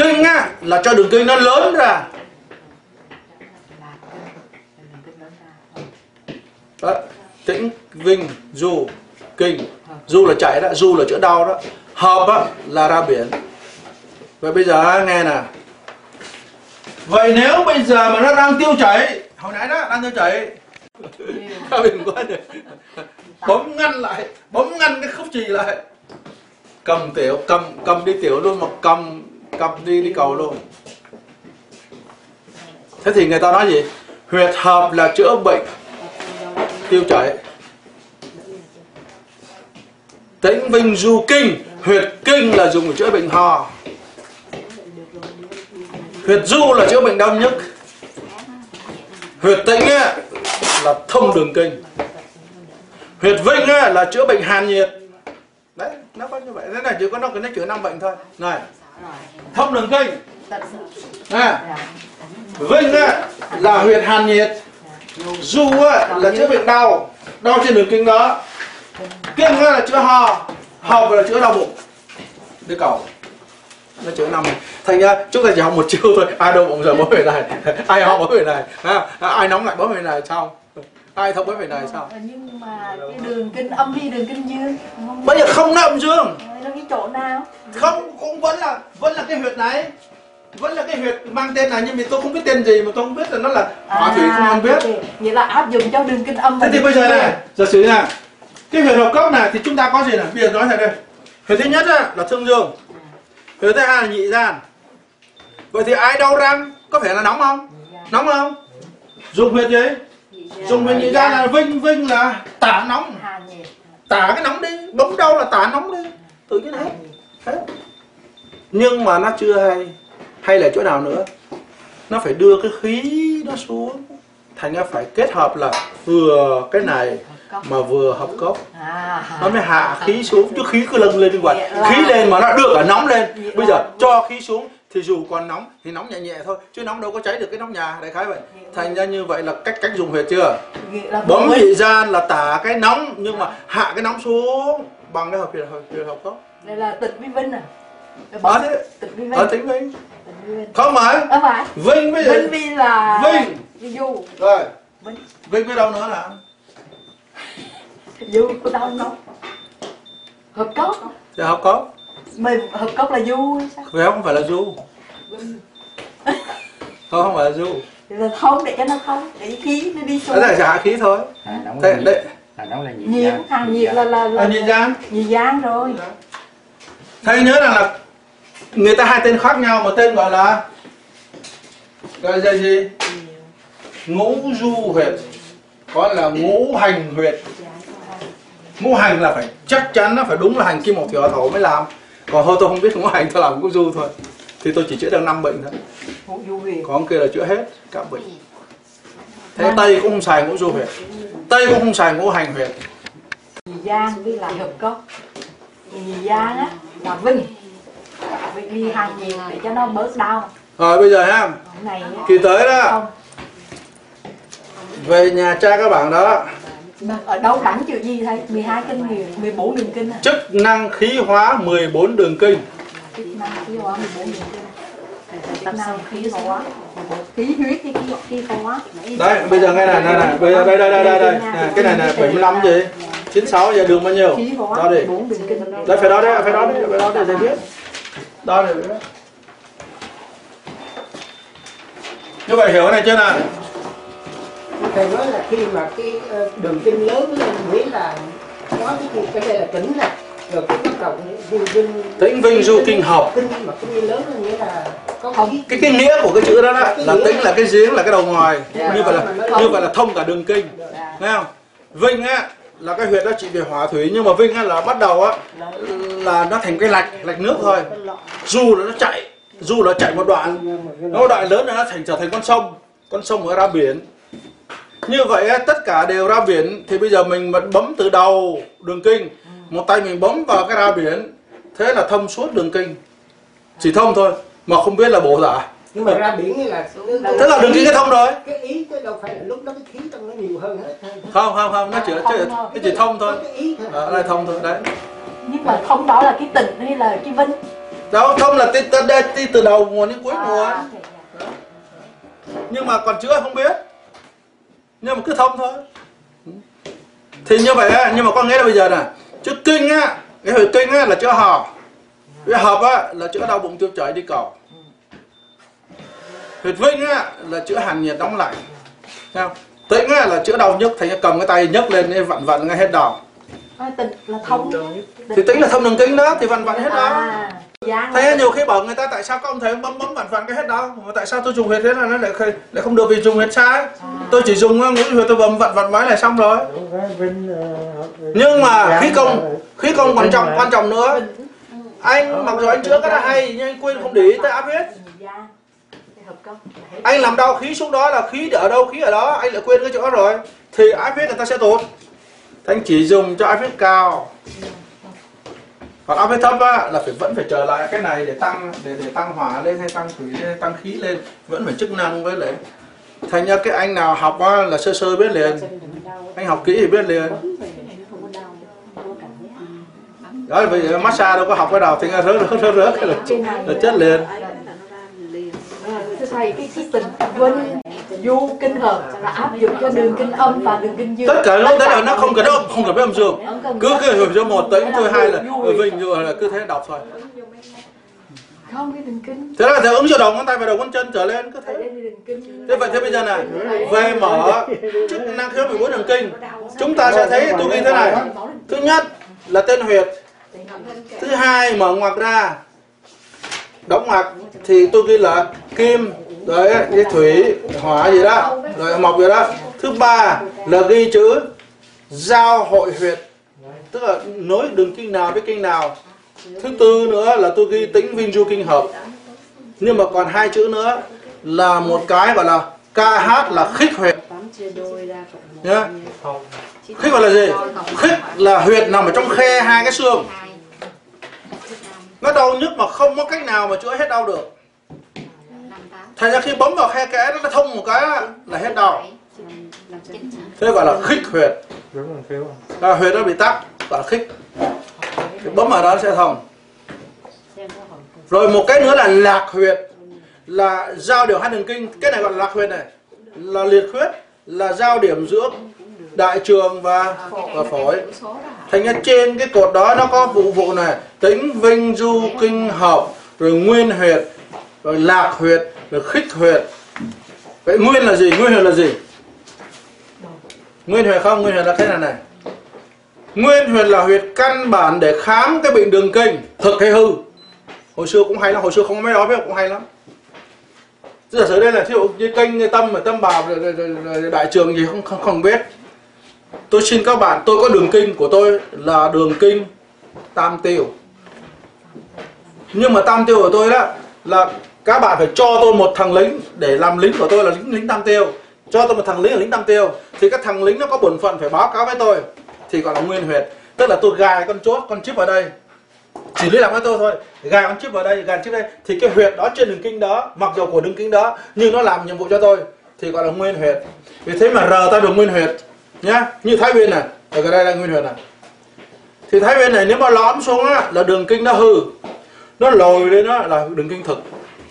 kinh á là cho đường kinh nó lớn ra. Đó. tĩnh vinh du kinh. Du là chạy đó du là chữa đau đó. Hợp á, là ra biển. Vậy bây giờ nghe nè. Vậy nếu bây giờ mà nó đang tiêu chảy hồi nãy đó đang tiêu chảy. Ra biển quá rồi bấm ngăn lại bấm ngăn cái khúc trì lại. Cầm tiểu cầm cầm đi tiểu luôn mà cầm cặp đi đi cầu luôn. Thế thì người ta nói gì? Huyệt hợp là chữa bệnh. Tiêu chảy. Tĩnh vinh du kinh, huyệt kinh là dùng để chữa bệnh ho. Huyệt du là chữa bệnh đau nhức. Huyệt tĩnh là thông đường kinh. Huyệt vinh là chữa bệnh hàn nhiệt. Đấy, nó có như vậy. Thế này chỉ có nó nó chữa năm bệnh thôi. Này thông đường kinh à, vinh á, là huyệt hàn nhiệt. Du á, là chữa bệnh đau đau trên đường kinh đó. Kinh á, là chữa ho ho là chữa đau bụng. Đi cầu nó chữa năm. Thành ra chúng ta chỉ học một chiêu thôi. Ai đau bụng giờ bấm về này. Ai ho bấm về này. À, ai nóng lại bấm về này xong ai thông bấm về này xong nhưng mà cái đường kinh âm hay đường kinh dương không? Bây giờ không nó âm dương. Nó cái chỗ nào? Không cũng vẫn là vẫn là cái huyệt này. Vẫn là cái huyệt mang tên này nhưng mà tôi không biết tên gì mà tôi không biết là nó là hỏa thủy không ăn biết. ok. vậy là áp dụng cho đường kinh âm thế thì bây giờ này giả sử nha cái huyệt hợp cốc này thì chúng ta có gì nào bây giờ nói thế đây huyệt thứ nhất là thương dương. Huyệt thứ hai là nhị gian. Vậy thì ai đau răng? Có phải là nóng không? Nóng không? Dùng huyệt gì dùng huyệt nhị gian là vinh vinh là tả nóng. Tả cái nóng đi bấm đau là tả nóng đi. Tự nhiên hết hết. Nhưng mà nó chưa hay. Hay là chỗ nào nữa? Nó phải đưa cái khí nó xuống. Thành ra phải kết hợp là vừa cái này mà vừa hợp cốc. À, nó mới hạ khí xuống. Chứ khí cứ lâng lên bên ngoài khí lên mà nó đưa cả nóng lên. Bây giờ cho khí xuống thì dù còn nóng thì nóng nhẹ nhẹ thôi chứ nóng đâu có cháy được cái nóc nhà đại khái vậy. Thành ra như vậy là cách cách dùng huyệt chưa? Bấm vị gian là tả cái nóng nhưng mà hạ cái nóng xuống. Bằng cái hợp huyệt hợp huyệt hợp cốc đây là tịch với vinh à? Ở thế tịch với vinh. ở tính vinh vinh. Không phải. Ờ phải. Vinh với vinh vi là Vinh. du. Rồi. Vinh. vinh với đâu nữa là du có đâu không hợp cốc thì hợp cốc mình hợp cốc là du hay sao? Vậy không phải là du không không phải là du là thông để cho nó thông để khí nó đi xuống. Đó là giả khí thôi. À, thế là đấy à, nóng là nhiệt hàng nhiệt là là là nhị giang. nhị giang rồi. Thầy nhớ rằng là người ta hai tên khác nhau một tên gọi là gọi là gì? Ngũ du huyệt còn là ngũ hành huyệt. Ngũ hành là phải chắc chắn nó phải đúng là hành kim một thủy hỏa thổ mới làm còn thôi tôi không biết ngũ hành tôi làm ngũ du thôi. Thì tôi chỉ chữa được năm bệnh thôi. Ngũ du huyền còn kia là chữa hết các bệnh. Thế tây cũng không xài ngũ du huyệt tây cũng không xài ngũ hành huyệt giang với lại hợp cốc. Nhị giang á là vinh. Vinh đi hàng nhiệt để cho nó bớt đau. Rồi bây giờ ha kỳ tới đó. về nhà cha các bạn đó ở đâu đánh chữ gì thầy 12 kinh nhiều 14 đường kinh à chức năng khí hóa 14 đường kinh chức năng khí hóa 14 đường kinh chức năng khí hóa khí huyết cái khí hóa. Đấy bây giờ nghe này này này bây giờ đây đây đây đây đây. Nè, cái này là 75 gì? 96 giờ đường bao nhiêu? Đó đi. 14 đường kinh đấy phải đó đấy phải đó đấy phải đó để thầy biết đó để biết như vậy hiểu cái này chưa nào thầy nói là khi mà cái ờ, đường kinh lớn lên nghĩa là có cái gì cái đây là tỉnh này rồi cái bắt đầu vinh vinh tĩnh vinh du kinh học. Kinh mà kinh lớn lên nghĩa là có Không. cái cái nghĩa của cái chữ đó, đó là tĩnh là cái giếng là cái đầu ngoài như vậy là như vậy là thông cả đường kinh. Nghe không? Vinh á là cái huyệt đó chỉ về hỏa thủy nhưng mà vinh á là bắt đầu á là nó thành cái lạch lạch nước thôi. Du là nó chạy du là chạy một đoạn nó một đoạn lớn là nó thành trở thành con sông con sông ở ra biển như vậy tất cả đều ra biển thì bây giờ mình vẫn bấm từ đầu đường kinh. Một tay mình bấm vào cái ra biển thế là thông suốt đường kinh. Chỉ thông thôi mà không biết là bổ giả. Nhưng mà ra biển là thế là đường kinh cái thông rồi. Cái ý cái đâu phải là lúc đó cái khí trong nó nhiều hơn hết. Không không không nó chỉ nó chỉ, nó chỉ thông thôi. ở đây thông thôi đấy. Nhưng mà thông đó là cái tỉnh hay là cái vinh? Đâu thông là đi từ đầu nguồn đến cuối nguồn. à, nhưng mà còn chữa không biết nhưng mà cứ thông thôi. Thì như vậy á nhưng mà con nghe là bây giờ nè chữ kinh á cái hồi kinh á là chữa hò cái hợp á là chữa đau bụng tiêu chảy đi cầu. Huyệt vinh á là chữa hàn nhiệt nóng lạnh Thấy không? Tĩnh á là chữa đau nhức thành ra cầm cái tay nhấc lên để vặn vặn ngay hết đầu. À, tỉnh là thông. Thì tính là thông đường kinh đó thì vặn vặn hết đầu. à, giang Thế nhiều khi bảo người ta tại sao các ông thầy bấm bấm vặn vặn cái hết đâu mà tại sao tôi dùng huyệt thế là nó lại không- lại không được vì dùng huyệt sai tôi chỉ dùng ngũ huyệt tôi bấm vặn vặn mãi là xong rồi. Nhưng mà khí công khí công quan trọng quan trọng nữa. Anh mặc dù anh chữa cái là hay nhưng anh quên không để ý tới áp huyết. Là hết. anh làm đau khí xuống đó là khí ở đâu khí ở đó anh lại quên cái chỗ đó rồi. Thì áp huyết người ta sẽ tụt anh chỉ dùng cho áp huyết cao còn áp thấp á, là phải vẫn phải trở lại cái này để tăng để để tăng hỏa lên hay tăng thủy lên hay tăng khí lên. Vẫn phải chức năng với lại thành ra cái anh nào học á, là sơ sơ biết liền. Anh học kỹ thì biết liền. Đó vì massage đâu có học cái nào thì rớt rớt rớt rớt. Là, là chết liền. Thầy cái cái vinh du kinh hợp là áp dụng cho đường kinh âm và đường kinh dương. Tất cả lúc đấy là nó không cần âm không cần biết âm dương. Cứ cái hình số một tĩnh thứ hai là vinh rồi là cứ thế đọc thôi. Không cái đường kinh. Thế là theo ứng cho đầu ngón tay và đầu ngón chân trở lên cứ thầy thế thế vậy thế bây giờ này về mở chức năng khiếu 14 đường kinh. Chúng ta sẽ thấy tôi ghi thế này. Thứ nhất là tên huyệt. Thứ hai mở ngoặc ra. Đóng ngoặc thì tôi ghi là kim đấy, như thủy hỏa gì đó. Rồi mộc gì đó. Thứ ba là ghi chữ giao hội huyệt. Tức là nối đường kinh nào với kinh nào. Thứ tư nữa là tôi ghi tĩnh vinh du kinh hợp. Nhưng mà còn hai chữ nữa là một cái gọi là KH là khích huyệt. Nhá. Khích gọi là gì? Khích là huyệt nằm ở trong khe hai cái xương. Nó đau nhức mà không có cách nào mà chữa hết đau được thành ra khi bấm vào khe kẽ nó thông một cái là hết đau. Thế gọi là khích huyệt. Là huyệt nó bị tắc gọi là khích. Thì bấm vào đó sẽ thông. Rồi một cái nữa là lạc huyệt. Là giao điều hai đường kinh cái này gọi là lạc huyệt này. Là liệt huyết là giao điểm giữa đại trường và và phổi. Thành ra trên cái cột đó nó có vụ vụ này. Tĩnh vinh du kinh hợp rồi nguyên huyệt rồi lạc huyệt là khích huyệt vậy nguyên là gì? Nguyên huyệt là gì? Nguyên huyệt không? Nguyên huyệt là thế này này? Nguyên huyệt là huyệt căn bản để khám cái bệnh đường kinh, thực hay hư. Hồi xưa cũng hay lắm, hồi xưa không có mấy đó biết cũng hay lắm. Giả sử đây là thí dụ như kênh, như tâm mà tâm bào rồi- rồi- rồi- rồi đại trường gì không không không biết. Tôi xin các bạn, tôi có đường kinh của tôi là đường kinh tam tiêu. Nhưng mà tam tiêu của tôi đó là các bạn phải cho tôi một thằng lính để làm lính của tôi là lính lính tam tiêu. Cho tôi một thằng lính là lính tam tiêu. Thì các thằng lính nó có bổn phận phải báo cáo với tôi. Thì gọi là nguyên huyệt. Tức là tôi gài con chốt, con chip vào đây. Chỉ liên lạc với tôi thôi. Gài con chip vào đây, gài chip đây. Thì cái huyệt đó trên đường kinh đó, mặc dù của đường kinh đó, nhưng nó làm nhiệm vụ cho tôi. Thì gọi là nguyên huyệt. Vì thế mà rờ ta được nguyên huyệt. Nhá, như thái nguyên này. Ở cái đây là nguyên huyệt này. Thì thái nguyên này, nếu mà lõm xuống á, là đường kinh nó hư. Nó lồi lên đó là đường kinh thực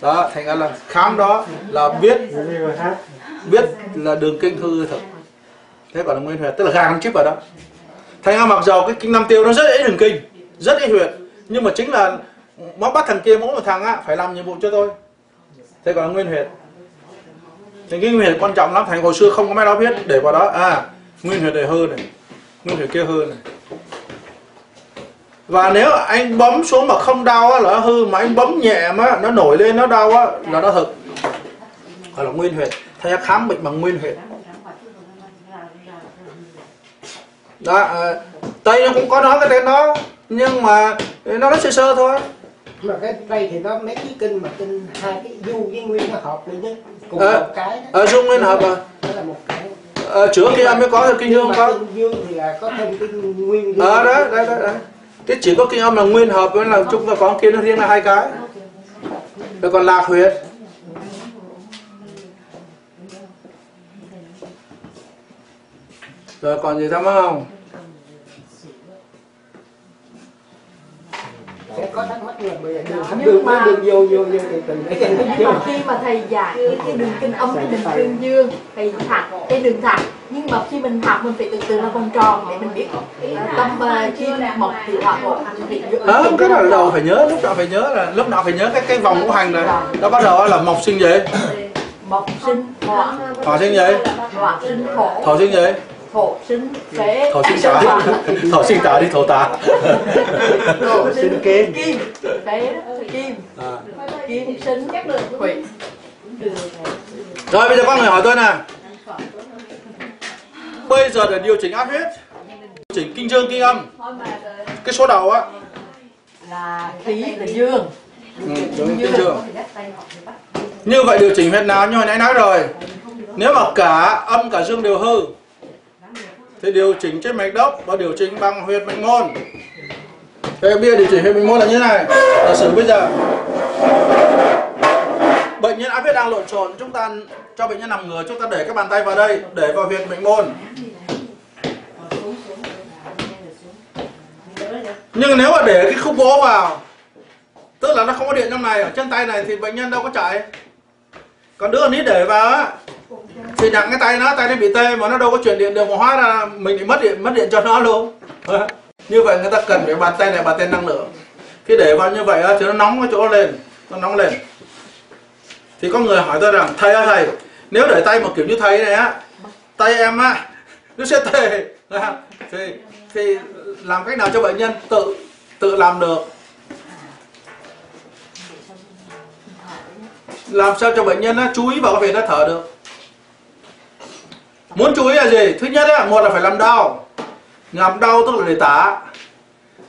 đó, thành ra là khám đó là biết biết là đường kinh hư thực. Thế gọi là nguyên huyệt tức là gàng chip vào đó. Thành ra mặc dầu cái kinh năm tiêu nó rất ít đường kinh, rất ít huyệt nhưng mà chính là nó bắt thằng kia mỗi một thằng á, phải làm nhiệm vụ cho tôi. Thế gọi là nguyên huyệt thì cái nguyên huyệt quan trọng lắm, thành hồi xưa không có máy đó biết để vào đó. À nguyên huyệt này hơn này, nguyên huyệt kia hơn này và nếu anh bấm xuống mà không đau á là nó hư mà anh bấm nhẹ mà nó nổi lên nó đau á là nó thực gọi là nguyên huyệt. Ra khám bệnh bằng nguyên huyệt. Đó à, tây nó cũng có nói cái tên đó nhưng mà nó nói sơ sơ thôi. Mà cái đây thì nó mấy cái kinh mà kinh hai cái du với nguyên nó hợp lên chứ cùng Ờ, một cái đó. ở dung nguyên hợp à? Đó là một cái. Ờ, trước kia mới có kinh dương có. kinh dương thì là có thêm kinh nguyên dương. Ờ đó đấy đấy đấy cái chỉ có kinh âm là nguyên hợp với là chung và có kia nó riêng là hai cái. Rồi còn lạc huyệt rồi còn gì thắc mắc không sẽ có thắc mắc là bây giờ đường Nhưng đường mà- đường vô vô vô thì từng để cái nhưng mà khi mà thầy dạy cái, đường kinh âm cái đường kinh dương thầy thẳng cái đường thẳng nhưng mà khi mình học mình phải từ từ là vòng tròn để mình biết tâm uh, kim mộc thủy hỏa thổ thì Ờ, cái đó là đầu phải nhớ lúc nào phải nhớ là lúc nào phải nhớ cái cái vòng ngũ hành này. Nó bắt đầu là mộc sinh gì? Mộc sinh hỏa thọ sinh gì? Hỏa sinh thổ thọ sinh gì thổ sinh phế thọ sinh tả thọ sinh tả đi thổ tả. Thổ sinh kim. kim. Phế kim. À. kim sinh thủy Rồi bây giờ có người hỏi tôi nè Bây giờ để điều chỉnh áp huyết Điều chỉnh kinh dương kinh âm. Cái số đầu á. Là khí là dương. Ừ, đúng, kinh dương. Như vậy điều chỉnh huyết nào như hồi nãy nói rồi. Nếu mà cả âm cả dương đều hư thì điều chỉnh trên mạch đốc Và điều chỉnh bằng huyệt mạch môn. Thế bia điều chỉnh huyệt mạch môn là như thế này. Giả sử bây giờ, Bệnh nhân áp huyết đang lộn xộn, Chúng ta cho bệnh nhân nằm ngửa, Chúng ta để các bàn tay vào đây, Để vào huyệt mạch môn. Nhưng nếu mà để cái khúc gỗ vào, Tức là nó không có điện trong này, Ở chân tay này thì bệnh nhân đâu có chạy. Còn đứa nít để vào á thì nặng cái tay nó Tay nó bị tê mà nó đâu có chuyển điện được Mà hóa ra mình bị mất điện mất điện cho nó luôn. Như vậy người ta cần phải bàn tay này bàn tay năng lượng. Khi để vào như vậy thì nó nóng cái chỗ lên Nó nóng lên. Thì có người hỏi tôi rằng Thầy ơi thầy Nếu để tay một kiểu như thầy này á Tay em á Nó sẽ tê. Thì, thì làm cách nào cho bệnh nhân tự tự làm được? Làm sao cho bệnh nhân á, chú ý vào cái việc nó thở được? Muốn chú ý là gì? Thứ nhất á, một là phải làm đau. Làm đau tức là để tả.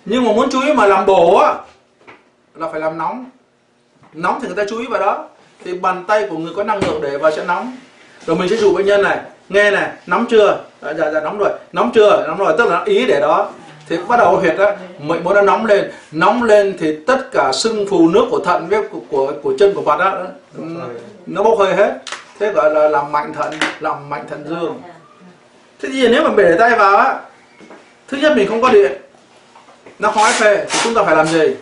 Nhưng mà muốn chú ý mà làm bổ á là phải làm nóng. Nóng thì người ta chú ý vào đó. Thì bàn tay của người có năng lượng để vào sẽ nóng. Rồi mình sẽ dụ bệnh nhân này. Nghe này nóng chưa? Dạ, dạ, dạ nóng rồi. Nóng chưa? Nóng rồi. Tức là ý để đó. Thì bắt đầu huyệt á mệnh muốn nó nóng lên. Nóng lên thì tất cả sưng phù nước của thận với của của, của chân của mặt á nó bốc hơi hết thế gọi là làm mạnh thận làm mạnh thận dương. Thế thì nếu mà để tay vào á thứ nhất mình không có điện nó hói phê thì chúng ta phải làm gì?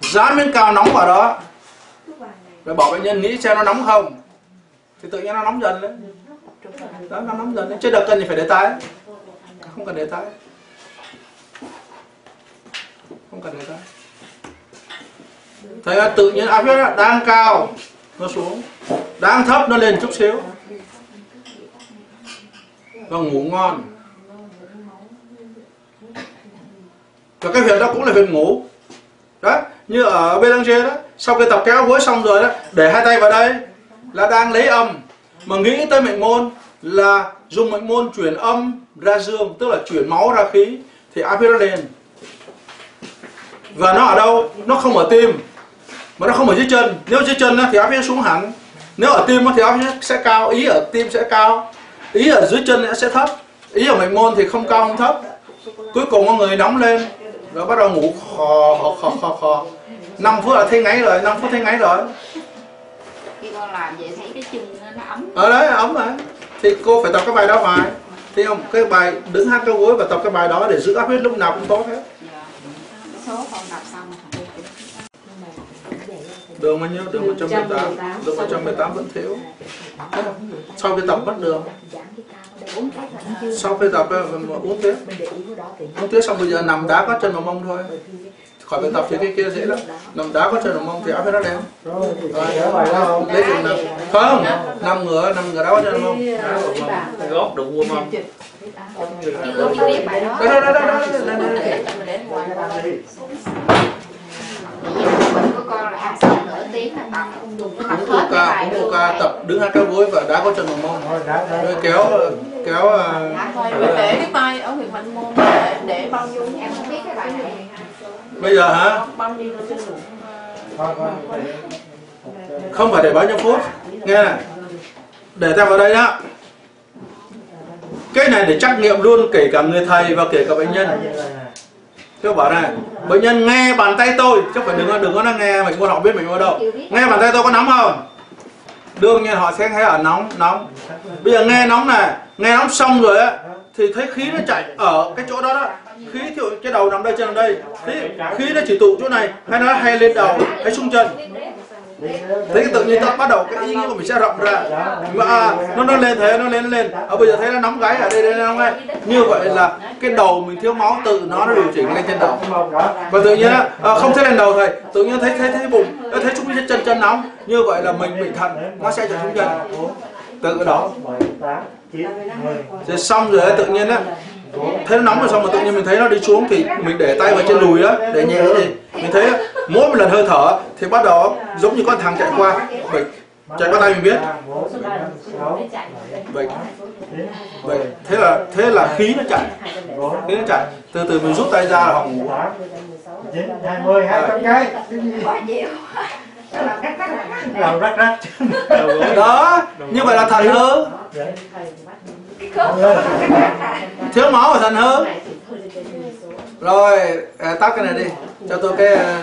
Dán miếng cao nóng vào đó. Rồi bảo bệnh nhân nghĩ xem nó nóng không. Thì tự nhiên nó nóng dần lên. Đó nó nóng dần lên. Chứ đâu cần thì phải để tay không cần để tay không cần để tay thấy tự nhiên áp huyết đang cao nó xuống. Đang thấp, nó lên chút xíu. Và ngủ ngon. Và cái việc đó cũng là việc ngủ. Đó, như ở Belanger đó, sau khi tập kéo gối xong rồi đó, để hai tay vào đây, là đang lấy âm. Mà nghĩ tới mệnh môn là dùng mệnh môn chuyển âm ra dương, tức là chuyển máu ra khí, thì áp huyết nó lên và nó ở đâu? Nó không ở tim mà nó không ở dưới chân. Nếu dưới chân thì áp huyết xuống hẳn. Nếu ở tim thì áp huyết sẽ cao. Ý ở tim sẽ cao. Ý ở dưới chân sẽ thấp. Ý ở mệnh môn thì không cao không thấp. Cuối cùng con người nóng lên rồi bắt đầu ngủ khò khò khò khò khò. 5 phút là thấy ngáy rồi 5 phút thấy ngáy rồi. Khi con làm vậy thấy cái chân nó, ấm. Ở đấy ấm mà. Thì cô phải tập cái bài đó hoài. Thì không? Cái bài đứng hát cái gối và tập cái bài đó để giữ áp huyết lúc nào cũng tốt hết. Dạ. Số con tập xong rồi đường bao nhiêu? Đường 118 đường 118 vẫn thiếu. Sau khi tập mất đường. Sau khi tập ờ, uống tiếp. Uống tiếp xong bây giờ nằm đá có chân vào mông thôi. Khỏi phải tập thì cái kia dễ lắm. Nằm đá có chân vào mông thì áp huyết nó lên rồi lấy chừng nằm. Không nằm ngửa nằm ngửa đá có chân vào mông. Gót đụng qua mông. Đó. Đó. Đó đó đó con là ăn xong nửa tiếng là tập tập hết cái bài đứng hai cái gối và đá có chân vào mông. Thôi đã đã rồi kéo kéo à, thôi để để cái tay ở huyện mạnh môn để để bao nhiêu em không biết cái bài này. Bây giờ hả? Bao nhiêu trên không phải để bao nhiêu phút. Nghe này. Để ta vào đây đó cái này để trắc nghiệm luôn kể cả người thầy và kể cả bệnh nhân Tôi bảo này, bệnh nhân nghe bàn tay tôi, chứ phải đừng có đừng có nghe mình quan họ biết mình ở đâu. Nghe bàn tay tôi có nóng không? Đương nhiên họ sẽ thấy ở nóng, nóng. Bây giờ nghe nóng này, nghe nóng xong rồi á, thì thấy khí nó chạy ở cái chỗ đó đó. Khí thì cái đầu nằm đây chân nằm đây. Khí, khí nó chỉ tụ chỗ này, hay nó hay lên đầu, hay xuống chân. Thế tự nhiên ta bắt đầu cái ý nghĩa của mình sẽ rộng ra. Mà à, nó nó lên thế nó lên nó lên. Ở bây giờ thấy nó nóng gáy ở đây đây nóng ngay. như vậy là cái đầu mình thiếu máu tự nó nó điều chỉnh lên trên đầu. Và tự nhiên à, không thấy lên đầu thầy. Tự nhiên thấy thấy thấy bụng thấy chúng chân chân nóng. Như vậy là mình bị thận nó sẽ chạy xuống chân tự đó. Rồi xong rồi tự nhiên á thấy nó nóng rồi xong mà tự nhiên mình thấy nó đi xuống thì mình để tay vào trên đùi á để nhẹ thì mình thấy mỗi một lần hơi thở thì bắt đầu giống như con thằng chạy qua. Bệnh chạy qua tay mình biết. Chín bệnh thế là thế là khí nó chạy. Khí nó chạy. Từ từ mình rút tay ra là họ ngủ. Hai mươi hai trăm cái làm rắc rắc. Đó như vậy là cái thiếu máu ở thận hư rồi à, tắt cái này đi cho tôi cái. À,